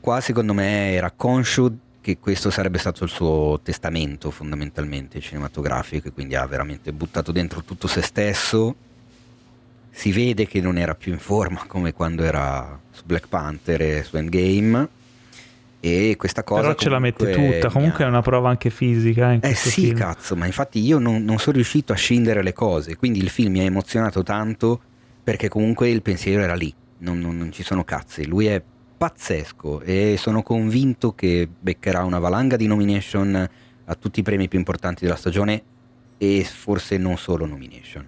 Qua secondo me era conscio che questo sarebbe stato il suo testamento fondamentalmente cinematografico e quindi ha veramente buttato dentro tutto se stesso. Si vede che non era più in forma come quando era su Black Panther e su Endgame e questa cosa però ce la mette tutta comunque è una prova anche fisica eh, eh sì film. cazzo ma infatti io non, non sono riuscito a scindere le cose quindi il film mi ha emozionato tanto perché comunque il pensiero era lì non, non, non ci sono cazzi, lui è pazzesco e sono convinto che beccherà una valanga di nomination a tutti i premi più importanti della stagione e forse non solo nomination.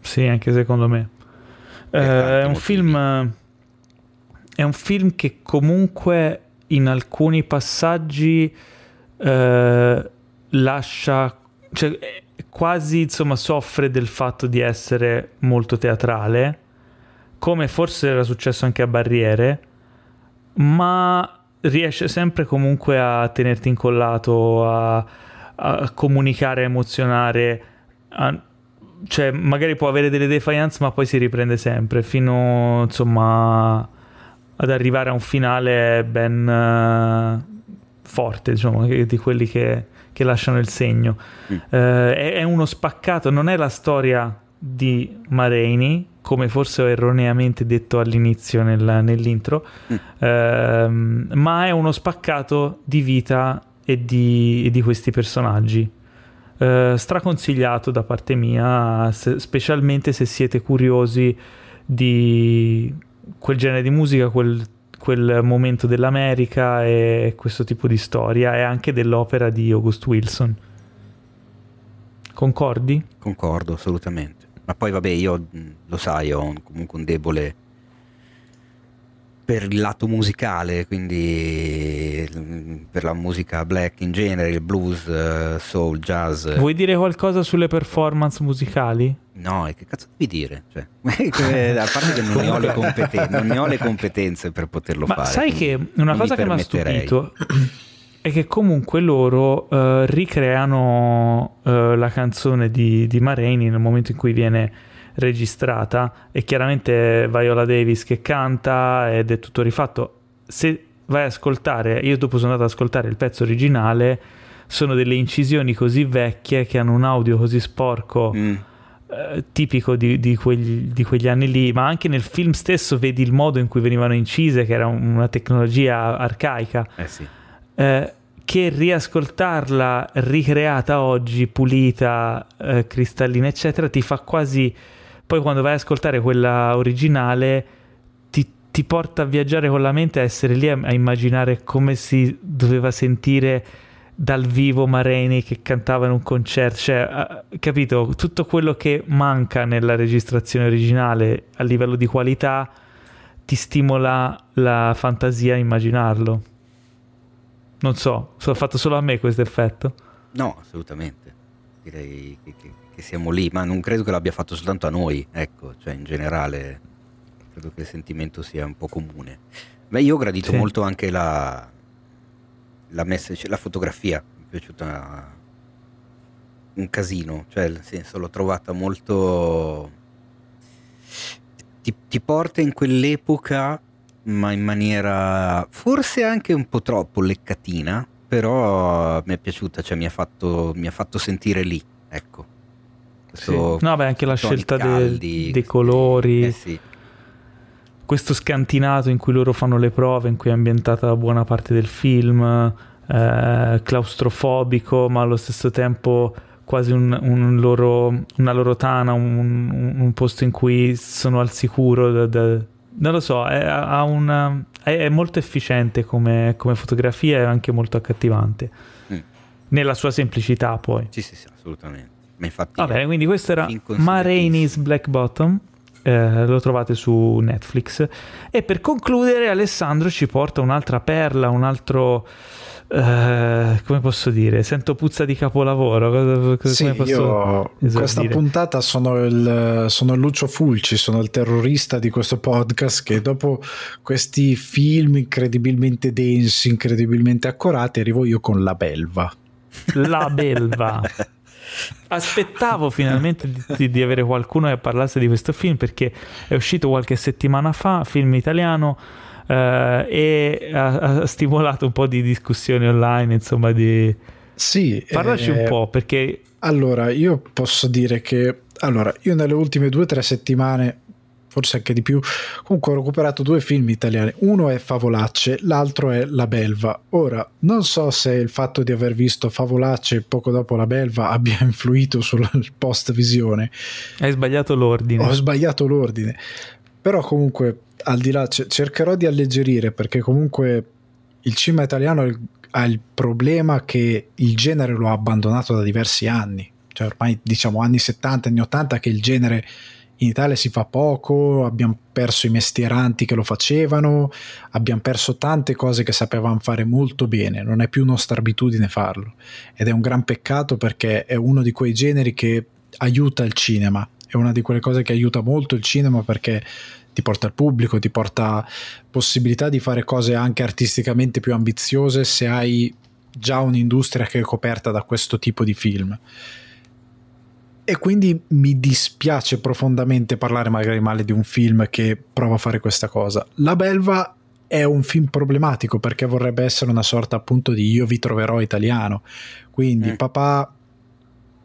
Sì, anche secondo me. Eh, è un film è un film che comunque in alcuni passaggi eh, lascia cioè, quasi insomma soffre del fatto di essere molto teatrale come forse era successo anche a Barriere, ma riesce sempre comunque a tenerti incollato, a, a comunicare, a emozionare, a, cioè magari può avere delle defiance ma poi si riprende sempre fino insomma ad arrivare a un finale ben uh, forte diciamo di quelli che, che lasciano il segno mm. uh, è, è, uno spaccato non è la storia di Mareini come forse ho erroneamente detto all'inizio nel, nell'intro, mm. ehm, ma è uno spaccato di vita e di, e di questi personaggi. Eh, straconsigliato da parte mia, se, specialmente se siete curiosi di quel genere di musica, quel, quel momento dell'America e questo tipo di storia, e anche dell'opera di August Wilson. Concordi? Concordo, assolutamente. Ma poi vabbè, io lo sai, ho comunque un debole per il lato musicale, quindi per la musica black in genere, il blues, soul, jazz. Vuoi dire qualcosa sulle performance musicali? No, e che cazzo devi dire? Cioè, a parte che non ne, ho le competenze, non ne ho le competenze per poterlo Ma fare. Sai che una cosa che mi ha stupito è che comunque loro uh, ricreano uh, la canzone di, di Marini nel momento in cui viene registrata e chiaramente Viola Davis che canta ed è tutto rifatto. Se vai ad ascoltare, io dopo sono andato ad ascoltare il pezzo originale, sono delle incisioni così vecchie che hanno un audio così sporco. Mm. Eh, tipico di, di, quegli, di, quegli, anni lì, ma anche nel film stesso vedi il modo in cui venivano incise, che era una tecnologia arcaica. Eh sì. Eh, che riascoltarla ricreata oggi, pulita, eh, cristallina, eccetera, ti fa quasi. Poi quando vai ad ascoltare quella originale, ti, ti porta a viaggiare con la mente, a essere lì a, a immaginare come si doveva sentire dal vivo Mareni che cantava in un concerto, cioè, capito? Tutto quello che manca nella registrazione originale a livello di qualità ti stimola la fantasia a immaginarlo. Non so, sono fatto solo a me questo effetto? No, assolutamente. Direi che, che, che, siamo lì, ma non credo che l'abbia fatto soltanto a noi, ecco, cioè in generale credo che il sentimento sia un po' comune. Beh, io ho gradito sì. molto anche la, la, message, la fotografia, mi è piaciuta un casino, cioè nel senso l'ho trovata molto... Ti, ti porta in quell'epoca ma in maniera forse anche un po' troppo leccatina, però mi è piaciuta, cioè mi ha fatto, mi ha fatto sentire lì, ecco. Questo, sì. No, beh, anche la scelta caldi, dei, dei colori. Eh sì. Questo scantinato in cui loro fanno le prove, in cui è ambientata buona parte del film, eh, claustrofobico, ma allo stesso tempo quasi un, un loro, una loro tana, un, un, posto in cui sono al sicuro da, da, non lo so, è, una, è, è molto efficiente come, come, fotografia e anche molto accattivante. Mm. Nella sua semplicità, poi. Sì, sì, sì, assolutamente. Ma infatti. Vabbè, quindi questo era Marainis Black Bottom. Eh, lo trovate su Netflix. E per concludere, Alessandro ci porta un'altra perla, un altro Uh, come posso dire? Sento puzza di capolavoro. Come, sì, io questa puntata sono il, sono Lucio Fulci, sono il terrorista di questo podcast che dopo questi film incredibilmente densi, incredibilmente accurati, arrivo io con La Belva. La Belva. Aspettavo finalmente di, di, avere qualcuno che parlasse di questo film perché è uscito qualche settimana fa, film italiano eh, e ha, ha, stimolato un po' di discussioni online, insomma, di... Sì. Parlaci eh, un po' perché... Allora, io posso dire che... Allora, io nelle ultime due o tre settimane forse anche di più. Comunque ho recuperato due film italiani, uno è Favolacce, l'altro è La Belva. Ora, non so se il fatto di aver visto Favolacce poco dopo La Belva abbia influito sul post visione. Hai sbagliato l'ordine. Ho sbagliato l'ordine. Però comunque al di là, c- cercherò di alleggerire perché comunque il cinema italiano ha il problema che il genere lo ha abbandonato da diversi anni, cioè ormai diciamo anni 70, anni 80 che il genere in Italia si fa poco, abbiamo perso i mestieranti che lo facevano, abbiamo perso tante cose che sapevamo fare molto bene, non è più nostra abitudine farlo. Ed è un gran peccato perché è uno di quei generi che aiuta il cinema, è una di quelle cose che aiuta molto il cinema perché ti porta al pubblico, ti porta possibilità di fare cose anche artisticamente più ambiziose se hai già un'industria che è coperta da questo tipo di film. E quindi mi dispiace profondamente parlare magari male di un film che prova a fare questa cosa. La Belva è un film problematico perché vorrebbe essere una sorta appunto di io vi troverò italiano. Quindi mm. papà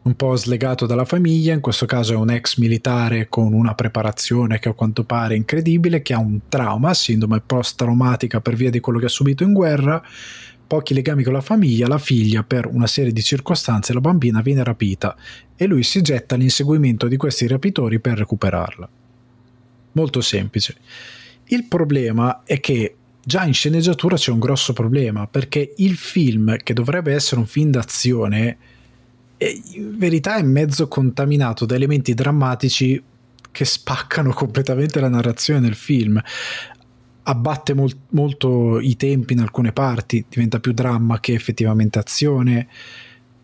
un po' slegato dalla famiglia, in questo caso è un ex militare con una preparazione che a quanto pare incredibile, che ha un trauma, sindrome post-traumatica per via di quello che ha subito in guerra, pochi legami con la famiglia, la figlia per una serie di circostanze, la bambina viene rapita e lui si getta all'inseguimento di questi rapitori per recuperarla. Molto semplice. Il problema è che già in sceneggiatura c'è un grosso problema perché il film, che dovrebbe essere un film d'azione, in verità è mezzo contaminato da elementi drammatici che spaccano completamente la narrazione del film. Abbatte mol- molto i tempi in alcune parti, diventa più dramma che effettivamente azione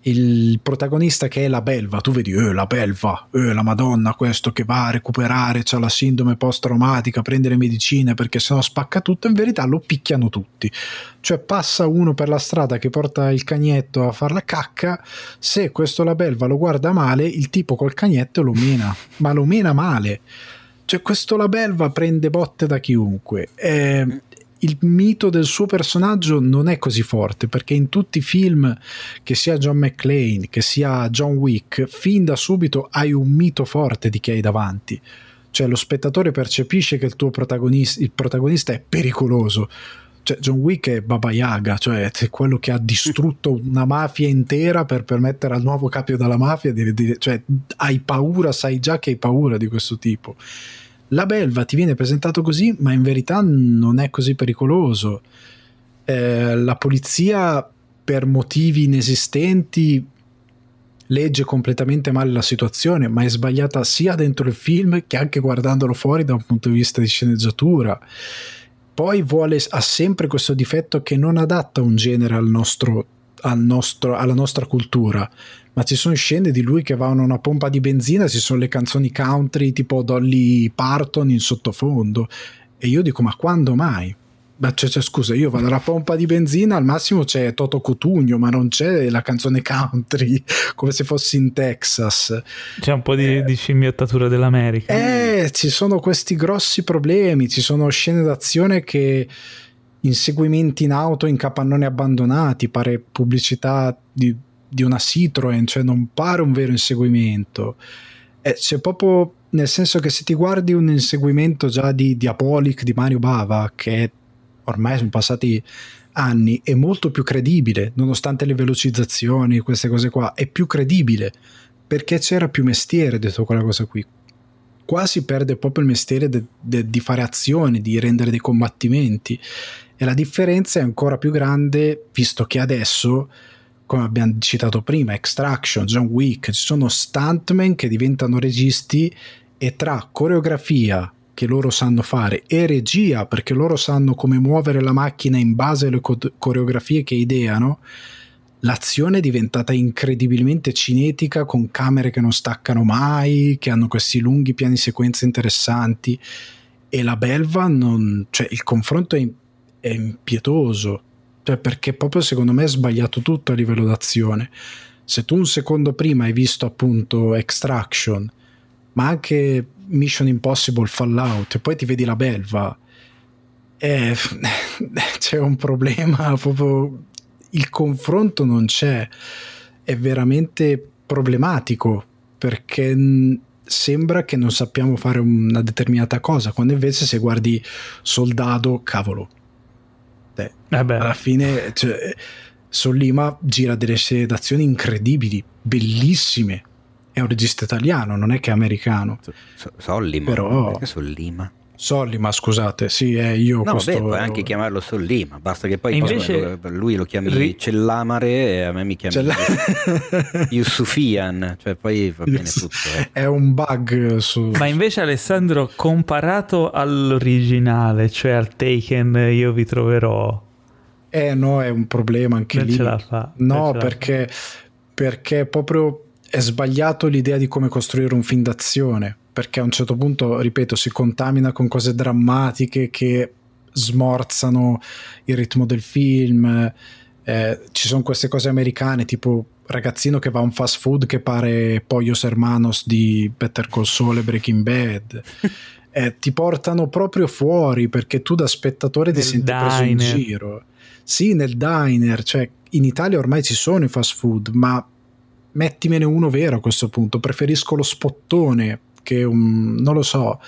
il protagonista che è la belva, tu vedi, eh, la belva, eh, la madonna, questo che va a recuperare, c'ha la sindrome post-traumatica, prende le medicine perché sennò spacca tutto, in verità lo picchiano tutti. Cioè passa uno per la strada che porta il cagnetto a far la cacca, se questo la belva lo guarda male, il tipo col cagnetto lo mena, ma lo mena male. Cioè questo la belva prende botte da chiunque. Eh, il mito del suo personaggio non è così forte perché in tutti i film, che sia John McClane, che sia John Wick, fin da subito hai un mito forte di chi hai davanti. Cioè lo spettatore percepisce che il tuo protagonista, il protagonista è pericoloso. Cioè, John Wick è Baba Yaga, cioè è quello che ha distrutto una mafia intera per permettere al nuovo capo della mafia di dire, cioè hai paura, sai già che hai paura di questo tipo. La belva ti viene presentato così, ma in verità non è così pericoloso. Eh, la polizia, per motivi inesistenti, legge completamente male la situazione, ma è sbagliata sia dentro il film che anche guardandolo fuori da un punto di vista di sceneggiatura. Poi vuole, ha sempre questo difetto che non adatta un genere al nostro, al nostro, alla nostra cultura ma ci sono scene di lui che va in una pompa di benzina, ci sono le canzoni country tipo Dolly Parton in sottofondo e io dico ma quando mai? Beh, cioè, cioè, scusa, io vado alla pompa di benzina, al massimo c'è Toto Cotugno, ma non c'è la canzone country, come se fossi in Texas. C'è un po' di, eh, di scimmiottatura dell'America. Eh, ci sono questi grossi problemi, ci sono scene d'azione che inseguimenti in auto in capannoni abbandonati, pare pubblicità di di una Citroen, cioè non pare un vero inseguimento. Eh, c'è proprio nel senso che se ti guardi un inseguimento già di Diabolic di Mario Bava, che ormai sono passati anni, è molto più credibile, nonostante le velocizzazioni, queste cose qua, è più credibile perché c'era più mestiere dietro quella cosa qui. Qua si perde proprio il mestiere de, de, di fare azioni, di rendere dei combattimenti. E la differenza è ancora più grande, visto che adesso come abbiamo citato prima, Extraction, John Wick, ci sono stuntmen che diventano registi e tra coreografia che loro sanno fare e regia perché loro sanno come muovere la macchina in base alle co- coreografie che ideano, l'azione è diventata incredibilmente cinetica con camere che non staccano mai, che hanno questi lunghi piani sequenze interessanti e la belva non, cioè il confronto è, impietoso cioè perché proprio secondo me è sbagliato tutto a livello d'azione. Se tu un secondo prima hai visto appunto Extraction, ma anche Mission Impossible Fallout, e poi ti vedi la belva, eh, c'è un problema proprio. Il confronto non c'è, è veramente problematico perché sembra che non sappiamo fare una determinata cosa, quando invece se guardi Soldado, cavolo, eh, alla fine cioè, Sollima gira delle scene d'azione incredibili, bellissime. È un regista italiano, non è che è americano. So, Sollima, però... perché Sollima? Sollima, scusate, sì, è io no, questo... beh, puoi anche chiamarlo Sollima, basta che poi invece... lui lo chiami ri... Cellamare e a me mi chiami Cella... Yusufian, cioè poi va bene tutto. Eh. È un bug su... Ma invece Alessandro, comparato all'originale, cioè al Taken, io vi troverò... Eh no, è un problema anche non lì. Ce la fa, no, perché, perché proprio è sbagliato l'idea di come costruire un film d'azione perché a un certo punto, ripeto, si contamina con cose drammatiche che smorzano il ritmo del film. Eh, ci sono queste cose americane, tipo ragazzino che va a un fast food che pare Poyos Hermanos di Better Call Saul e Breaking Bad. eh, ti portano proprio fuori perché tu da spettatore ti senti diner. preso in giro. Sì, nel diner, cioè in Italia ormai ci sono i fast food, ma mettimene uno vero a questo punto. Preferisco lo spottone che un, non lo so,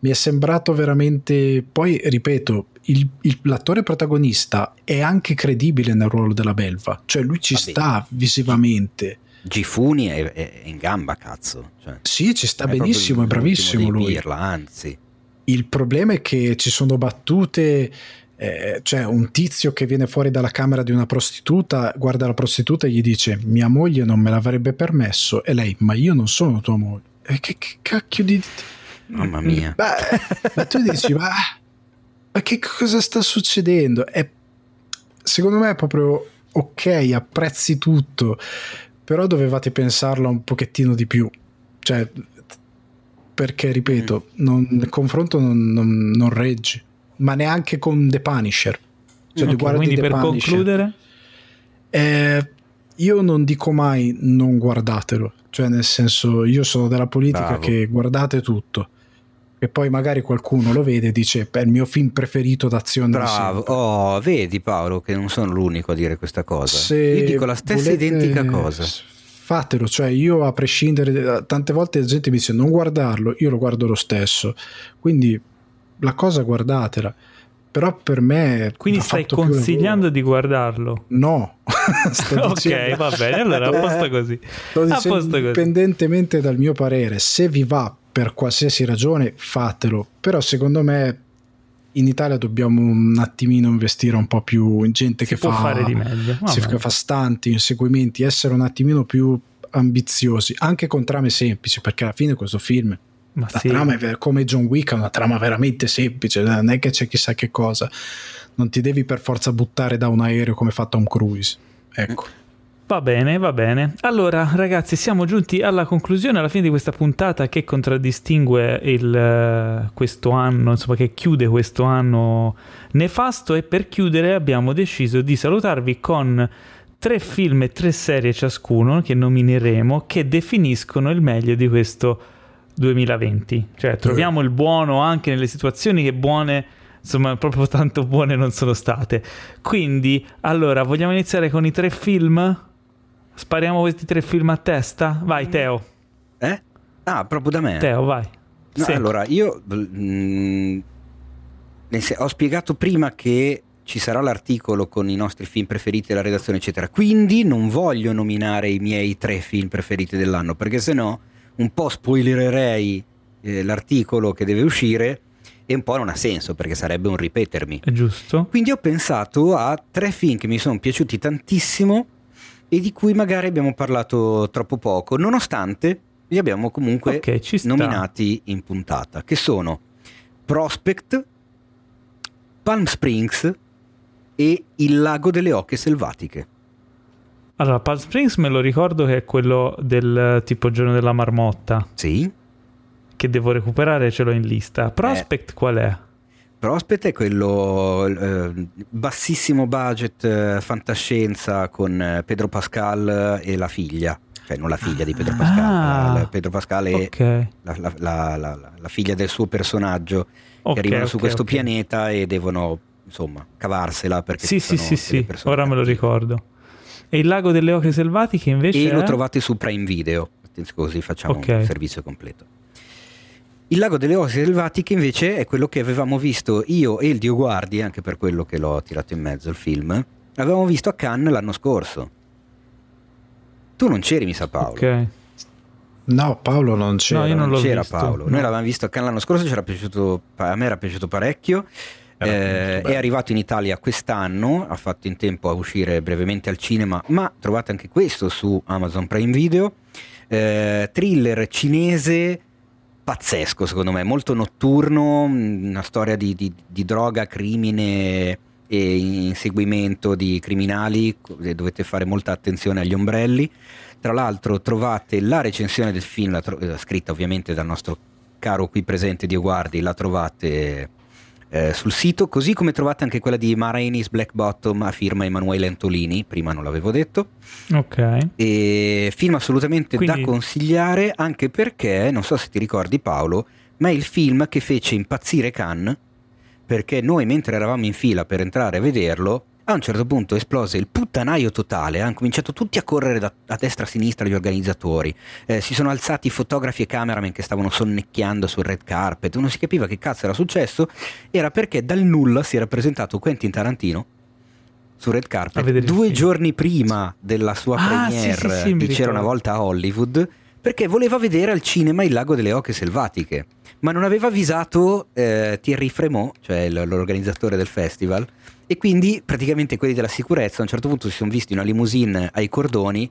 mi è sembrato veramente. Poi ripeto, il, il, l'attore protagonista è anche credibile nel ruolo della belva, cioè lui ci Vabbè. sta visivamente. Gifuni è, è, in gamba, cazzo. Cioè, sì, ci sta è benissimo, è bravissimo lui. Pirla, anzi. Il problema è che ci sono battute. Eh, cioè un tizio che viene fuori dalla camera di una prostituta guarda la prostituta e gli dice mia moglie non me l'avrebbe permesso e lei ma io non sono tua moglie che, che cacchio di... Mamma mia. Beh, ma tu dici, ma, ma che cosa sta succedendo? È, secondo me è proprio ok, apprezzi tutto, però dovevate pensarlo un pochettino di più. Cioè, perché, ripeto, mm. non, il confronto non, non, non, regge, ma neanche con The Punisher. Cioè, okay, quindi The per Punisher, concludere? Eh, io non dico mai non guardatelo, cioè nel senso io sono della politica Bravo. che guardate tutto, e poi magari qualcuno lo vede e dice è il mio film preferito d'azione bravo. oh vedi Paolo che non sono l'unico a dire questa cosa. Se io dico la stessa volete, identica cosa. fatelo cioè io a prescindere tante volte la gente mi dice non guardarlo io lo guardo lo stesso. Quindi la cosa guardatela però per me quindi stai consigliando di guardarlo? No. Ok va bene allora a posto così, sto dicendo, così. indipendentemente dal mio parere se vi va per qualsiasi ragione fatelo, però secondo me in Italia dobbiamo un attimino investire un po' più in gente si che fa, fare di meglio. Si fa stanti, inseguimenti, essere un attimino più ambiziosi, anche con trame semplici, perché alla fine questo film ma la sì. trama è come John Wick, è una trama veramente semplice, non è che c'è chissà che cosa. Non ti devi per forza buttare da un aereo come fa Tom Cruise. Ecco. Va bene, va bene. Allora, ragazzi, siamo giunti alla conclusione, alla fine di questa puntata che contraddistingue il, eh, questo anno, insomma, che chiude questo anno nefasto. E per chiudere abbiamo deciso di salutarvi con tre film e tre serie ciascuno che nomineremo che definiscono il meglio di questo 2020. Cioè, troviamo il buono anche nelle situazioni che buone insomma proprio tanto buone non sono state. Quindi, allora, vogliamo iniziare con i tre film? Spariamo questi tre film a testa? Vai, Teo. Eh? Ah, proprio da me. Teo, vai. No, sì. Allora, io mh, mm, ho spiegato prima che ci sarà l'articolo con i nostri film preferiti della redazione, eccetera. Quindi non voglio nominare i miei tre film preferiti dell'anno, perché se no un po' spoilererei eh, l'articolo che deve uscire e un po' non ha senso perché sarebbe un ripetermi. È giusto. Quindi ho pensato a tre film che mi sono piaciuti tantissimo e di cui magari abbiamo parlato troppo poco, nonostante li abbiamo comunque okay, nominati in puntata, che sono Prospect, Palm Springs e Il lago delle oche selvatiche. Allora, Palm Springs me lo ricordo che è quello del tipo giorno della marmotta. Sì. Che devo recuperare, ce l'ho in lista. Prospect eh. qual è? Prospect è quello eh, bassissimo budget, eh, fantascienza con eh, Pedro Pascal e la figlia, cioè non la figlia di Pedro Pascal, ah, la, Pedro Pascal è okay. la, la, la, figlia del suo personaggio okay, che arrivano okay, su questo pianeta e devono insomma cavarsela perché sì sì sì, sì. ora me lo ricordo. E il lago delle oche selvatiche invece e è... lo trovate su Prime Video, così facciamo un servizio completo. Il lago delle osse selvatiche invece è quello che avevamo visto io e il Dio Guardi, anche per quello che l'ho tirato in mezzo il film, l'avevamo visto a Cannes l'anno scorso. Tu non c'eri, mi sa Paolo. Ok. No, Paolo non c'era. No, io non, non c'era visto. Paolo. Noi l'avevamo visto a Cannes l'anno scorso, piaciuto, a me era piaciuto parecchio. Eh, è arrivato in Italia quest'anno, ha fatto in tempo a uscire brevemente al cinema, ma trovate anche questo su Amazon Prime Video. Eh, thriller cinese pazzesco secondo me, molto notturno, una storia di, di, di droga, crimine e inseguimento di criminali, dovete fare molta attenzione agli ombrelli. Tra l'altro trovate la recensione del film, tro- eh, scritta ovviamente dal nostro caro qui presente Dio Guardi, la trovate eh, sul sito, così come trovate anche quella di Marainis Black Bottom a firma Emanuele Antolini, prima non l'avevo detto. Ok. E film assolutamente Quindi... da consigliare anche perché, non so se ti ricordi Paolo, ma è il film che fece impazzire Khan perché noi mentre eravamo in fila per entrare a vederlo a un certo punto esplose il puttanaio totale, hanno cominciato tutti a correre da, a destra e a sinistra gli organizzatori, eh, si sono alzati fotografi e cameraman che stavano sonnecchiando sul red carpet, non si capiva che cazzo era successo, era perché dal nulla si era presentato Quentin Tarantino su red carpet due giorni prima della sua ah, premiere sì, sì, sì, di C'era una volta a Hollywood perché voleva vedere al cinema il lago delle oche selvatiche. Ma non aveva avvisato eh, Thierry Fremont, cioè l'organizzatore del festival, e quindi praticamente quelli della sicurezza a un certo punto si sono visti una limousine ai cordoni,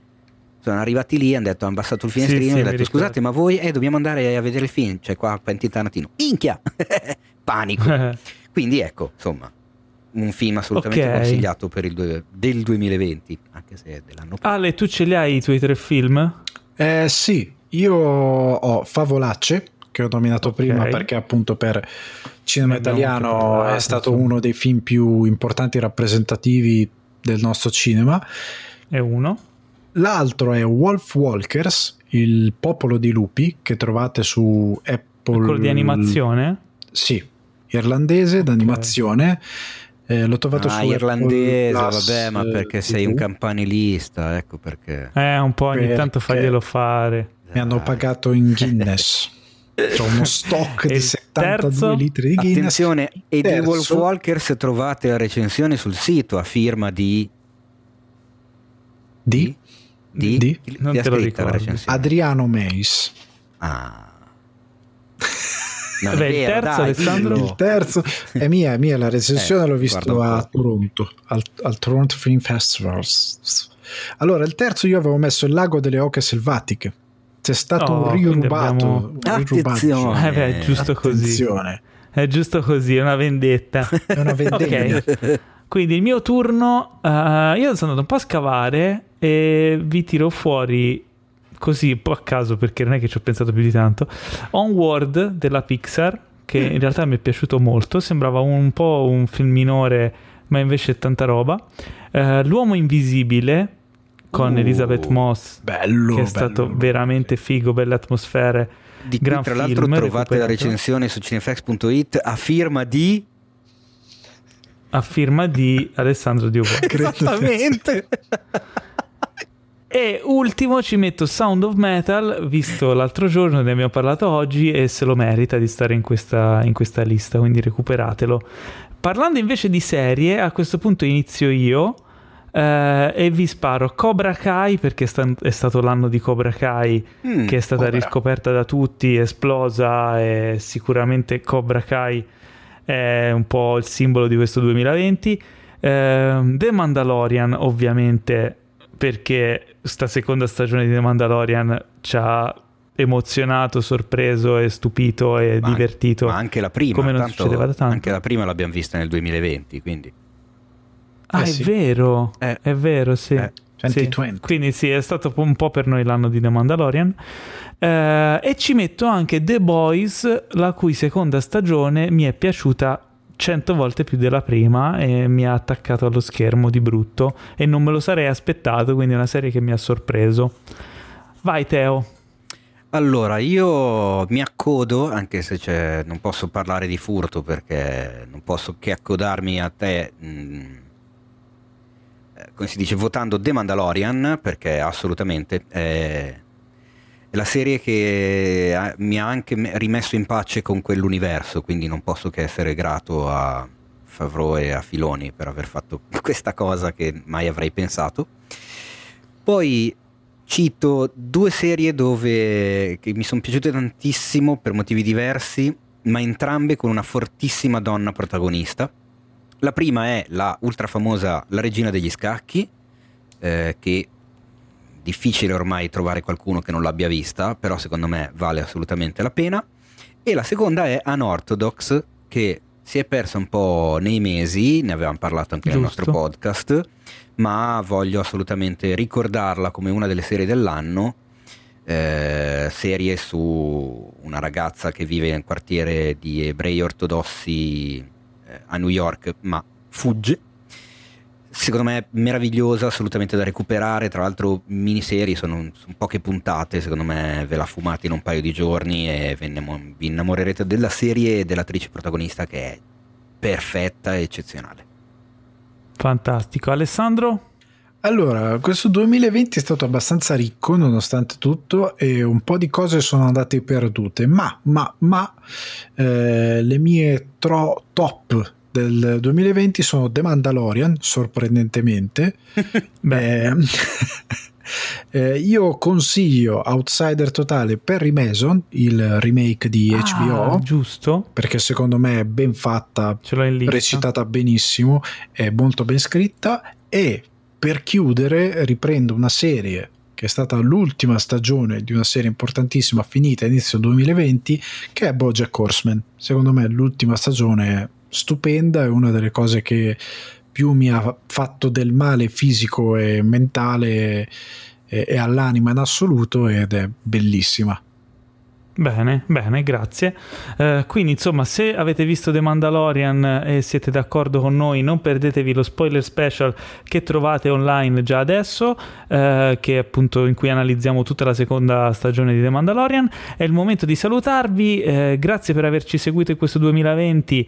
sono arrivati lì, hanno detto, hanno abbassato il finestrino sì, sì, e hanno detto scusate ma voi eh, dobbiamo andare a vedere il film, cioè qua Quentin Tarantino, inchia, panico. quindi ecco, insomma, un film assolutamente okay. consigliato per il due, del 2020, anche se è dell'anno passato. Ale, tu ce li hai i tuoi tre film? Eh sì, io ho Favolacce, che ho nominato okay. prima perché appunto per cinema italiano è stato uno dei film più importanti e rappresentativi del nostro cinema. È uno. L'altro è Wolf Walkers, il popolo di lupi, che trovate su Pol... Quello di animazione? Sì, irlandese okay. d'animazione. Eh, l'ho trovato ah, su irlandese, vabbè, ma perché sei un campanilista, ecco perché. Eh, un po' ogni perché tanto faglielo fare. Mi hanno pagato in Guinness. C'ho uno stock di 72 terzo? litri di Guinness. Attenzione, e di Wolf Walkers trovate la recensione sul sito a firma di... Di? Di? di? di? Non te lo ricordo. Adriano Meis. Ah. No, Beh, il terzo, dai, Alessandro? Il terzo è mia, è mia la recensione eh, l'ho visto a Toronto, al, al, Toronto Film Festival. Allora, il terzo io avevo messo il lago delle oche selvatiche. C'è stato oh, un rirubato. Abbiamo... Attenzione. Eh beh, è giusto Attenzione. così. È giusto così, è una vendetta. È una vendetta. ok. Quindi il mio turno, uh, io sono andato un po' a scavare e vi tiro fuori così un po' a caso perché non è che ci ho pensato più di tanto. Onward della Pixar, che mm. in realtà mi è piaciuto molto, sembrava un po' un film minore, ma invece è tanta roba. Uh, L'uomo invisibile con uh, Elizabeth Moss, bello, che è bello, stato bello. veramente figo, belle atmosfere. Di cui tra l'altro film, trovate la recensione su cinefx.it a firma di a firma di Alessandro Diogo. Esattamente. E ultimo ci metto Sound of Metal, visto l'altro giorno, ne abbiamo parlato oggi e se lo merita di stare in questa, in questa lista, quindi recuperatelo. Parlando invece di serie, a questo punto inizio io eh, e vi sparo Cobra Kai perché è stato l'anno di Cobra Kai mm, che è stata Cobra. riscoperta da tutti, esplosa e sicuramente Cobra Kai è un po' il simbolo di questo 2020. Eh, The Mandalorian ovviamente perché sta seconda stagione di The Mandalorian ci ha emozionato, sorpreso e stupito e ma divertito. Ma anche la prima, come non succedeva da tanto. Anche la prima l'abbiamo vista nel 2020, quindi. Ah, eh, è sì. vero, eh. è vero, sì. Eh. Sì. Quindi sì, è stato un po' per noi l'anno di The Mandalorian. Eh, e ci metto anche The Boys, la cui seconda stagione mi è piaciuta cento volte più della prima e mi ha attaccato allo schermo di brutto e non me lo sarei aspettato, quindi è una serie che mi ha sorpreso. Vai Teo. Allora, io mi accodo, anche se non posso parlare di furto perché non posso che accodarmi a te, mh, mm, come si dice, votando The Mandalorian, perché assolutamente è la serie che mi ha anche rimesso in pace con quell'universo, quindi non posso che essere grato a Favreau e a Filoni per aver fatto questa cosa che mai avrei pensato. Poi cito due serie dove mi sono piaciute tantissimo per motivi diversi, ma entrambe con una fortissima donna protagonista. La prima è la ultra famosa La regina degli scacchi, eh, che difficile ormai trovare qualcuno che non l'abbia vista, però secondo me vale assolutamente la pena. E la seconda è Unorthodox, che si è persa un po' nei mesi, ne avevamo parlato anche Giusto. nel nostro podcast, ma voglio assolutamente ricordarla come una delle serie dell'anno. Eh, serie su una ragazza che vive nel quartiere di ebrei ortodossi a New York, ma fugge secondo me meravigliosa, assolutamente da recuperare. Tra l'altro, miniserie sono, sono poche puntate. Secondo me ve la fumate in un paio di giorni e vi innamorerete della serie e dell'attrice protagonista che è perfetta e eccezionale. Fantastico. Alessandro? Allora, questo 2020 è stato abbastanza ricco nonostante tutto e un po' di cose sono andate perdute, ma, ma, ma eh, le mie tro- top del 2020 sono The Mandalorian, sorprendentemente. Beh, eh, io consiglio Outsider Totale Perry Mason, il remake di ah, HBO. Giusto. Perché secondo me è ben fatta, recitata benissimo, è molto ben scritta. E per chiudere, riprendo una serie che è stata l'ultima stagione di una serie importantissima finita inizio 2020, che è Bojack Horseman. Secondo me l'ultima stagione stupenda, è una delle cose che più mi ha fatto del male fisico e mentale e, e all'anima in assoluto ed è bellissima. Bene, bene, grazie. Uh, quindi, insomma, se avete visto The Mandalorian e siete d'accordo con noi, non perdetevi lo spoiler special che trovate online già adesso, uh, che appunto in cui analizziamo tutta la seconda stagione di The Mandalorian. È il momento di salutarvi. Uh, grazie per averci seguito in questo 2020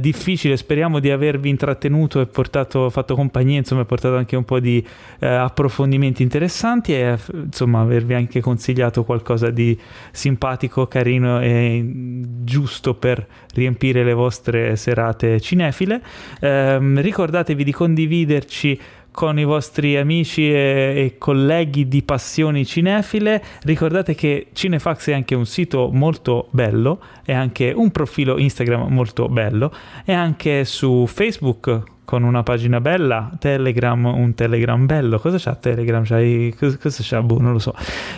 difficile. Speriamo di avervi intrattenuto e portato, fatto compagnia, insomma, portato anche un po' di approfondimenti interessanti e insomma, avervi anche consigliato qualcosa di simpatico simpatico, carino e giusto per riempire le vostre serate cinefile. Eh, ricordatevi di condividerci con i vostri amici e, e, colleghi di passioni cinefile. Ricordate che Cinefax è anche un sito molto bello, è anche un profilo Instagram molto bello, è anche su Facebook con una pagina bella, Telegram un Telegram bello. Cosa c'ha Telegram? C'hai, cosa, cosa c'ha? Boh, non lo so.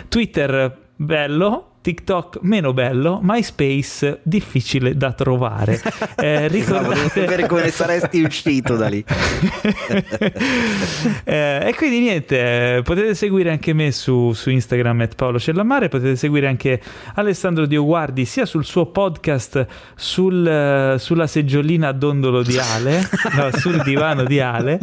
Twitter bello, TikTok meno bello, MySpace difficile da trovare. Eh, ricordate... Devo sapere come saresti uscito da lì. eh, e quindi niente, potete seguire anche me su, su Instagram at Paolo Cellamare, potete seguire anche Alessandro Dioguardi sia sul suo podcast sul, sulla seggiolina a dondolo di Ale, no, sul divano di Ale,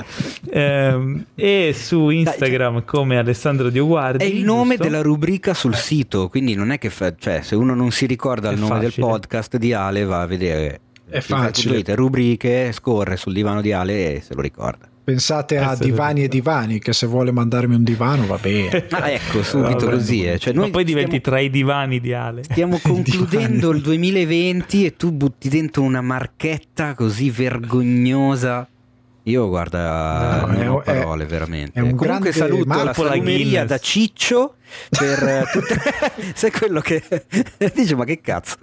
eh, e su Instagram Dai, come Alessandro Dioguardi. È il nome giusto? della rubrica sul sito, quindi non è che fa, cioè, se uno non si ricorda è il nome facile. del podcast di Ale, va a vedere. È facile. rubriche, scorre sul divano di Ale e se lo ricorda. Pensate a divani e divani, che se vuole mandarmi un divano va bene. ah, ecco, subito così. Eh. Cioè, Ma poi diventi stiamo, tra i divani di Ale. Stiamo concludendo il 2020 e tu butti dentro una marchetta così vergognosa. Io guarda, no, non ho parole veramente. È un Comunque saluto la salumeria da Ciccio per eh, tutte... Sai quello che dice ma che cazzo.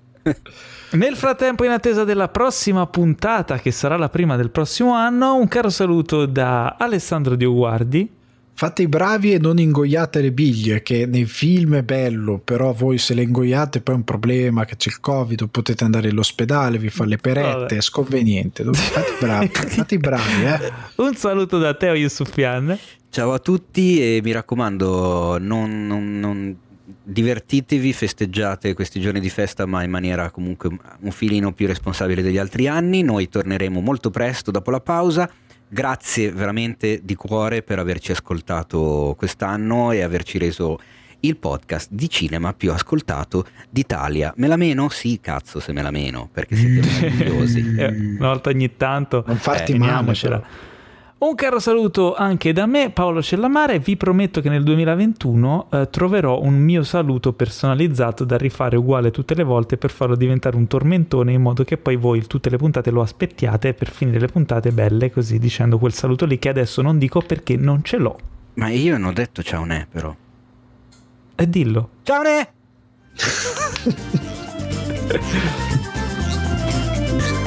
Nel frattempo, in attesa della prossima puntata, che sarà la prima del prossimo anno, un caro saluto da Alessandro Dioguardi fate i bravi e non ingoiate le biglie, che nei film è bello, però voi se le ingoiate poi è un problema, che c'è il covid, potete andare all'ospedale, vi fa le perette, Vabbè. è sconveniente. Fate i bravi, fate i bravi. Eh. Un saluto da Teo Yusufian. Ciao a tutti e mi raccomando, non, non, non divertitevi, festeggiate questi giorni di festa, ma in maniera comunque un filino più responsabile degli altri anni. Noi torneremo molto presto dopo la pausa grazie veramente di cuore per averci ascoltato quest'anno e averci reso il podcast di cinema più ascoltato d'Italia. Me la meno? Sì, cazzo se me la meno, perché siete meravigliosi. Eh, una volta ogni tanto. Non farti eh, male. Un caro saluto anche da me, Paolo Cellamare. Vi prometto che nel 2021 eh, troverò un mio saluto personalizzato da rifare uguale tutte le volte per farlo diventare un tormentone in modo che poi voi tutte le puntate lo aspettiate per finire le puntate belle così dicendo quel saluto lì che adesso non dico perché non ce l'ho. Ma io non ho detto ciao ne però. E dillo. Ciao ne!